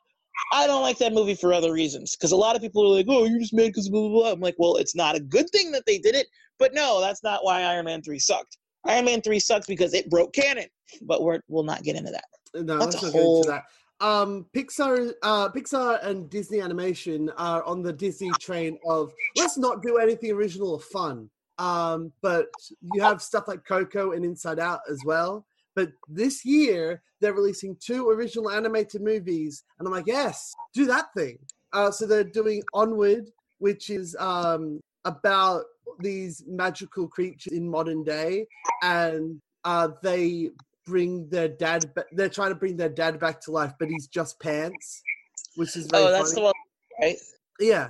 I don't like that movie for other reasons. Because a lot of people are like, "Oh, you're just mad because blah blah blah." I'm like, "Well, it's not a good thing that they did it, but no, that's not why Iron Man 3 sucked. Iron Man 3 sucks because it broke canon." But we're we'll not get into that. No, That's let's not get whole- into that. Um, Pixar, uh, Pixar and Disney Animation are on the Disney train of let's not do anything original or fun. Um, but you have stuff like Coco and Inside Out as well. But this year they're releasing two original animated movies, and I'm like, yes, do that thing. Uh, so they're doing Onward, which is um, about these magical creatures in modern day, and uh, they bring their dad. Ba- they're trying to bring their dad back to life, but he's just pants, which is very oh, that's funny. the one, right? Yeah.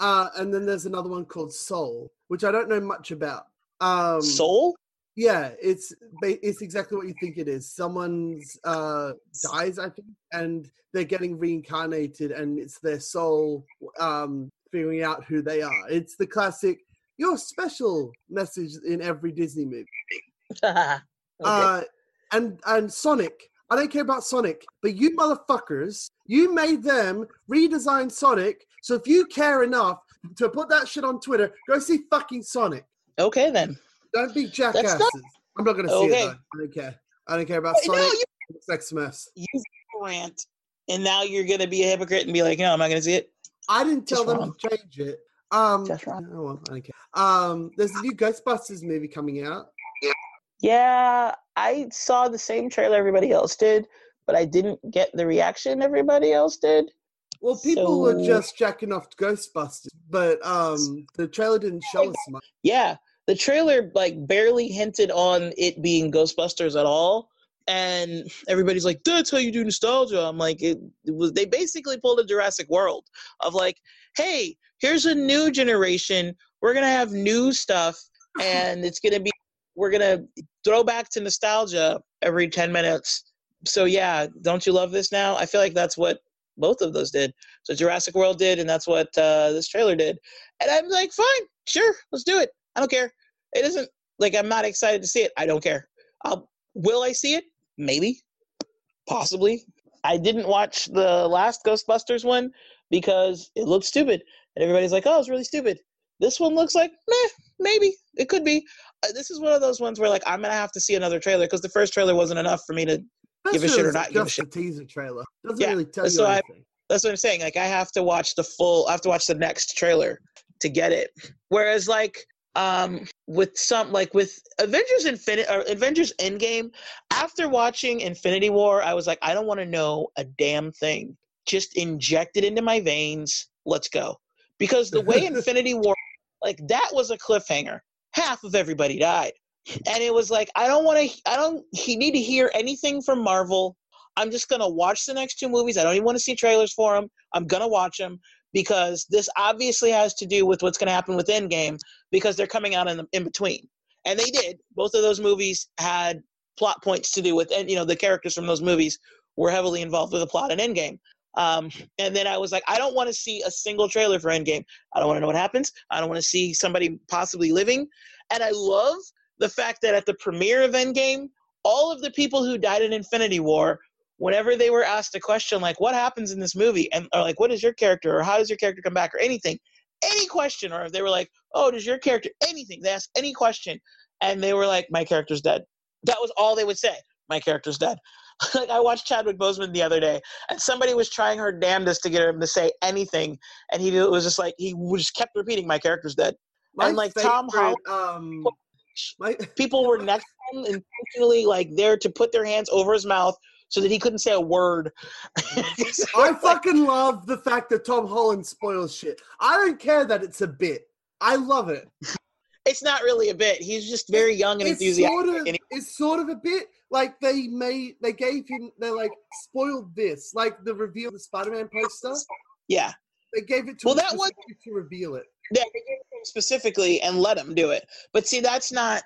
Uh, and then there's another one called Soul, which I don't know much about. Um, Soul? Yeah, it's it's exactly what you think it is. Someone's uh, dies, I think, and they're getting reincarnated, and it's their soul um, figuring out who they are. It's the classic "you're special" message in every Disney movie. <laughs> Okay. Uh, and and Sonic. I don't care about Sonic, but you motherfuckers, you made them redesign Sonic. So if you care enough to put that shit on Twitter, go see fucking Sonic. okay then. Don't be jackasses. I'm not gonna see Okay. it though. I don't care. I don't care about No, Sonic. you, It's like Smurfs. you rant, and now you're gonna be a hypocrite and be like, "No, I'm not gonna see it." I didn't tell Just them wrong. to change it. Um, Just wrong. oh, well, I don't care. Um, there's a new Ghostbusters movie coming out. Yeah, I saw the same trailer everybody else did, but I didn't get the reaction everybody else did. Well, people were just jacking off Ghostbusters, but um, the trailer didn't show us much. Yeah, the trailer like barely hinted on it being Ghostbusters at all, and everybody's like, "That's how you do nostalgia." I'm like, it, it was. They basically pulled a Jurassic World of like, "Hey, here's a new generation. We're gonna have new stuff, <laughs> and it's gonna be. We're gonna throw back to nostalgia every ten minutes." So yeah, don't you love this now? I feel like that's what both of those did. So Jurassic World did, and that's what uh, this trailer did. And I'm like, fine, sure, let's do it. I don't care. It isn't like I'm not excited to see it. I don't care. I'll, will I see it? Maybe, possibly. I didn't watch the last Ghostbusters one because it looked stupid, and everybody's like, "Oh, it's really stupid." This one looks like, meh, maybe it could be. Uh, this is one of those ones where like I'm gonna have to see another trailer because the first trailer wasn't enough for me to. Give a shit or not give a shit. teaser trailer doesn't Yeah, really tell you so I- anything. That's what I'm saying. Like I have to watch the full. I have to watch the next trailer to get it. Whereas like um with some like with Avengers Infinite or Avengers Endgame, after watching Infinity War, I was like, I don't want to know a damn thing. Just inject it into my veins. Let's go. Because the way <laughs> Infinity War, like that was a cliffhanger. Half of everybody died, and it was like I don't want to. I don't. He need to hear anything from Marvel. I'm just gonna watch the next two movies. I don't even want to see trailers for them. I'm gonna watch them because this obviously has to do with what's gonna happen with Endgame because they're coming out in the, in between, and they did. Both of those movies had plot points to do with, and you know, the characters from those movies were heavily involved with the plot in Endgame. Um, and then I was like, I don't want to see a single trailer for Endgame. I don't want to know what happens. I don't want to see somebody possibly living. And I love the fact that at the premiere of Endgame, all of the people who died in Infinity War, whenever they were asked a question like, "What happens in this movie?" and or like, "What is your character?" or "How does your character come back?" or anything, any question, or if they were like, "Oh, does your character?" anything, they asked any question, and they were like, "My character's dead." That was all they would say. My character's dead. <laughs> like I watched Chadwick Boseman the other day, and somebody was trying her damnedest to get him to say anything, and he was just like he just kept repeating, "My character's dead." My and like favorite, Tom Holland, um, <laughs> my, people were next to him intentionally like there to put their hands over his mouth so that he couldn't say a word. <laughs> I fucking love the fact that Tom Holland spoils shit. I don't care that it's a bit. I love it. It's not really a bit. He's just very young and it's enthusiastic. Sort of, and he- it's sort of a bit like they made they gave him they like spoiled this like the reveal of the Spider-Man poster. yeah, They gave it to Well, him that was- to reveal it. yeah, they gave it to him specifically and let him do it. But see, that's not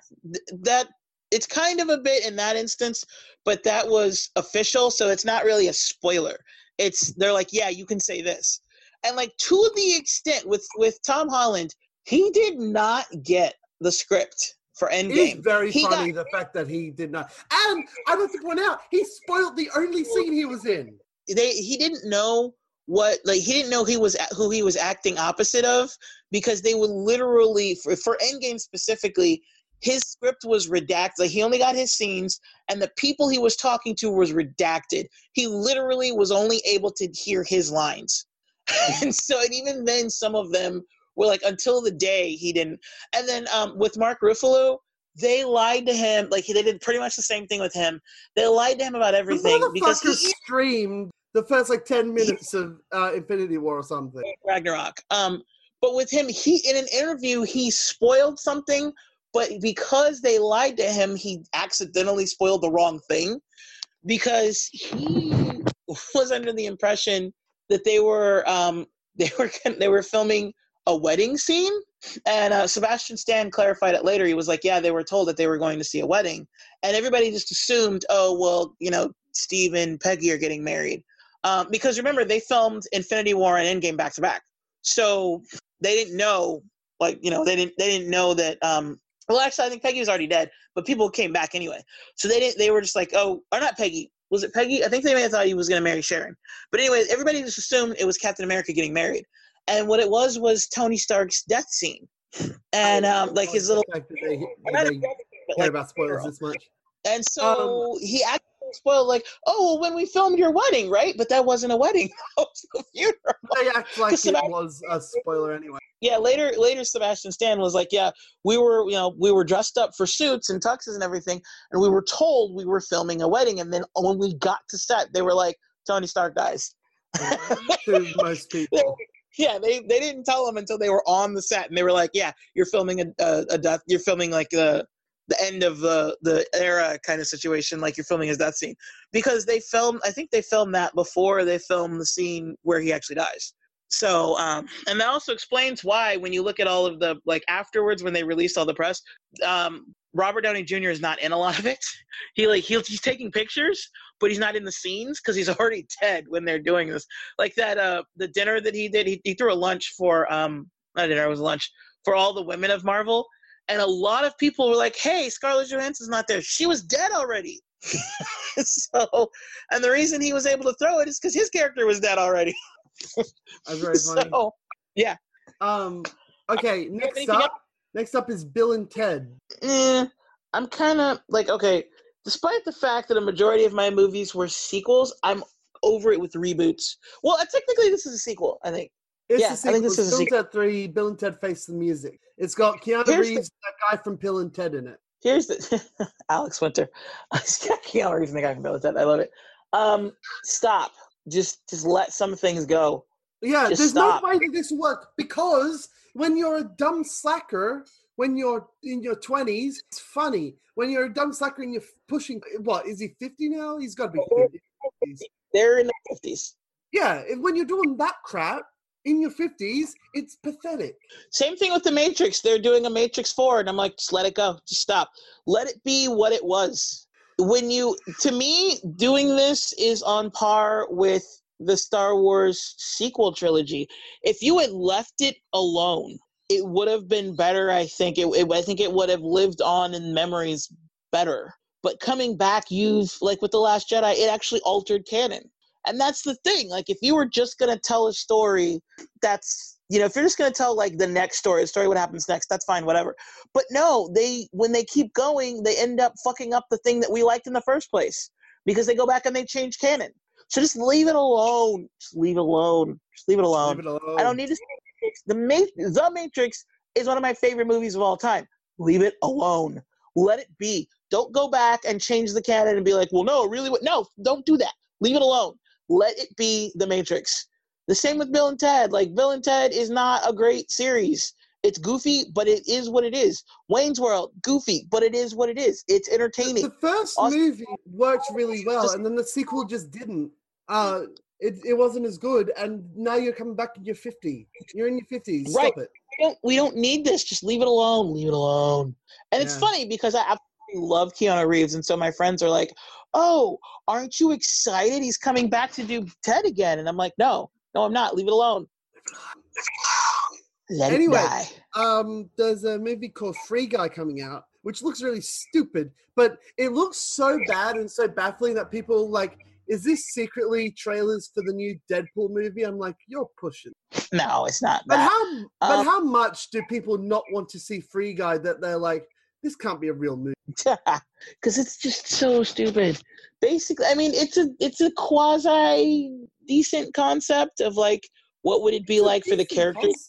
that. It's kind of a bit in that instance, but that was official, so it's not really a spoiler. It's they're like, yeah, you can say this, and like to the extent with with Tom Holland, he did not get the script for Endgame. It is very He funny the fact that he did not. And I want to point out, he spoiled the only scene he was in. they he didn't know what like he didn't know he was who he was acting opposite of because they would literally for, for endgame specifically his script was redacted like he only got his scenes and the people he was talking to was redacted he literally was only able to hear his lines <laughs> and so and even then some of them were like until the day he didn't and then um, with mark ruffalo they lied to him like they did pretty much the same thing with him they lied to him about The everything because motherfucker he streamed the first like 10 minutes of uh, Infinity War or something. Ragnarok. Um, but with him, he in an interview he spoiled something, but because they lied to him, he accidentally spoiled the wrong thing because he <laughs> was under the impression that they were um, <laughs> they were they were filming a wedding scene. And uh, Sebastian Stan clarified it later. He was like, "Yeah, they were told that they were going to see a wedding, and everybody just assumed, oh well, you know, Steve and Peggy are getting married." Um, because remember, they filmed Infinity War and Endgame back to back, so they didn't know, like you know, they didn't they didn't know that. Um, well, actually, I think Peggy was already dead, but people came back anyway. So they didn't. They were just like, oh, or not Peggy. Was it Peggy? I think they may have thought he was going to marry Sharon. But anyway, everybody just assumed it was Captain America getting married, and what it was was Tony Stark's death scene, and um, like his little. The they, they death scene, but, care like, about spoilers this much. And so he actually spoiled like, oh, well, when we filmed your wedding, right? But that wasn't a wedding; <laughs> that was a funeral. They act like it was a spoiler anyway. Yeah, later, later, Sebastian Stan was like, yeah, we were, you know, we were dressed up for suits and tuxes and everything, and we were told we were filming a wedding, and then when we got to set, they were like, Tony Stark dies. <laughs> to most <laughs> people. Yeah, they they didn't tell them until they were on the set, and they were like, "Yeah, you're filming a a, a death. You're filming like the the end of the the era kind of situation, like you're filming his death scene." Because they filmed, I think they filmed that before they filmed the scene where he actually dies. So, um, and that also explains why when you look at all of the like afterwards when they released all the press, um, Robert Downey Jr. is not in a lot of it. <laughs> He like he'll, he's taking pictures, but he's not in the scenes because he's <laughs> already dead when they're doing this. Like that uh the dinner that he did, he, he threw a lunch for um not dinner, it was lunch for all the women of Marvel. And a lot of people were like, "Hey, Scarlett Johansson's not there. She was dead already." <laughs> so, and the reason he was able to throw it is because his character was dead already. <laughs> That's very funny. so, Um. Okay. Next up. Next up is Bill and Ted. eh, I'm kind of like okay. Despite the fact that a majority of my movies were sequels, I'm over it with reboots. Well, uh, technically, this is a sequel. I think. It's Yeah, a I sequel. think this is a Bill and sequel. Ted Three. Bill and Ted Face the Music. It's got Keanu Here's the- Reeves, that guy from Bill and Ted in it. Here's the <laughs> Alex Winter. <laughs> I can't even think I can build that. I love it. Um, stop. Just just let some things go. Yeah, Just there's stop. no way that this work because when you're a dumb slacker, when you're in your twenties, it's funny. When you're a dumb slacker and you're pushing, what is he? Fifty now? He's got to be oh, fifty. They're in the fifties. Yeah, when you're doing that crap in your fifties, it's pathetic. Same thing with the Matrix. They're doing a Matrix Four, and I'm like, just let it go. Just stop. Let it be what it was. when you to me doing this is on par with the Star Wars sequel trilogy. If you had left it alone, it would have been better. I think it, it I think it would have lived on in memories better. But coming back, you've like with the Last Jedi, it actually altered canon, and that's the thing. Like if you were just gonna tell a story, that's you know if you're just gonna tell like the next story, the story what happens next, that's fine, whatever. But no, they when they keep going, they end up fucking up the thing that we liked in the first place because they go back and they change canon. So just leave it alone. Just leave it alone. Just leave it alone. Leave it alone. I don't need to see Matrix. The, Ma- the Matrix is one of my favorite movies of all time. Leave it alone. Let it be. Don't go back and change the canon and be like, well, no, really, what? No, don't do that. Leave it alone. Let it be The Matrix. The same with Bill and Ted. Like, Bill and Ted is not a great series. It's goofy, but it is what it is. Wayne's World, goofy, but it is what it is. It's entertaining. The first Awesome. movie worked really well, Just- and then the sequel just didn't. Uh, it, it wasn't as good, and now you're coming back in your 50. You're in your 50s. Stop Right. it. we don't we don't need this. Just leave it alone. Leave it alone. And it's funny because I absolutely love Keanu Reeves, and so my friends are like, "Oh, aren't you excited? He's coming back to do Ted again." And I'm like, "No, no, I'm not. Leave it alone. Let Anyway. it die." Um, there's a movie called Free Guy coming out, which looks really stupid, but it looks so bad and so baffling that people like, is this secretly trailers for the new Deadpool movie? I'm like, you're pushing. No, it's not But that. how but Um, how much do people not want to see Free Guy that they're like, this can't be a real movie? <laughs> because it's just so stupid. Basically, I mean, it's a it's a quasi decent concept of like what would it be It's like for the characters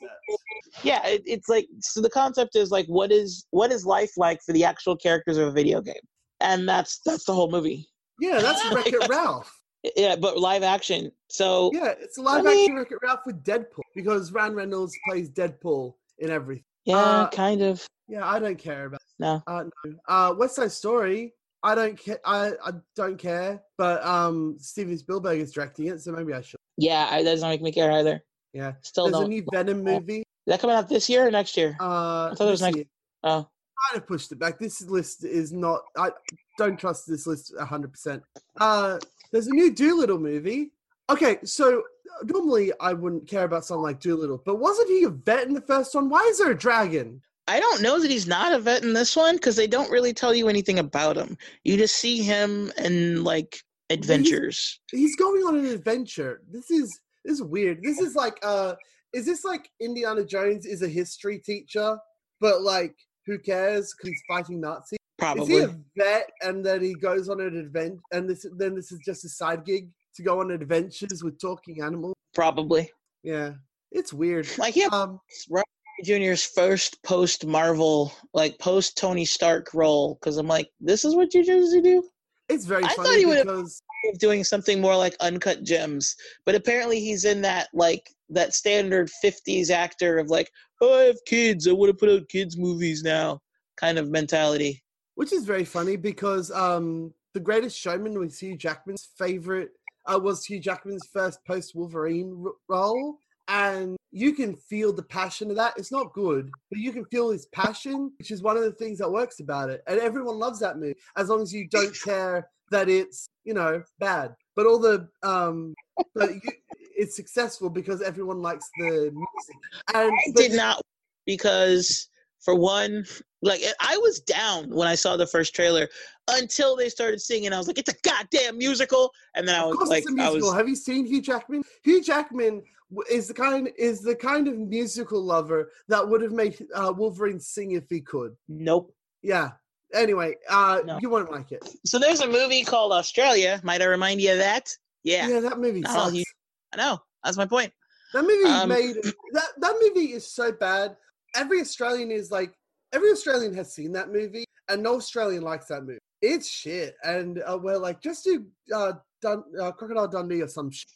yeah it, it's like so the concept is like what is what is life like for the actual characters of a video game and that's that's the whole movie Yeah, that's <laughs> Wreck It Ralph. yeah but live action so Yeah, it's a live I mean- action Wreck It Ralph with Deadpool because Ryan Reynolds plays Deadpool in everything. yeah uh, kind of Yeah, I don't care about. no Uh, no. Uh, West Side Story. I don't care. I, I don't care. But um, Steven Spielberg is directing it, so maybe I should. yeah I, that doesn't make me care either Yeah. still There's a don't new Venom movie. is that coming out this year or next year Uh, I thought it was next- year. oh kind of pushed it back. This list is not. I don't trust this list hundred percent. Uh, there's a new Dolittle movie. Okay, so normally I wouldn't care about something like Dolittle, but wasn't he a vet in the first one? Why is there a dragon? I don't know that he's not a vet in this one because they don't really tell you anything about him. You just see him in like adventures. He's going on an adventure. This is this is weird. This is like uh, is this like Indiana Jones is a history teacher, but like who cares because he's fighting Nazis? Is he a vet and then he goes on an adventure and this then this is just a side gig to go on adventures with talking animals? Probably. Yeah, it's weird. Like yeah, Um, Junior's first post Marvel, like post Tony Stark role. Because I'm like, this is what you usually do. it's very I thought funny he would've- because Doing something more like Uncut Gems, but apparently he's in that like that standard '50s actor of like, oh, I have kids, I want to put out kids movies now, kind of mentality. Which is very funny because um, the Greatest Showman was Hugh Jackman's favorite. Uh, was Hugh Jackman's first post Wolverine r- role, and you can feel the passion of that. It's not good, but you can feel his passion, which is one of the things that works about it. And everyone loves that movie as long as you don't <laughs> care that it's you know bad. But all the um, but you, it's successful because everyone likes the music. And I did not because for one, like I was down when I saw the first trailer until they started singing. I was like, it's a goddamn musical, and then I was like, I was Have you seen Hugh Jackman? Hugh Jackman is the kind is the kind of musical lover that would have made uh, Wolverine sing if he could. nope. Yeah. Anyway, uh, No. you won't like it. So there's a movie called Australia. Might I remind you of that? Yeah, Yeah, that movie sucks. I know. That's my point. That movie Um, made that that movie is so bad. Every Australian is like every Australian has seen that movie, and no Australian likes that movie. It's shit, and uh, we're like, just do uh, Dun- uh, Crocodile Dundee or some shit.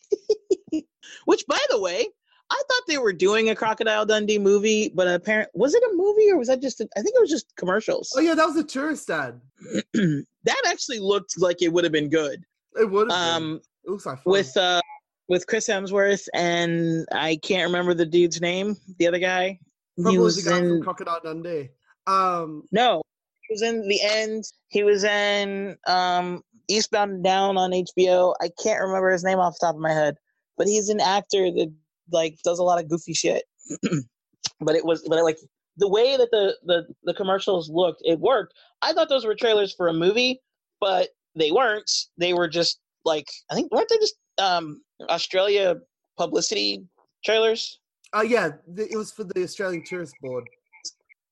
<laughs> Which, by the way, I thought they were doing a Crocodile Dundee movie, but apparently, was it a movie or was that just? A, I think it was just commercials. Oh yeah, that was a tourist ad. <clears throat> that actually looked like it would have been good. It would have. Um, it looks like fun. with uh with Chris Hemsworth and I can't remember the dude's name, the other guy. He Probably was the guy from in Crocodile Dundee. Um, no, He was in the end. He was in um, Eastbound and Down on HBO. I can't remember his name off the top of my head, but he's an actor that like does a lot of goofy shit. <clears throat> but it was, but like the way that the, the the commercials looked, it worked. I thought those were trailers for a movie, but they weren't. They were just like I think weren't they just um Australia publicity trailers? Uh, yeah, the, it was for the Australian Tourist Board.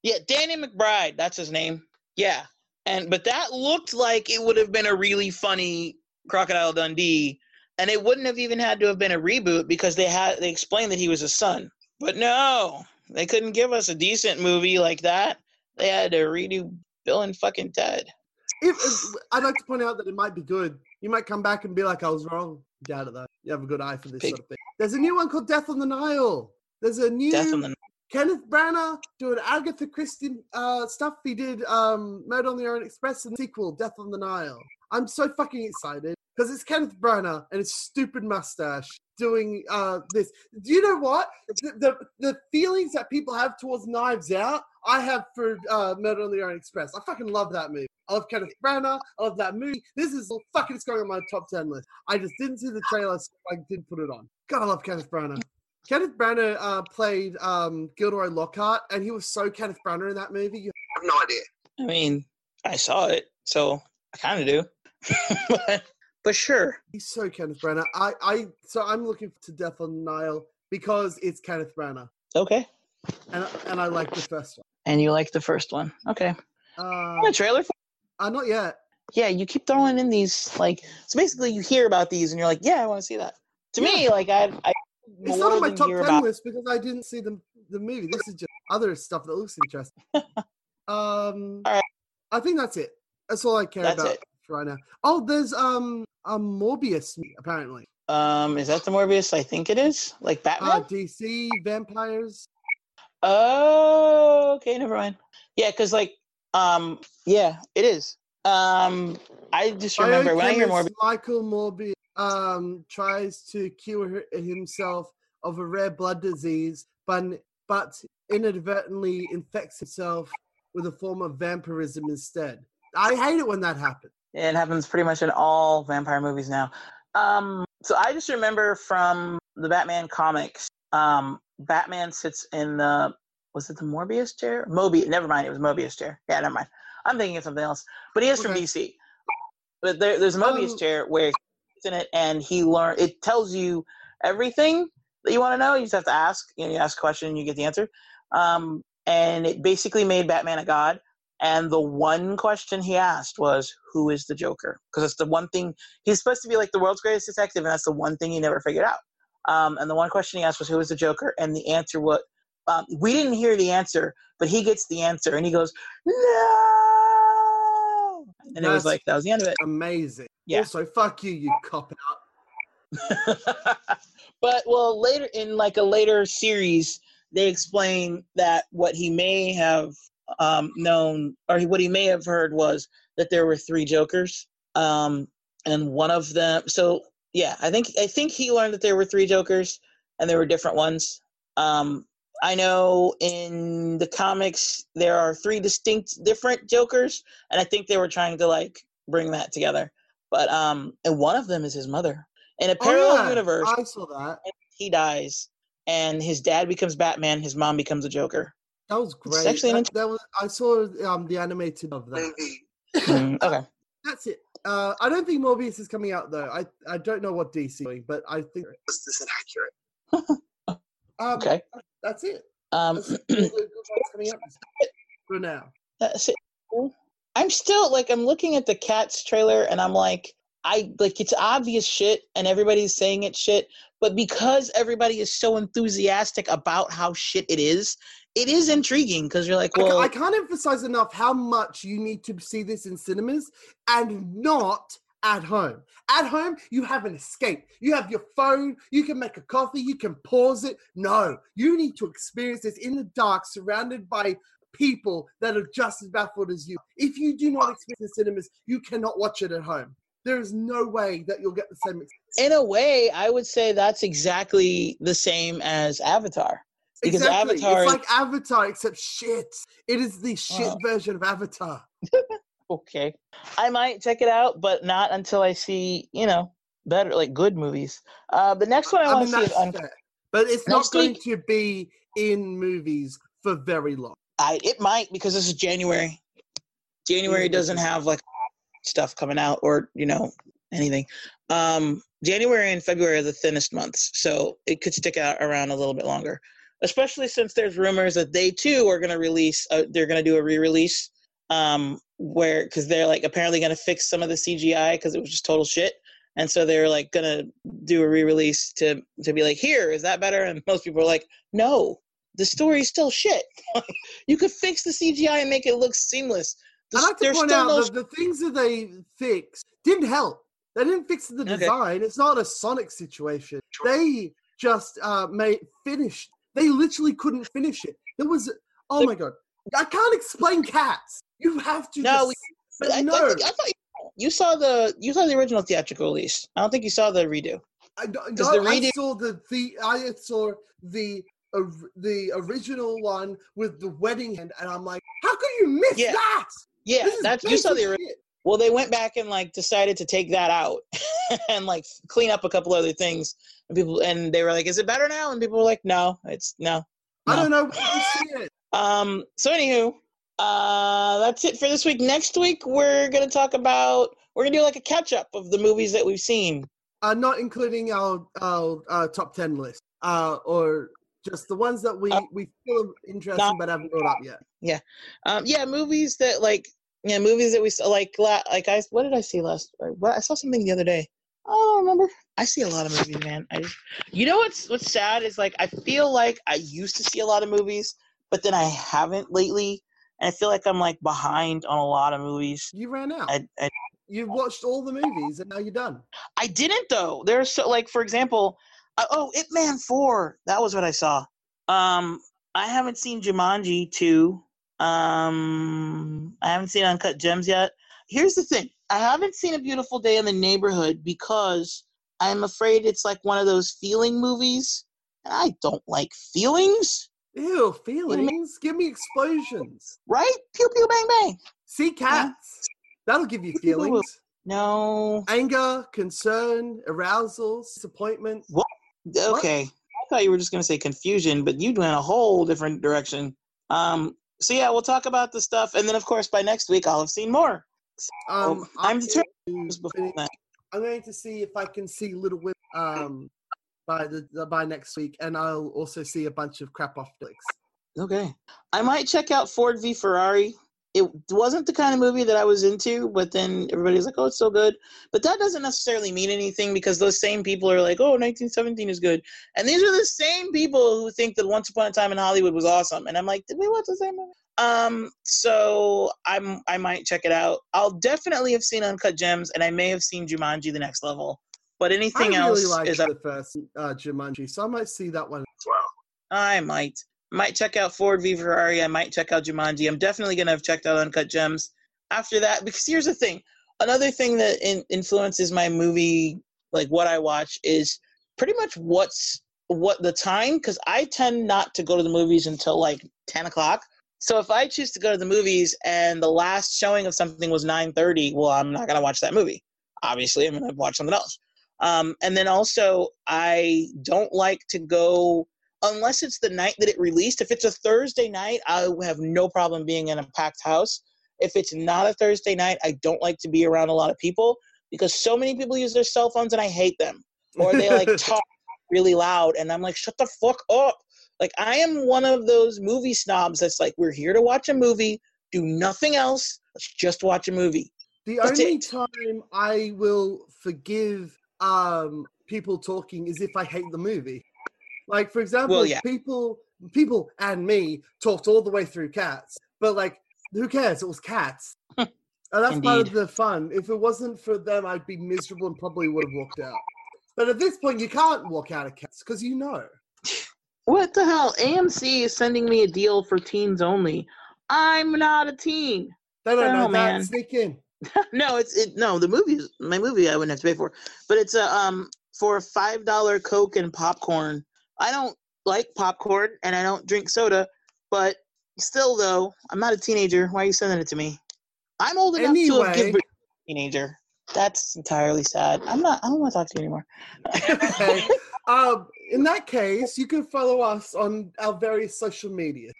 Yeah, Danny McBride, that's his name. Yeah. And but that looked like it would have been a really funny Crocodile Dundee and it wouldn't have even had to have been a reboot because they had they explained that he was a son. But no, they couldn't give us a decent movie like that. They had to redo Bill and fucking Ted. If, if- I'd like to point out that it might be good. You might come back and be like, I was wrong. Doubt it though. You have a good eye for this Big- sort of thing. There's a new one called Death on the Nile. There's a new the Kenneth Branagh doing Agatha Christie uh, stuff. He did um, Murder on the Orient Express and the sequel, Death on the Nile. I'm so fucking excited because it's Kenneth Branagh and his stupid mustache doing uh, this. Do you know what? The, the, the feelings that people have towards Knives Out, I have for uh, Murder on the Orient Express. I fucking love that movie. I love Kenneth Branagh. I love that movie. This is fucking it's going on my top 10 list. I just didn't see the trailer, so I didn't put it on. God, I love Kenneth Branagh. Kenneth Branagh uh, played um, Gilderoy Lockhart, and he was so Kenneth Branagh in that movie. You have no idea. I mean, I saw it, so I kind of do. <laughs> but, but sure. He's so Kenneth Branagh. I, I, so I'm looking to Death on the Nile because it's Kenneth Branagh, Okay. and and I like the first one. And you like the first one. Okay. Uh, A trailer for uh, not yet. yeah, you keep throwing in these like so basically you hear about these and you're like, yeah, I want to see that. To me, like I, I It's not on my top ten about- list because I didn't see the the movie. This is just other stuff that looks interesting. <laughs> um. I think that's it. That's all I care That's about it. for right now. Oh, there's um a Morbius apparently. Um, is that the Morbius? I think it is. Like Batman. Uh, DC vampires. oh, okay, never mind. Yeah, because like, um, yeah, it is. Um, I just remember when I hear Morbius. Michael Morbius um, tries to cure himself of a rare blood disease, but but inadvertently infects himself with a form of vampirism instead. I hate it when that happens. It happens pretty much in all vampire movies now. Um, so I just remember from the Batman comics, um, Batman sits in the was it the Morbius chair? Mobius. Never mind, it was Mobius chair. Yeah, never mind. I'm thinking of something else. But he is from DC. But there, there's a Mobius Um, chair where in it and he learned It tells you everything that you want to know. You just have to ask. You know, you ask a question, and you get the answer. Um, and it basically made Batman a god. And the one question he asked was, "Who is the Joker?" Because it's the one thing he's supposed to be like the world's greatest detective, and that's the one thing he never figured out. Um, and the one question he asked was, "Who is the Joker?" And the answer was, um, we didn't hear the answer, but he gets the answer, and he goes, "No!" And it was like that was the end of it. Amazing. Yeah. Also, fuck you, you cop out. <laughs> but well, later in like a later series, they explain that what he may have um, known or what he may have heard was that there were three Jokers, um, and one of them. So yeah, I think I think he learned that there were three Jokers, and there were different ones. Um, I know in the comics there are three distinct different Jokers, and I think they were trying to like bring that together. But um, and one of them is his mother. In a parallel oh, yeah, universe, I saw that. he dies, and his dad becomes Batman. His mom becomes a Joker. That was It's great. actually an that, that was. I saw um the animated of that. Mm, <laughs> okay. That's it. Uh, I don't think Morbius is coming out though. I I don't know what DC is doing, but I think this is inaccurate. <laughs> um, Okay. That's it. Um, That's it. All the good ones coming up for now. that's it. I'm still like I'm looking at the Cats trailer, and I'm like, I like it's obvious shit, and everybody's saying it's shit. But because everybody is so enthusiastic about how shit it is, it is intriguing because you're like, I well, I can't emphasize enough how much you need to see this in cinemas and not at home. At home, you have an escape. You have your phone, you can make a coffee, you can pause it. No, you need to experience this in the dark, surrounded by people that are just as baffled as you. If you do not experience in cinemas, you cannot watch it at home. There is no way that you'll get the same experience. in a way, I would say that's exactly the same as Avatar. Because exactly. Avatar it's is- like Avatar except shit. It is the shit Wow. version of Avatar. <laughs> Okay. I might check it out, but not until I see, you know, better, like good movies. Uh, the next one I, I want mean to see is Un- But it's not going week- to be in movies for very long. I it might because this is January. January doesn't have like stuff coming out or you know anything. Um, January and February are the thinnest months, so it could stick out around a little bit longer. Especially since there's rumors that they too are going to release. Uh, they're going to do a re-release um, where because they're like apparently going to fix some of the CGI because it was just total shit. And so they're like gonna do a re-release to to be like, here is that better? And most people are like, no, the story's still shit. <laughs> you could fix the CGI and make it look seamless. The, I'd like to point out no that the things that they fixed didn't help. They didn't fix the Okay. design. It's not a Sonic situation. They just uh, made finished. They literally couldn't finish it. There was oh Like- my god. I can't explain cats. You have to. No, just, we- I, I, no. think- I thought you, you saw the you saw the original theatrical release. I don't think you saw the redo. I, no, the I saw the, the I saw the or- the original one with the wedding hand, and I'm like, how could you miss Yeah. that? Yeah, that's you saw the original. Well, they went back and like decided to take that out <laughs> and like clean up a couple other things. And people and they were like, "Is it better now?" And people were like, "No, it's no." I don't know. Where to see it. Um. So anywho, uh, that's it for this week. Next week we're gonna talk about we're gonna do like a catch up of the movies that we've seen. Uh, not including our our uh, top ten list, uh, or just the ones that we Uh, we feel interesting not- but haven't brought up yet. Yeah, um. Yeah, movies that like yeah movies that we saw like like I what did I see last? or What I saw something the other day. Oh, I don't remember. I see a lot of movies, man. I just, you know what's what's sad is like I feel like I used to see a lot of movies, but then I haven't lately, and I feel like I'm like behind on a lot of movies. You ran out. I, I You've watched all the movies, and now you're done. I didn't though. There's so like for example, uh, oh, It Man four. That was what I saw. Um, I haven't seen Jumanji two. Um, I haven't seen Uncut Gems yet. Here's the thing: I haven't seen A Beautiful Day in the Neighborhood because I'm afraid it's like one of those feeling movies, and I don't like feelings. Ew, feelings. Give me explosions. Right? Pew pew bang bang. See cats. That'll give you feelings. No. Anger, concern, arousal, disappointment. What? Okay. I thought you were just going to say confusion, but you went a whole different direction. Um, so yeah, we'll talk about the stuff, and then of course by next week I'll have seen more. Um, I'm I'm determined going Just to before that. I'm going to see if I can see Little Women um, by the by next week, and I'll also see a bunch of crap off flicks. Okay. I might check out Ford v Ferrari. It wasn't the kind of movie that I was into, but then everybody's like, "Oh, it's so good." But that doesn't necessarily mean anything because those same people are like, "Oh, 1917 is good," and these are the same people who think that Once Upon a Time in Hollywood was awesome. And I'm like, "Did we watch the same movie?" Um, so I'm I might check it out. I'll definitely have seen Uncut Gems, and I may have seen Jumanji: The Next Level. But I anything really else is up the first uh, Jumanji, so I might see that one. As well. I might. Might check out Ford v Ferrari. I might check out Jumanji. I'm definitely gonna have checked out Uncut Gems after that because here's the thing. Another thing that in, influences my movie, like what I watch, is pretty much what's what the time. Because I tend not to go to the movies until like ten o'clock. So if I choose to go to the movies and the last showing of something was nine thirty, well, I'm not gonna watch that movie. Obviously, I'm gonna watch something else. Um, and then also, I don't like to go unless it's the night that it released. If it's a Thursday night, I have no problem being in a packed house. If it's not a Thursday night, I don't like to be around a lot of people because so many people use their cell phones and I hate them. Or they like <laughs> talk really loud and I'm like, shut the fuck up. Like I am one of those movie snobs that's like, we're here to watch a movie, do nothing else. Let's just watch a movie. The That's only it. time I will forgive um, people talking is if I hate the movie. Like for example, Well, yeah. people, people and me talked all the way through Cats, but like, who cares? It was Cats, <laughs> and that's part of the fun. If it wasn't for them, I'd be miserable and probably would have walked out. But at this point, you can't walk out of Cats because you know. <laughs> What the hell? AMC is sending me a deal for teens only. I'm not a teen. They don't know Oh, that. man. Sneak in. No, it's it. No, the movie my movie. I wouldn't have to pay for, but it's a um for a five dollar Coke and popcorn. I don't. like popcorn and I don't drink soda, but still though, I'm not a teenager. Why are you sending it to me? I'm old enough to have given birth to a teenager. That's entirely sad. I'm not. I don't want to talk to you anymore. Okay. um, in that case, you can follow us on our various social media.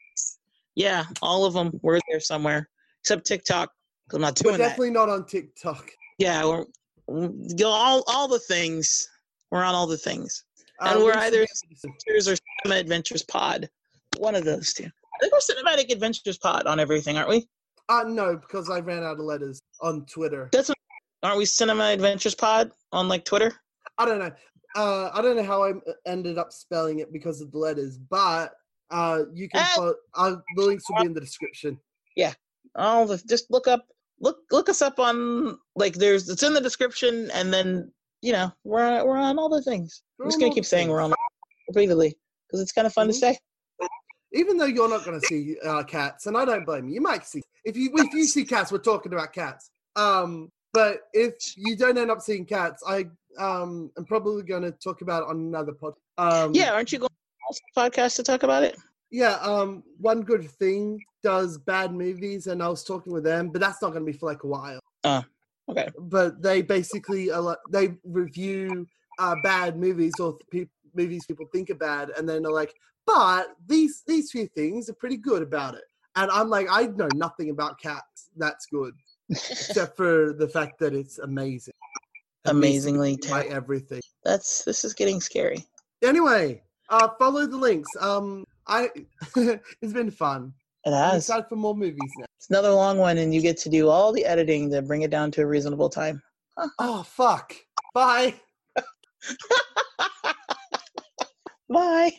yeah, all of them. We're there somewhere, except TikTok. I'm not We're doing that. definitely not on TikTok. Yeah, we're, we all all the things. We're on all the things. And Uh, we're either- be in the description. Adventures or Cinema Adventures Pod. One of those two. I think we're Cinematic Adventures Pod on everything, aren't we? Uh, no, because I ran out of letters on Twitter. That's what, aren't we Cinema Adventures Pod on like Twitter? I don't know. Uh, I don't know how I ended up spelling it because of the letters, but uh, you can. Eh. Follow, uh, the links will be in the description. All the just look up look look us up on like there's it's in the description and then you know we're we're on all the things. I'm just gonna keep saying we're on repeatedly because it's kind of fun Mhm. to say. Even though you're not going to see uh, cats, and I don't blame you. You might see if you if you see cats. We're talking about cats. Um, but if you don't end up seeing cats, I um am probably going to talk about it on another pod. Um, Yeah, aren't you going to podcast to talk about it? Yeah, um, one good thing does bad movies, and I was talking with them, but that's not going to be for like a while. Uh, okay. But they basically a lot, they review uh, bad movies or pe- movies people think are bad, and then they're like, but these these few things are pretty good about it. And I'm like, I know nothing about cats. That's good, except for the fact that it's amazing. Amazingly terrible. everything. That's this is getting scary. Anyway, uh, follow the links. Um, I <laughs> it's been fun. It I'm has. excited for more movies now. It's another long one, and you get to do all the editing to bring it down to a reasonable time. Oh fuck. Bye. <laughs> Bye.